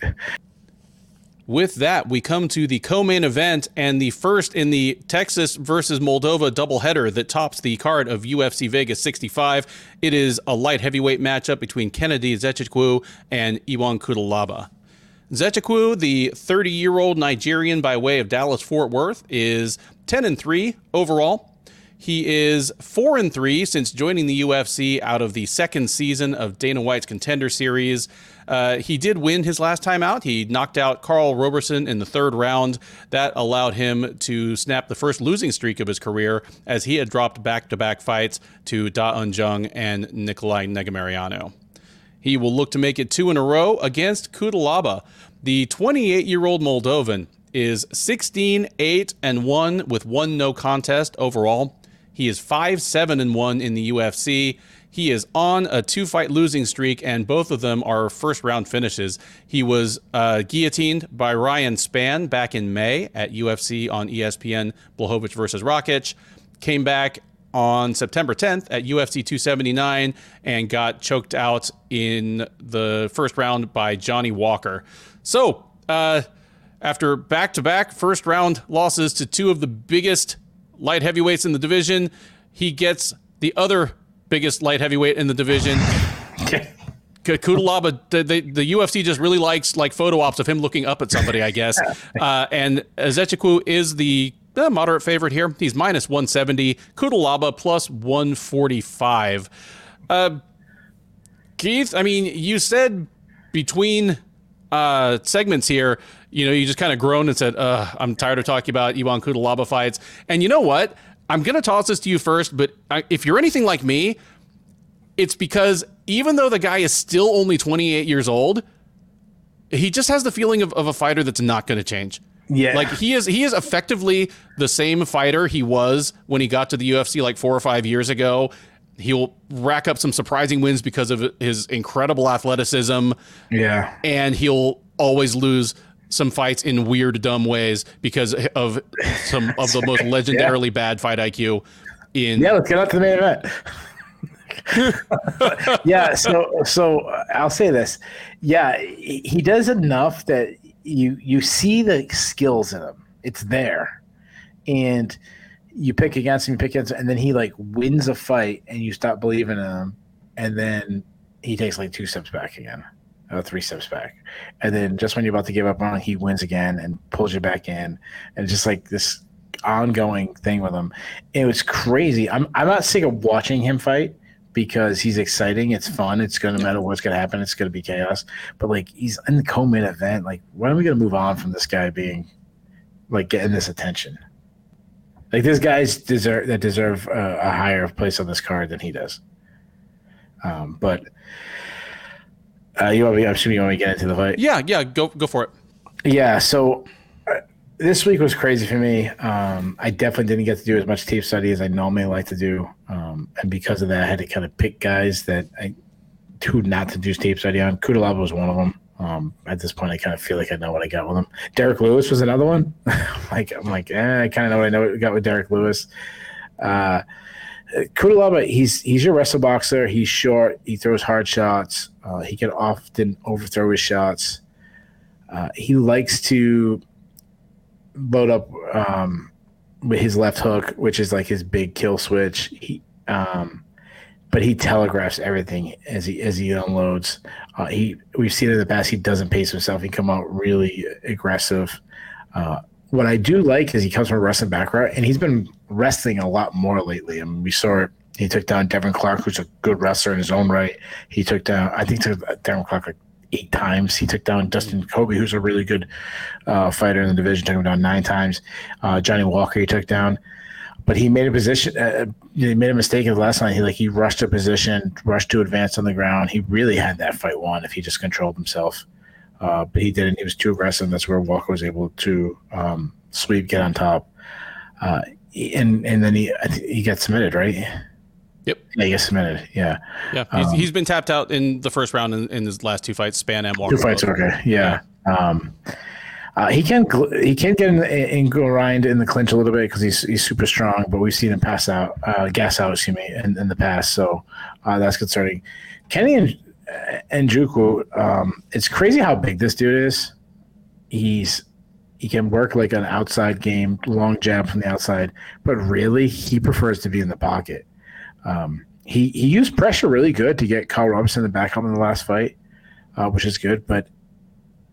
With that, we come to the co main event and the first in the Texas versus Moldova doubleheader that tops the card of UFC Vegas 65. It is a light heavyweight matchup between Kennedy Nzechukwu and Ion Cutelaba. Nzechukwu, the 30 year old Nigerian by way of Dallas Fort Worth, is 10 and 3 overall. He is 4 and 3 since joining the UFC out of the second season of Dana White's Contender Series. Uh, he did win his last time out. He knocked out Karl Roberson in the third round. That allowed him to snap the first losing streak of his career as he had dropped back to back fights to Da Un Jung and Nicolae Negumereanu. He will look to make it two in a row against Cutelaba. The 28 year old Moldovan is 16 8 and 1 with one no contest overall. He is 5 7 and 1 in the UFC. He is on a two fight losing streak, and both of them are first round finishes. He was uh, guillotined by Ryan Spann back in May at UFC on ESPN Blachowicz versus Rakic. Came back on September 10th at UFC 279 and got choked out in the first round by Johnny Walker. So, uh, after back to back first round losses to two of the biggest light heavyweights in the division, he gets the other biggest light heavyweight in the division. Cutelaba, the, the, the, UFC just really likes like photo ops of him looking up at somebody, I guess. Uh, and Nzechukwu is the, the moderate favorite here. He's minus 170. Cutelaba plus 145. Uh, Keith, I mean, you said between uh, segments here, you know, you just kind of groaned and said, uh, I'm tired of talking about Ion Cutelaba fights. And you know what? I'm going to toss this to you first, but if you're anything like me, it's because even though the guy is still only 28 years old, he just has the feeling of, of a fighter that's not going to change. Yeah. Like he is he is effectively the same fighter he was when he got to the UFC like 4 or 5 years ago. He'll rack up some surprising wins because of his incredible athleticism. Yeah. And he'll always lose some fights in weird, dumb ways because of some of the most legendarily yeah. bad fight IQ. in Yeah, let's get on to the main event. yeah, so so I'll say this. Yeah, he he does enough that you you see the skills in him. It's there, and you pick against him, you pick against, him, and then he like wins a fight, and you stop believing in him, and then he takes like two steps back again, uh, three steps back, and then just when you're about to give up on, him, he wins again and pulls you back in, and just like this ongoing thing with him. It was crazy. I'm I'm not sick of watching him fight because he's exciting. It's fun. It's going to matter what's going to happen. It's going to be chaos. But like he's in the co-main event. Like when are we going to move on from this guy being like getting this attention? Like there's guys deserve that deserve a, a higher place on this card than he does. Um, but uh, you want me? I'm assuming you want me to get into the fight. Yeah, yeah, go go for it. Yeah. So uh, this week was crazy for me. Um, I definitely didn't get to do as much tape study as I normally like to do, um, and because of that, I had to kind of pick guys that I who not to do tape study on. Cutelaba was one of them. Um, at this point, I kind of feel like I know what I got with him. Derrick Lewis was another one. like I'm like, eh, I kind of know what I know what got with Derrick Lewis. Uh, Cutelaba, he's he's your wrestle boxer. He's short. He throws hard shots. Uh, he can often overthrow his shots. Uh, he likes to load up um, with his left hook, which is like his big kill switch. He, um, but he telegraphs everything as he as he unloads. Uh, he we've seen in the past he doesn't pace himself. He come out really aggressive. Uh, what I do like is he comes from a wrestling background, and he's been wrestling a lot more lately. I mean, we saw it. He took down Devin Clark, who's a good wrestler in his own right. He took down, I think, took Devin Clark like eight times. He took down Dustin Jacoby, who's a really good uh, fighter in the division. Took him down nine times. Uh, Johnny Walker, he took down, but he made a position. Uh, he made a mistake in the last night. He like he rushed a position, rushed to advance on the ground. He really had that fight won if he just controlled himself. Uh, but he didn't. He was too aggressive. That's where Walker was able to um, sweep, get on top, uh, and and then he he got submitted, right? Yep. Yeah, he got submitted. Yeah. Yeah. He's, um, he's been tapped out in the first round in, in his last two fights, Span and Walker. Two fights, okay. Yeah. Um, uh, he can he can get in, in grind in the clinch a little bit because he's he's super strong, but we've seen him pass out, uh, gas out, excuse me, in, in the past. So uh, that's concerning. Kenny and and Njoku, um, it's crazy how big this dude is. He's he can work like an outside game, long jab from the outside, but really he prefers to be in the pocket. Um, he he used pressure really good to get Karl Roberson the back up in the last fight, uh, which is good, but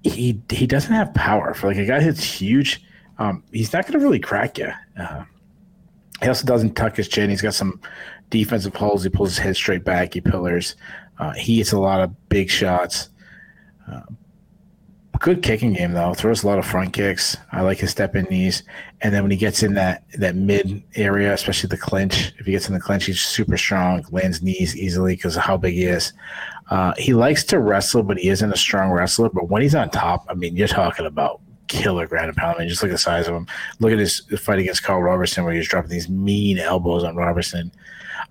he he doesn't have power for like a guy that's huge. Um, he's not going to really crack you. Uh, he also doesn't tuck his chin. He's got some defensive pulls. He pulls his head straight back. He pillars. Uh, he hits a lot of big shots. Uh, good kicking game though. Throws a lot of front kicks. I like his step in knees. And then when he gets in that that mid area, especially the clinch, if he gets in the clinch, he's super strong. Lands knees easily because of how big he is. Uh, he likes to wrestle, but he isn't a strong wrestler. But when he's on top, I mean, you're talking about killer ground and pound. I mean, just look at the size of him. Look at his fight against Karl Roberson, where he's dropping these mean elbows on Roberson.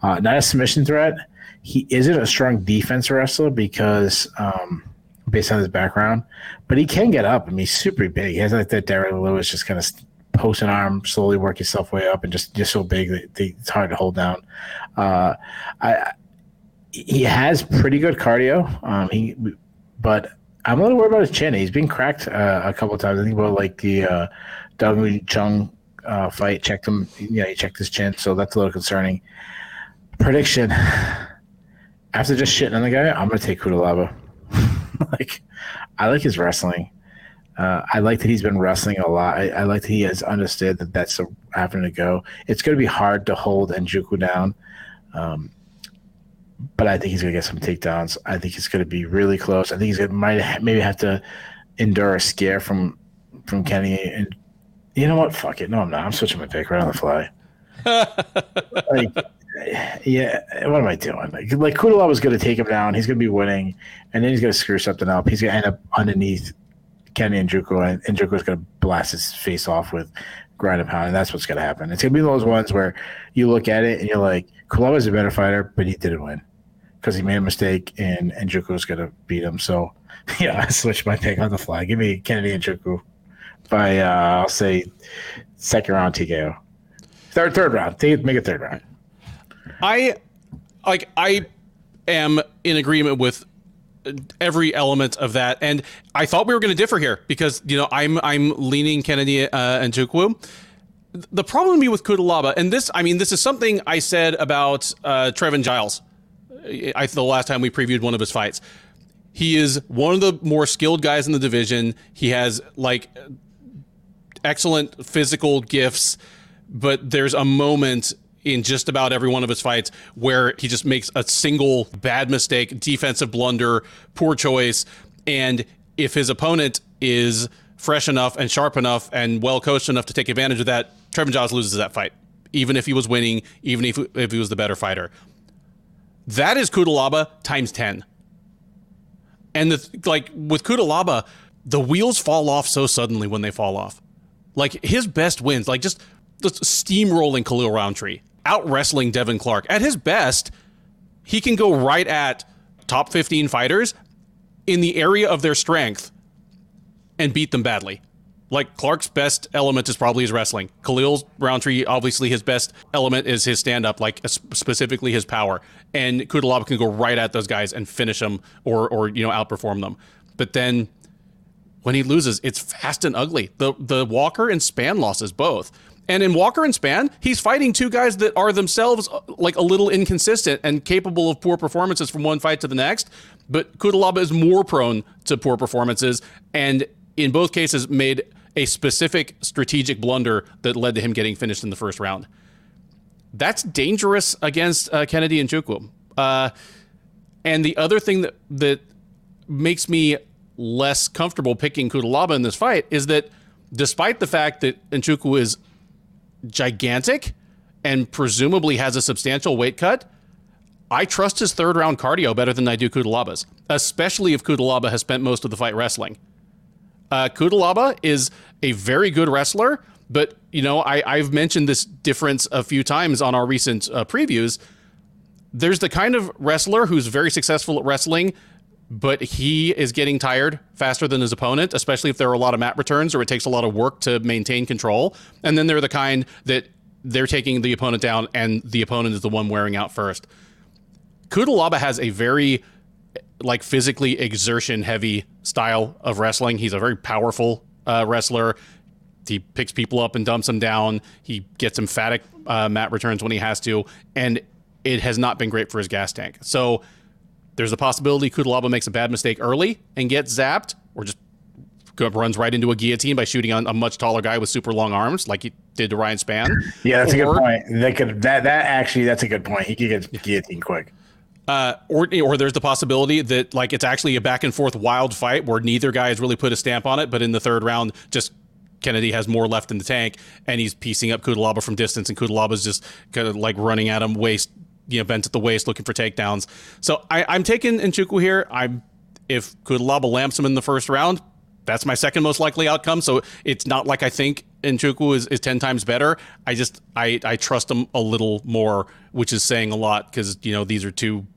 Uh, not a submission threat. He isn't a strong defense wrestler because. Um, based on his background, but he can get up. I mean, he's super big. He has like that Derrick Lewis, just kind of post an arm, slowly work yourself way up, and just just so big that it's hard to hold down. Uh, I he has pretty good cardio. Um, he, but I'm a little worried about his chin. He's been cracked uh, a couple times. I think about like the uh, Da Un Jung uh, fight. Checked him. Yeah, he checked his chin, so that's a little concerning. Prediction: After just shitting on the guy, I'm gonna take Cutelaba. like, I like his wrestling. Uh, I like that he's been wrestling a lot. I, I, like that he has understood that that's a, having to go. It's going to be hard to hold Njoku down, um, but I think he's going to get some takedowns. I think it's going to be really close. I think he's going to might maybe have to endure a scare from from Kenny. And you know what? Fuck it. No, I'm not. I'm switching my pick right on the fly. like, yeah, what am I doing? Like, like Kudala was going to take him down. He's going to be winning, and then he's going to screw something up. He's going to end up underneath Kenny and Njoku, and Njoku is going to blast his face off with grind and pound, and that's what's going to happen. It's going to be those ones where you look at it and you're like, Kudala is a better fighter, but he didn't win because he made a mistake, and Njoku is going to beat him. So, yeah, I switched my pick on the fly. Give me Kennedy Njoku by, uh, I'll say, second round TKO. Third, third round. Make it third round. I like I am in agreement with every element of that, and I thought we were going to differ here because you know I'm I'm leaning Kennedy uh, Nzechukwu. The problem with Cutelaba, and this I mean this is something I said about uh, Trevin Giles. I the last time we previewed one of his fights. He is one of the more skilled guys in the division. He has like excellent physical gifts, but there's a moment in just about every one of his fights where he just makes a single bad mistake, defensive blunder, poor choice. And if his opponent is fresh enough and sharp enough and well coached enough to take advantage of that, Trevin Giles loses that fight, even if he was winning, even if, if he was the better fighter. That is Cutelaba times 10. And the, like with Cutelaba, the wheels fall off so suddenly when they fall off. Like his best wins, like just, just steamrolling Khalil Rountree, out wrestling Devin Clark. At his best, he can go right at top 15 fighters in the area of their strength and beat them badly. Like Clark's best element is probably his wrestling. Khalil's Rountree, obviously, his best element is his stand up, like specifically his power. And Cutelaba can go right at those guys and finish them or, or you know, outperform them. But then when he loses, it's fast and ugly. The the Walker and Span losses both. And in Walker and Span, he's fighting two guys that are themselves uh, like a little inconsistent and capable of poor performances from one fight to the next. But Cutelaba is more prone to poor performances, and in both cases made a specific strategic blunder that led to him getting finished in the first round. That's dangerous against uh, Kennedy Nzechukwu. Uh, and the other thing that that makes me less comfortable picking Cutelaba in this fight is that despite the fact that Nzechukwu is gigantic and presumably has a substantial weight cut, I trust his third round cardio better than I do Cutelaba's, especially if Cutelaba has spent most of the fight wrestling. Uh, Cutelaba is a very good wrestler, but you know I, have mentioned this difference a few times on our recent uh, previews. There's the kind of wrestler who's very successful at wrestling, but he is getting tired faster than his opponent, especially if there are a lot of mat returns or it takes a lot of work to maintain control. And then they're the kind that they're taking the opponent down and the opponent is the one wearing out first. Cutelaba has a very like physically exertion heavy style of wrestling. He's a very powerful uh, wrestler. He picks people up and dumps them down. He gets emphatic uh, mat returns when he has to, and it has not been great for his gas tank. So there's a possibility Cutelaba makes a bad mistake early and gets zapped, or just runs right into a guillotine by shooting on a much taller guy with super long arms, like he did to Ryan Spann. Yeah, that's or, a good point. That could that that actually that's a good point. He could get guillotined quick. Uh, or or there's the possibility that like it's actually a back and forth wild fight where neither guy has really put a stamp on it, but in the third round, just Kennedy has more left in the tank and he's piecing up Cutelaba from distance, and Cutelaba's just kind of like running at him waist, you know, bent at the waist, looking for takedowns. So I, I'm taking Nzechukwu here. I'm if Cutelaba lamps him in the first round, that's my second most likely outcome. So it's not like I think Nzechukwu is, is 10 times better. I just, I, I trust him a little more, which is saying a lot because, you know, these are two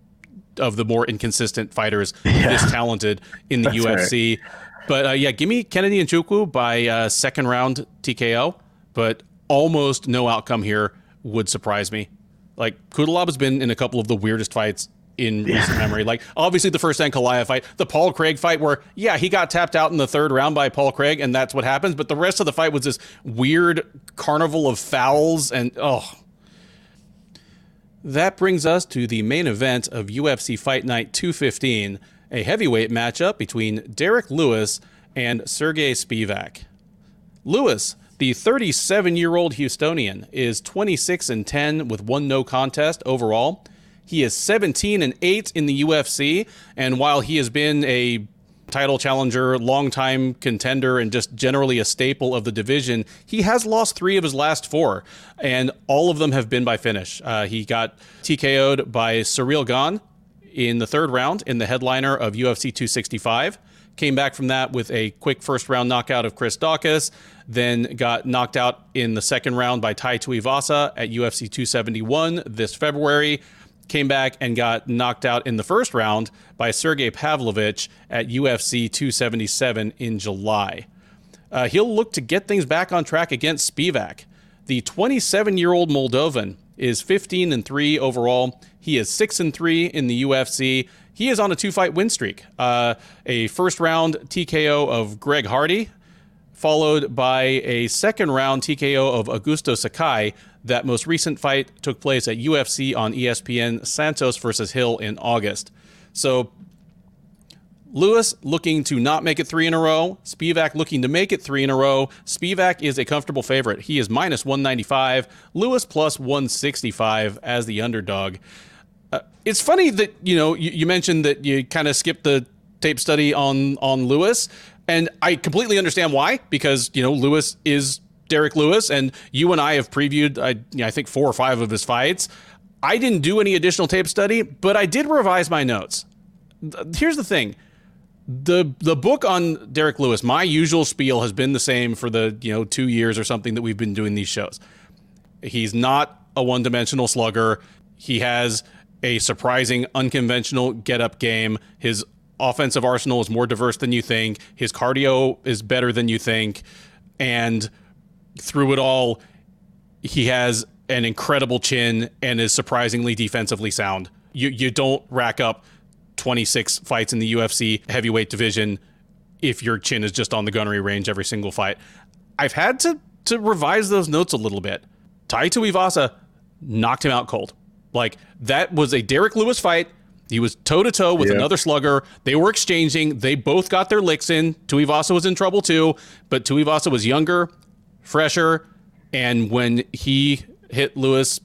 of the more inconsistent fighters yeah. this talented in the That's UFC. Right. But uh, yeah, give me Kennedy Nzechukwu by uh, second round TKO, but almost no outcome here would surprise me. Like Cutelaba has been in a couple of the weirdest fights in yeah. recent memory. Like obviously the first Ankalaev fight, the Paul Craig fight where yeah, he got tapped out in the third round by Paul Craig and that's what happens, but the rest of the fight was this weird carnival of fouls and oh that brings us to the main event of UFC Fight Night 215, a heavyweight matchup between Derrick Lewis and Sergey Spivak. Lewis, the 37 year old Houstonian, is 26 and 10 with one no contest overall. He is 17 and 8 in the UFC, and while he has been a title challenger, longtime contender, and just generally a staple of the division. He has lost three of his last four, and all of them have been by finish. Uh, he got TKO'd by Ciryl Gane in the third round in the headliner of UFC 265. Came back from that with a quick first round knockout of Chris Daukaus, then got knocked out in the second round by Tai Tuivasa at UFC 271 this February came back and got knocked out in the first round by Sergey Pavlovich at UFC 277 in July. Uh, he'll look to get things back on track against Spivak. The 27 year old Moldovan is 15 and 3 overall. He is 6 and 3 in the UFC. He is on a two fight win streak. Uh, a first round TKO of Greg Hardy, followed by a second round TKO of Augusto Sakai. That most recent fight took place at UFC on ESPN Santos versus Hill in August. So Lewis looking to not make it three in a row. Spivak looking to make it three in a row. Spivak is a comfortable favorite. He is minus 195. Lewis plus 165 as the underdog. Uh, it's funny that you know you, you mentioned that you kind of skipped the tape study on on Lewis, and I completely understand why because you know Lewis is Derrick Lewis, and you and I have previewed I, you know, I think four or five of his fights. I didn't do any additional tape study, but I did revise my notes. Here's the thing the the book on Derrick Lewis, my usual spiel has been the same for the you know two years or something that we've been doing these shows. He's not a one dimensional slugger. He has a surprising, unconventional get up game. His offensive arsenal is more diverse than you think. His cardio is better than you think, and through it all, he has an incredible chin and is surprisingly defensively sound. You you don't rack up 26 fights in the UFC heavyweight division if your chin is just on the gunnery range every single fight. I've had to to revise those notes a little bit. Tai Tuivasa knocked him out cold. Like that was a Derrick Lewis fight. He was toe to toe with yeah. another slugger. They were exchanging. They both got their licks in. Tuivasa was in trouble too, but Tuivasa was younger, fresher, and when he hit Lewis,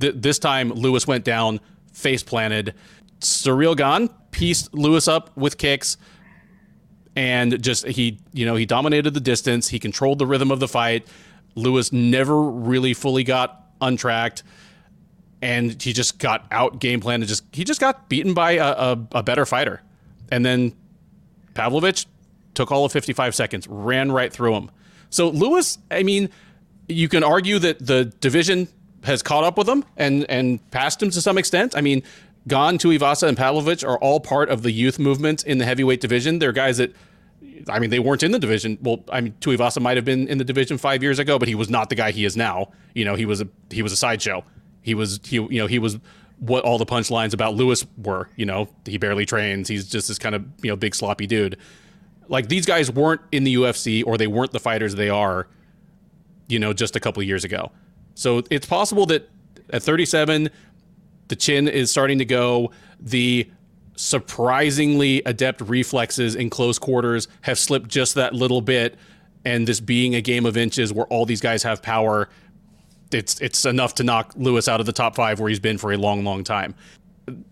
th- this time Lewis went down, face planted. Ciryl Gane pieced Lewis up with kicks and just he you know he dominated the distance. He controlled the rhythm of the fight. Lewis never really fully got untracked. And he just got out game plan and just he just got beaten by a, a, a better fighter. And then pavlovich took all of 55 seconds ran right through him so lewis i mean you can argue that the division has caught up with him and and passed him to some extent i mean Gane, Tuivasa, and Pavlovich are all part of the youth movement in the heavyweight division. They're guys that, I mean, they weren't in the division. Well, I mean, Tuivasa might have been in the division five years ago, but he was not the guy he is now. You know, he was a he was a sideshow. He was he you know he was what all the punchlines about Lewis were. You know, he barely trains. He's just this kind of you know big sloppy dude. Like these guys weren't in the UFC or they weren't the fighters they are. You know, just a couple years ago. So it's possible that at 37 the chin is starting to go. The surprisingly adept reflexes in close quarters have slipped just that little bit. And this being a game of inches where all these guys have power, it's it's enough to knock Lewis out of the top five where he's been for a long, long time.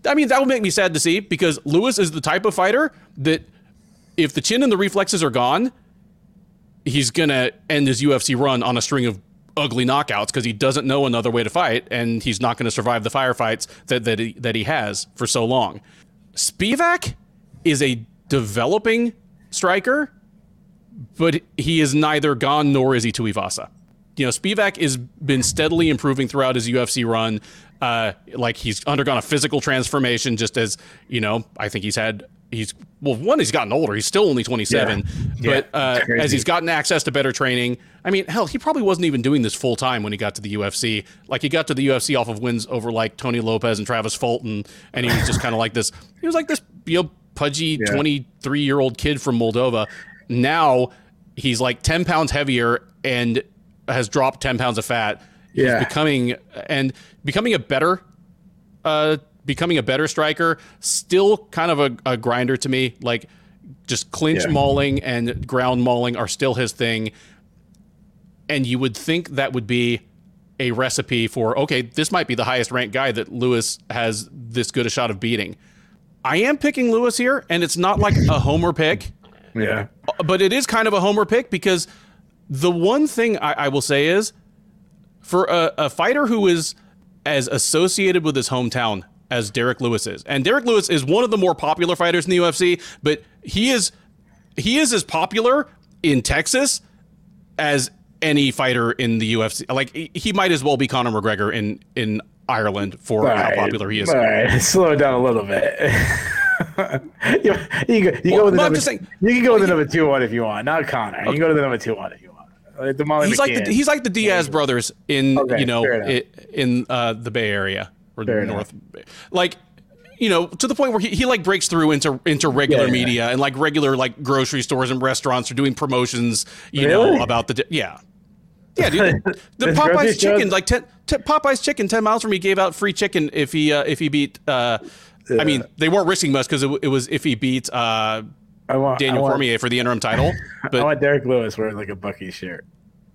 I mean, that would make me sad to see because Lewis is the type of fighter that if the chin and the reflexes are gone, he's gonna end his UFC run on a string of ugly knockouts because he doesn't know another way to fight and he's not going to survive the firefights that that he, that he has for so long. Spivak is a developing striker, but he is neither gone nor is he Tuivasa. You know, Spivak has been steadily improving throughout his UFC run. Uh, like he's undergone a physical transformation, just as you know. I think he's had he's well one he's gotten older he's still only 27 yeah. but uh, as he's gotten access to better training i mean hell he probably wasn't even doing this full time when he got to the ufc like he got to the ufc off of wins over like tony lopez and travis fulton and he was just kind of like this he was like this you know pudgy 23 yeah. year old kid from moldova now he's like 10 pounds heavier and has dropped 10 pounds of fat yeah. he's becoming and becoming a better uh, becoming a better striker, still kind of a, a grinder to me. Like just clinch yeah. mauling and ground mauling are still his thing. And you would think that would be a recipe for okay, this might be the highest ranked guy that Lewis has this good a shot of beating. I am picking Lewis here, and it's not like a homer pick. Yeah. Uh, but it is kind of a homer pick because the one thing I, I will say is for a, a fighter who is as associated with his hometown as Derrick Lewis is. And Derrick Lewis is one of the more popular fighters in the UFC, but he is he is as popular in Texas as any fighter in the UFC. Like he might as well be Conor McGregor in in Ireland for right, how popular he is. All right, slow it down a little bit. you, you, go, you well, go with the number, saying, you can go with the number two one if you want, not Conor. Okay. You can go to the number two one if you want. Like he's like the, he's like the Diaz brothers in Okay, you know fair enough. i in uh, the Bay Area or Fair North, like you know to the point where he, he like breaks through into into regular Yeah, yeah. media and like regular like grocery stores and restaurants are doing promotions you Really? know about the di- yeah. Yeah, dude. The, the Does grocery Popeyes chicken, like ten, t- Popeyes chicken, ten miles from me, gave out free chicken if he uh, if he beat. Uh, I mean, they weren't risking much because it, it was if he beat uh, I want Daniel want, Cormier for the interim title. But I want Derrick Lewis wearing like a Bucky shirt.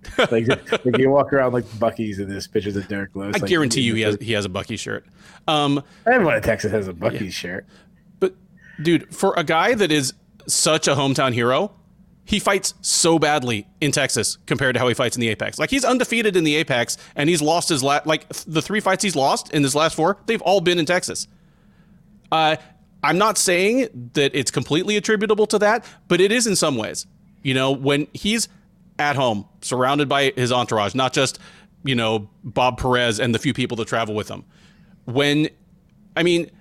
like, like you walk around like Buc-ee's and there's pictures of Derrick Lewis. I like, guarantee you, he has he has a Bucky shirt. Um, Everyone in Texas has a Buc-ee's shirt. But dude, for a guy that is such a hometown hero, he fights so badly in Texas compared to how he fights in the Apex. Like he's undefeated in the Apex, and he's lost his last like the three fights he's lost in his last four. They've all been in Texas. Uh, I'm not saying that it's completely attributable to that, but it is in some ways. You know, when he's at home, surrounded by his entourage, not just you know Bob Perez and the few people that travel with him. When, I mean,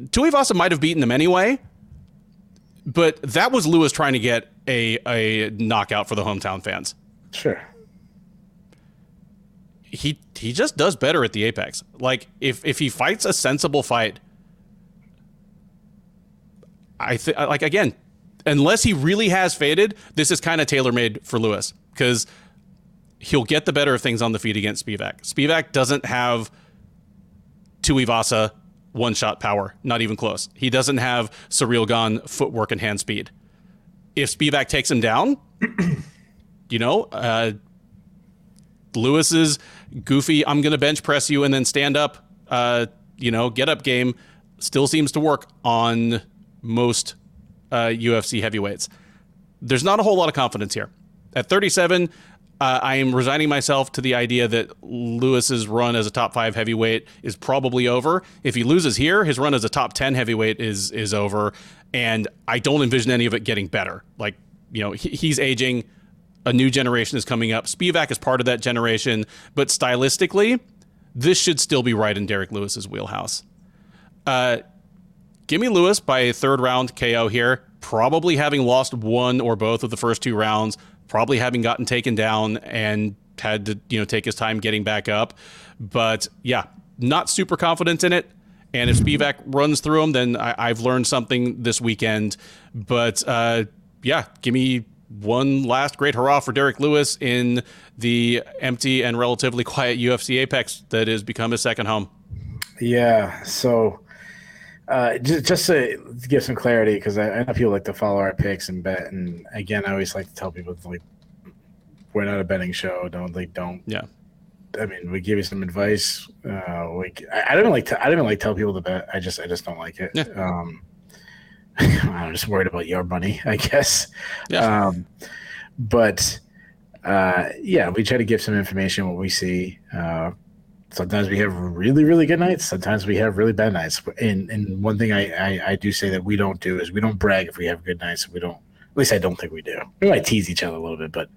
Tuivasa might have beaten him anyway, but that was Lewis trying to get a a knockout for the hometown fans. Sure. He he just does better at the apex. Like if if he fights a sensible fight, I think like again, unless he really has faded, this is kind of tailor made for Lewis because he'll get the better of things on the feet against Spivak. Spivak doesn't have Tuivasa one shot power, not even close. He doesn't have Ciryl Gane footwork and hand speed. If Spivak takes him down, you know, uh, Lewis's goofy, I'm going to bench press you and then stand up, uh, you know, get up game still seems to work on most uh, UFC heavyweights. There's not a whole lot of confidence here. At 37, uh, I am resigning myself to the idea that Lewis's run as a top five heavyweight is probably over. If he loses here, his run as a top 10 heavyweight is is over, and I don't envision any of it getting better. Like you know, he, he's aging a new generation is coming up. Spivak is part of that generation, but stylistically, this should still be right in Derrick Lewis's wheelhouse. Uh, give me Lewis by a third round KO here, probably having lost one or both of the first two rounds, probably having gotten taken down and had to you know take his time getting back up. But yeah, not super confident in it. And if Spivak runs through him, then I, I've learned something this weekend. But uh, yeah, give me one last great hurrah for Derrick Lewis in the empty and relatively quiet UFC Apex that has become his second home. Yeah. So, uh, just, just to give some clarity, because I, I know people like to follow our picks and bet, and again, I always like to tell people like we're not a betting show. Don't like don't. Yeah. I mean, we give you some advice. Uh, like I, I don't like to. I don't even like tell people to bet. I just I just don't like it. Yeah. Um, I'm just worried about your money, I guess. Yeah. Um, but uh, yeah, we try to give some information what we see. Uh, sometimes we have really really good nights. Sometimes we have really bad nights. And and one thing I, I I do say that we don't do is we don't brag if we have good nights. We don't. At least I don't think we do. We might tease each other a little bit, but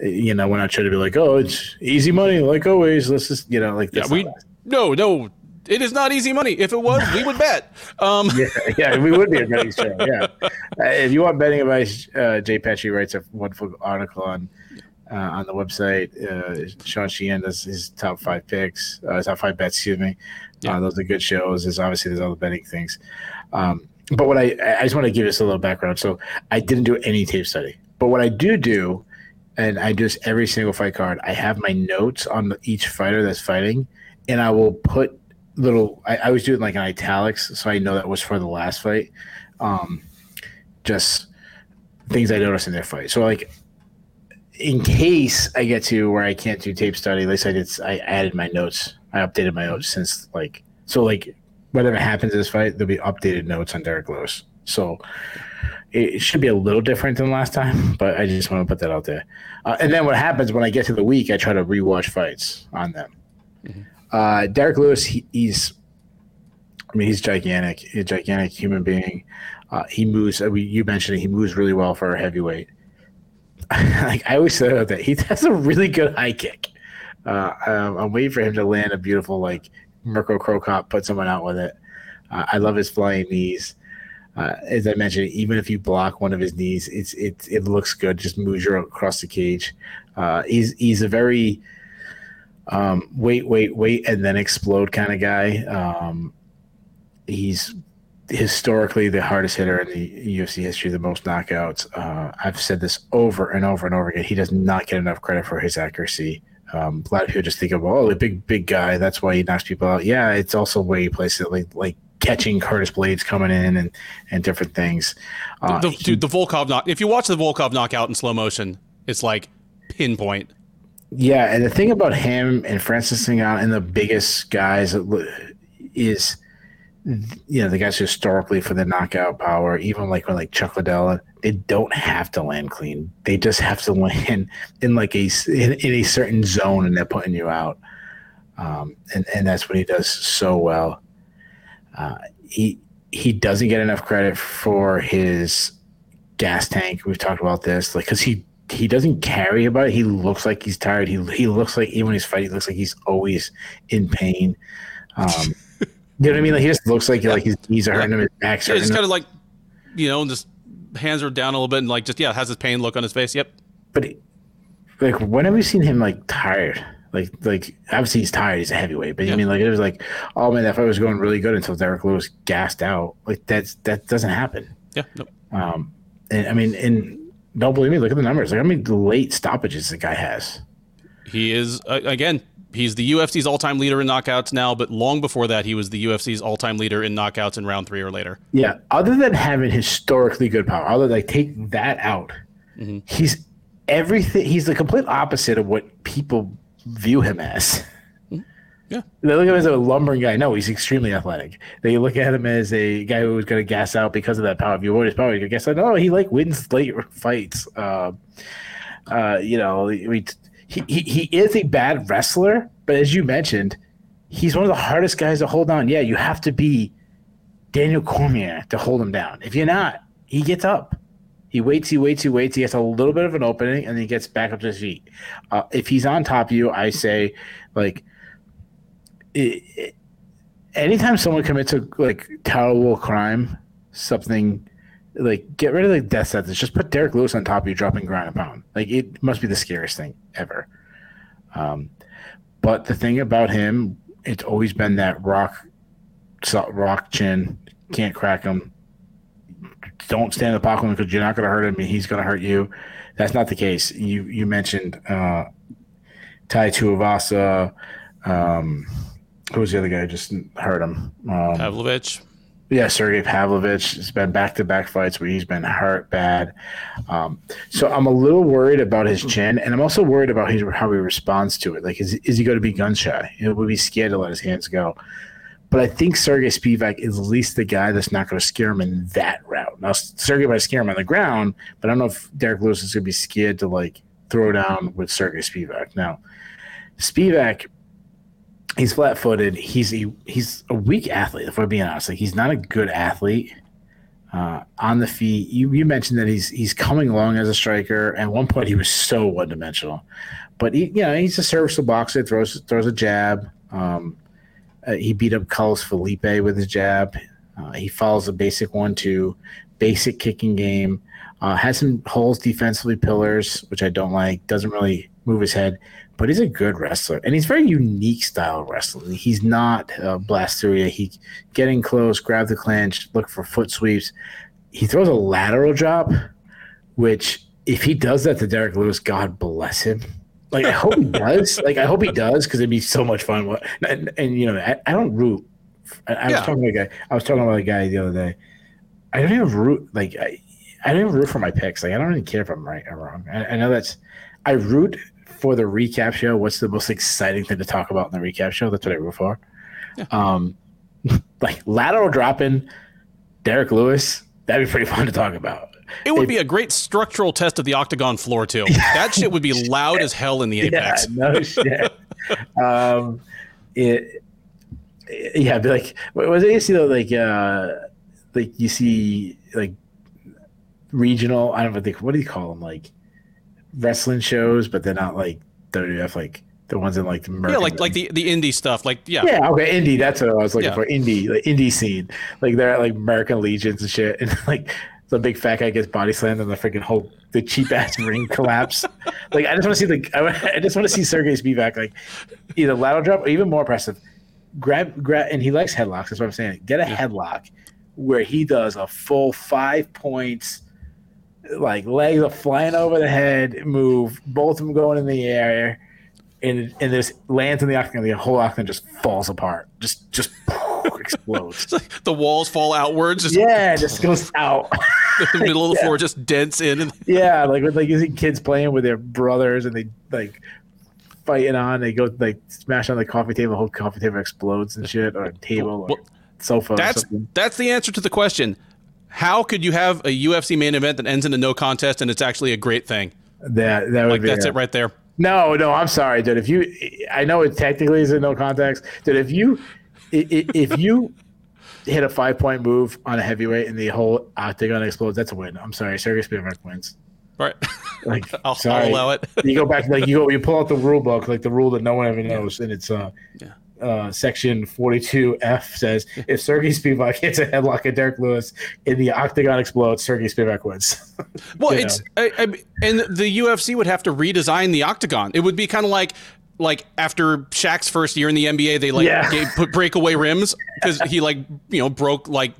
you know, we're not trying to be like, oh, it's easy money, like always. Let's just, you know, like Yeah, we no no. It is not easy money. If it was, we would bet. Um, yeah, yeah, we would be a betting show. Yeah, uh, if you want betting advice, uh, Jay Petrie writes a wonderful article on uh, on the website. Uh, Sean Sheehan does his top five picks, uh, top five bets. Excuse me. Yeah. Uh, those are good shows. There's obviously there's all the betting things. Um, but what I I just want to give us a little background. So I didn't do any tape study, but what I do do, and I do this every single fight card. I have my notes on each fighter that's fighting, and I will put little. I, I always do it like in italics, so I know that was for the last fight. Um, just things I noticed in their fight. So like, in case I get to where I can't do tape study, at least I did. I added my notes. I updated my notes since like so like whatever happens in this fight, there'll be updated notes on Derrick Lewis. So it, should be a little different than last time, but I just want to put that out there. Uh, and then what happens when I get to the week, I try to rewatch fights on them. Uh, Derrick Lewis, he, he's, I mean, he's gigantic. He's a gigantic human being. Uh, he moves. I mean, you mentioned it. He moves really well for a heavyweight. like I always say that he has a really good high kick. Uh, um, I'm waiting for him to land a beautiful like Mirko Cro Cop, put someone out with it. Uh, I love his flying knees. Uh, as I mentioned, even if you block one of his knees, it's it it looks good. Just moves you across the cage. Uh, he's he's a very um, wait, wait, wait, and then explode kind of guy. Um, he's historically the hardest hitter in the UFC history, the most knockouts. Uh, I've said this over and over and over again. He does not get enough credit for his accuracy. Um, a lot of people just think of, oh, the big, big guy. That's why he knocks people out. Yeah, it's also where he plays it, like, like catching Curtis Blaydes coming in and, and different things. Uh, the, he, dude, the Volkov knock. If you watch the Volkov knockout in slow motion, it's like pinpoint. Yeah, and the thing about him and Francis Ngannou and the biggest guys is – you know the guys historically for the knockout power, even like when like Chuck Liddell, they don't have to land clean. They just have to land in like a in, in a certain zone, and they're putting you out. Um, and and that's what he does so well. Uh, he he doesn't get enough credit for his gas tank. We've talked about this, like because he he doesn't carry about it. He looks like he's tired. He he looks like even when he's fighting, he looks like he's always in pain. Um, you know what I mean? Like he just looks like yeah. like his knees are hurting him, his back's yeah, hurting. He's kind of like, you know, just hands are down a little bit and like just yeah, has his pain look on his face. Yep. But he, like, when have we seen him like tired? Like, like obviously he's tired. He's a heavyweight, but yeah. I mean, like it was like, oh man, that fight was going really good until Derrick Lewis gassed out. Like that's that doesn't happen. Yeah. Nope. Um, and I mean, and don't believe me. Look at the numbers. Like, how many late stoppages the guy has? He is uh, again he's the UFC's all-time leader in knockouts now, but long before that, he was the UFC's all-time leader in knockouts in round three or later. Yeah, other than having historically good power, other than like take that out, mm-hmm. he's everything. He's the complete opposite of what people view him as. Mm-hmm. Yeah, they look at him as a lumbering guy. No, he's extremely athletic. They look at him as a guy who was going to gas out because of that power. If you avoid his power, you guess out. No, he like wins late fights. Uh, uh, you know, we he, he, is a bad wrestler, but as you mentioned, he's one of the hardest guys to hold on. Yeah, you have to be Daniel Cormier to hold him down. If you're not, he gets up. He waits, he waits, he waits. He gets a little bit of an opening, and then he gets back up to his feet. Uh, if he's on top of you, I say, like, it, it, anytime someone commits a like terrible crime, something like get rid of the death sentence. Just put Derrick Lewis on top of you, dropping ground and pound. Like it must be the scariest thing ever. Um, but the thing about him, it's always been that rock, rock chin. Can't crack him. Don't stand in the pocket because you're not going to hurt him. and He's going to hurt you. That's not the case. You you mentioned uh, Tai Tuivasa. Um, who was the other guy? Just hurt him. Um, Pavlovich. Yeah, Sergey Pavlovich has been back to back fights where he's been hurt bad. Um, so I'm a little worried about his chin, and I'm also worried about his, how he responds to it. Like, is, is he going to be gun shy? He will be scared to let his hands go. But I think Sergey Spivak is at least the guy that's not going to scare him in that route. Now, Sergey might scare him on the ground, but I don't know if Derrick Lewis is going to be scared to like throw down with Sergey Spivak. Now, Spivak he's flat footed. He's a, he's a weak athlete. If we're being honest, like he's not a good athlete uh, on the feet. You you mentioned that he's he's coming along as a striker. At one point, he was so one dimensional, but he you know he's a serviceable boxer. Throws throws a jab. Um, uh, he beat up Carlos Felipe with his jab. Uh, he follows a basic one two, basic kicking game. Uh, has some holes defensively, pillars, which I don't like. Doesn't really move his head but he's a good wrestler, and he's very unique style of wrestling. He's not uh, blast through you. He getting close, grab the clinch, look for foot sweeps. He throws a lateral drop, which if he does that to Derrick Lewis, God bless him. Like I hope he does. Like I hope he does because it'd be so much fun. And, and you know, I, I don't root. I, I yeah. was talking to a guy. I was talking about a guy the other day. I don't even root. Like I, I don't even root for my picks. Like I don't even care if I'm right or wrong. I, I know that's. I root for the recap show, what's the most exciting thing to talk about in the recap show? That's what I root for. Yeah. Um, like lateral dropping Derrick Lewis, that'd be pretty fun to talk about. It would if, be a great structural test of the octagon floor too. that shit would be loud as hell in the apex. Yeah, no shit. um, it, yeah, be like, was it you see though, like, uh, like you see like regional. I don't think what do you call them, like wrestling shows, but they're not like WWF like The ones in like the yeah, like like the the indie stuff. Like yeah, yeah, okay, indie. That's what I was looking Yeah. for. Indie, like indie scene. Like they're at like American Legions and shit, and like the big fat guy gets body slammed and the freaking whole the cheap ass ring collapse. Like I just want to see the I, I just want to see Sergey Spivak like either lateral drop or even more impressive. Grab grab and he likes headlocks. That's what I'm saying. Get a headlock where he does a full five points, like legs are flying over the head move, both of them going in the air, and and this lands in the octagon. The whole octagon just falls apart, just just explodes. Like the walls fall outwards. Just Yeah, it just goes out. the middle of the floor just dents in. And, yeah, like with like you see kids playing with their brothers and they like fighting on. They go like smash on the coffee table. The whole coffee table explodes and shit, or a table or Well, sofa. that's that's the answer to the question. How could you have a UFC main event that ends in a no contest and it's actually a great thing? that that would Like be that's a- it right there. No, no, I'm sorry, dude. If you, I know it technically is in no context, dude. If you, if you hit a five point move on a heavyweight and the whole octagon explodes, that's a win. I'm sorry, Sergey Spivak wins. Right. Like, I'll, sorry. I'll allow it. you go back, like you go, you pull out the rule book, like the rule that no one ever knows, and it's uh, Yeah. Uh, section 42F says if Sergey Spivak hits a headlock at Derrick Lewis and the octagon explodes, Sergey Spivak wins. Well, you it's I, I, and the UFC would have to redesign the octagon. It would be kind of like like after Shaq's first year in the NBA, they like Yeah. gave, put breakaway rims because he like you know broke like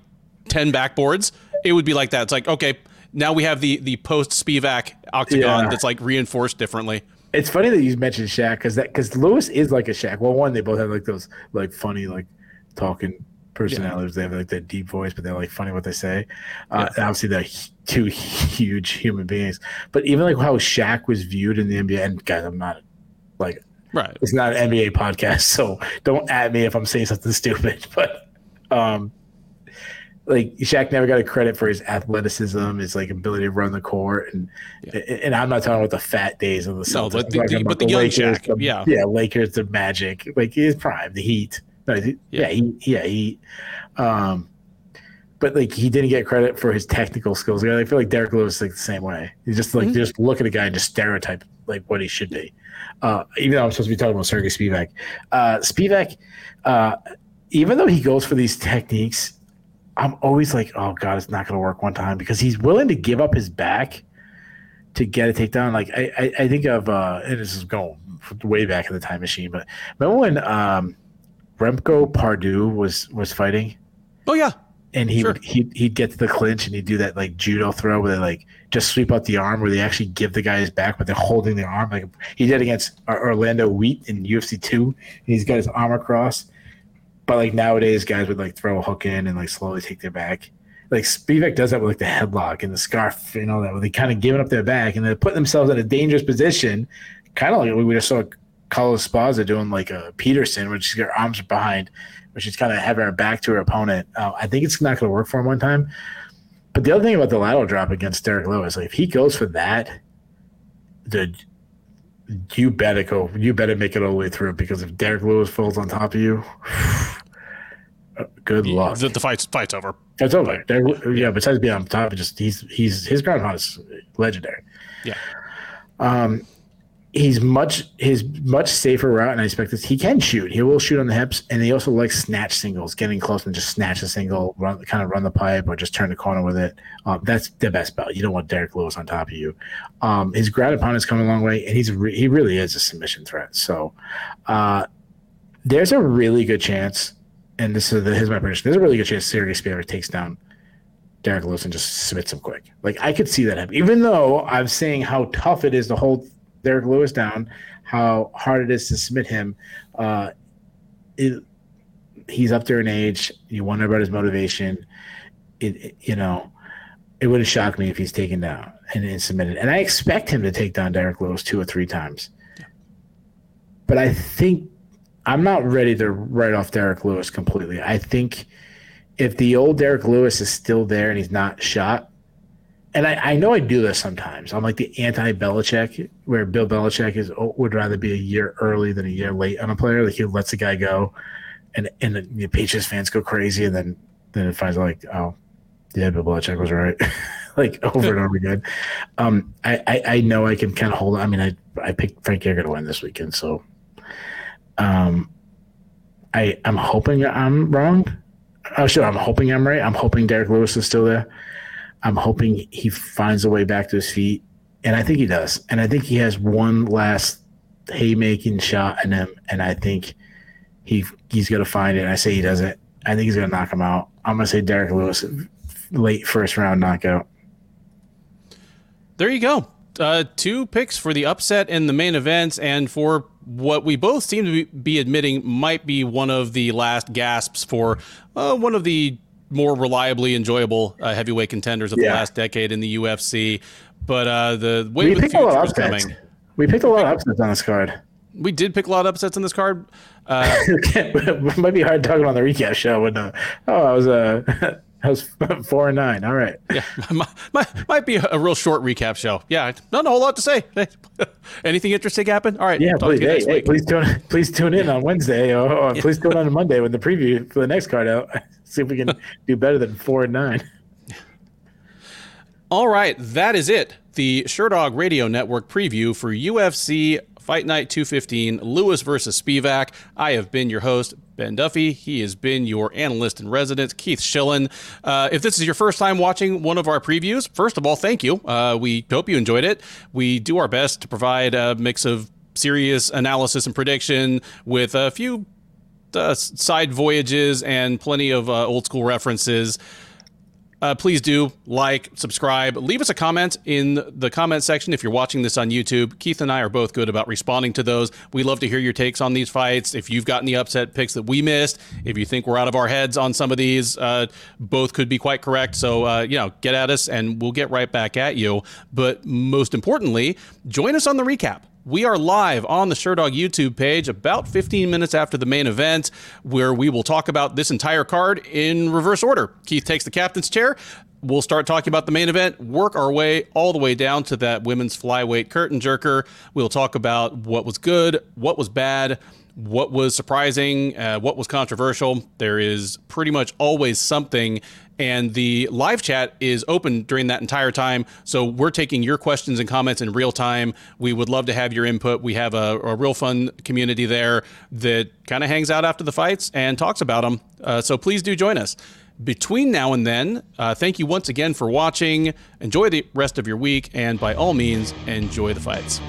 ten backboards. It would be like that. It's like okay, now we have the the post Spivak octagon Yeah. that's like reinforced differently. It's funny that you mentioned Shaq because that because Lewis is like a Shaq. Well, one they both have like those like funny like talking personalities. They have like that deep voice, but they're like funny what they say. Uh, and obviously, they're two huge human beings. But even like how Shaq was viewed in the NBA, and guys, I'm not like Right. it's not an NBA podcast, so don't at me if I'm saying something stupid. But um, like Shaq never got a credit for his athleticism, his like ability to run the court, and and I'm not talking about the fat days of the Celtics. No, but the- the- but the young Shaq, the- yeah. yeah, Lakers, the Magic, like his prime, the Heat. No, Yeah. yeah, he, yeah, he. Um, but like he didn't get credit for his technical skills. I feel like Derrick Lewis is like the same way. He's just like Mhm. just look at a guy and just stereotype like what he should be. Uh, even though I'm supposed to be talking about Sergey Spivak, uh, Spivak, uh, even though he goes for these techniques, I'm always like, oh god, it's not going to work one time because he's willing to give up his back to get a takedown. Like I, I, I think of, uh, and this is going way back in the time machine, but remember when um, Remco Pardoel was was fighting? Oh yeah. and he Sure. would he'd, he'd get to the clinch and he'd do that like judo throw where they like just sweep out the arm where they actually give the guy his back but they're holding the arm like he did against Orlando Wiet in UFC two and he's got his arm across but like nowadays guys would like throw a hook in and like slowly take their back like Spivak does that with like the headlock and the scarf and all that where they kind of giving up their back and they're putting themselves in a dangerous position kind of like we just saw Carla Esparza doing like a Peterson which is her arms behind where she's kind of having her back to her opponent. Uh, I think it's not going to work for him one time. But the other thing about the lateral drop against Derrick Lewis, like if he goes for that, the you better go. You better make it all the way through because if Derrick Lewis falls on top of you, good luck. The, the fight's fight's over. It's over. Derrick, yeah. Besides being on top, just he's he's his ground is legendary. Yeah. Um, he's much his much safer route, and I expect this. He can shoot. He will shoot on the hips, and he also likes snatch singles, getting close and just snatch a single, run kind of run the pipe or just turn the corner with it. Um, that's the best belt. You don't want Derrick Lewis on top of you. Um, his ground and has come a long way, and he's re- he really is a submission threat. So, uh, there's a really good chance, and this is the, here's my prediction. There's a really good chance Sergey Spivak takes down Derrick Lewis and just submits him quick. Like I could see that happen, even though I'm saying how tough it is to hold Derrick Lewis down, how hard it is to submit him. Uh, it, he's up there in age. You wonder about his motivation. It, it- you know, it would have shocked me if he's taken down and, and submitted. And I expect him to take down Derrick Lewis two or three times. But I think I'm not ready to write off Derrick Lewis completely. I think if the old Derrick Lewis is still there and he's not shot, and I, I know I do this sometimes. I'm like the anti Belichick, where Bill Belichick is oh, would rather be a year early than a year late on a player. Like he lets a guy go, and and the, the Patriots fans go crazy, and then then it finds out like oh yeah, Bill Belichick was right, like over and over again. Um, I, I I know I can kind of hold. On. I mean, I I picked Frank Yeager to win this weekend, so Um, I I'm hoping I'm wrong. Oh, sure. I'm hoping I'm right. I'm hoping Derrick Lewis is still there. I'm hoping he finds a way back to his feet, and I think he does. And I think he has one last haymaking shot in him, and I think he he's gonna find it. I say he doesn't. I think he's gonna knock him out. I'm gonna say Derrick Lewis, late first round knockout. There you go. Uh, two picks for the upset in the main events, and for what we both seem to be admitting might be one of the last gasps for uh, one of the more reliably enjoyable uh, heavyweight contenders of yeah. the last decade in the UFC. But uh, the way we the future is coming. We picked a lot of upsets on this card. We did pick a lot of upsets on this card. Uh, it might be hard talking on the recap show when, uh, oh, I was uh, I was four and nine. All right. Yeah, might, might be a real short recap show. Yeah, not a whole lot to say. Anything interesting happen? All right. Yeah, please, hey, hey, please tune please tune in on Wednesday or, or yeah. please tune in on Monday when the preview for the next card out. See if we can do better than four and nine. All right, that is it. The Sherdog Radio Network preview for UFC Fight Night 215, Lewis versus Spivak. I have been your host, Ben Duffy. He has been your analyst in residence, Keith Shillan. Uh, if this is your first time watching one of our previews, first of all, thank you. Uh, we hope you enjoyed it. We do our best to provide a mix of serious analysis and prediction with a few uh, side voyages and plenty of uh, old school references uh, please do like, subscribe, leave us a comment in the comment section if you're watching this on YouTube. Keith and I are both good about responding to those. We love to hear your takes on these fights. If you've gotten the upset picks that we missed, if you think we're out of our heads on some of these, uh, both could be quite correct. So, uh, you know, get at us and we'll get right back at you. But most importantly, join us on the recap. We are live on the Sherdog YouTube page about 15 minutes after the main event, where we will talk about this entire card in reverse order. Keith takes the captain's chair. We'll start talking about the main event, work our way all the way down to that women's flyweight curtain jerker. We'll talk about what was good, what was bad, what was surprising, uh, what was controversial. There is pretty much always something and the live chat is open during that entire time. So we're taking your questions and comments in real time. We would love to have your input. We have a, a real fun community there that kind of hangs out after the fights and talks about them. Uh, so please do join us. Between now and then, uh, thank you once again for watching. Enjoy the rest of your week, and by all means, enjoy the fights.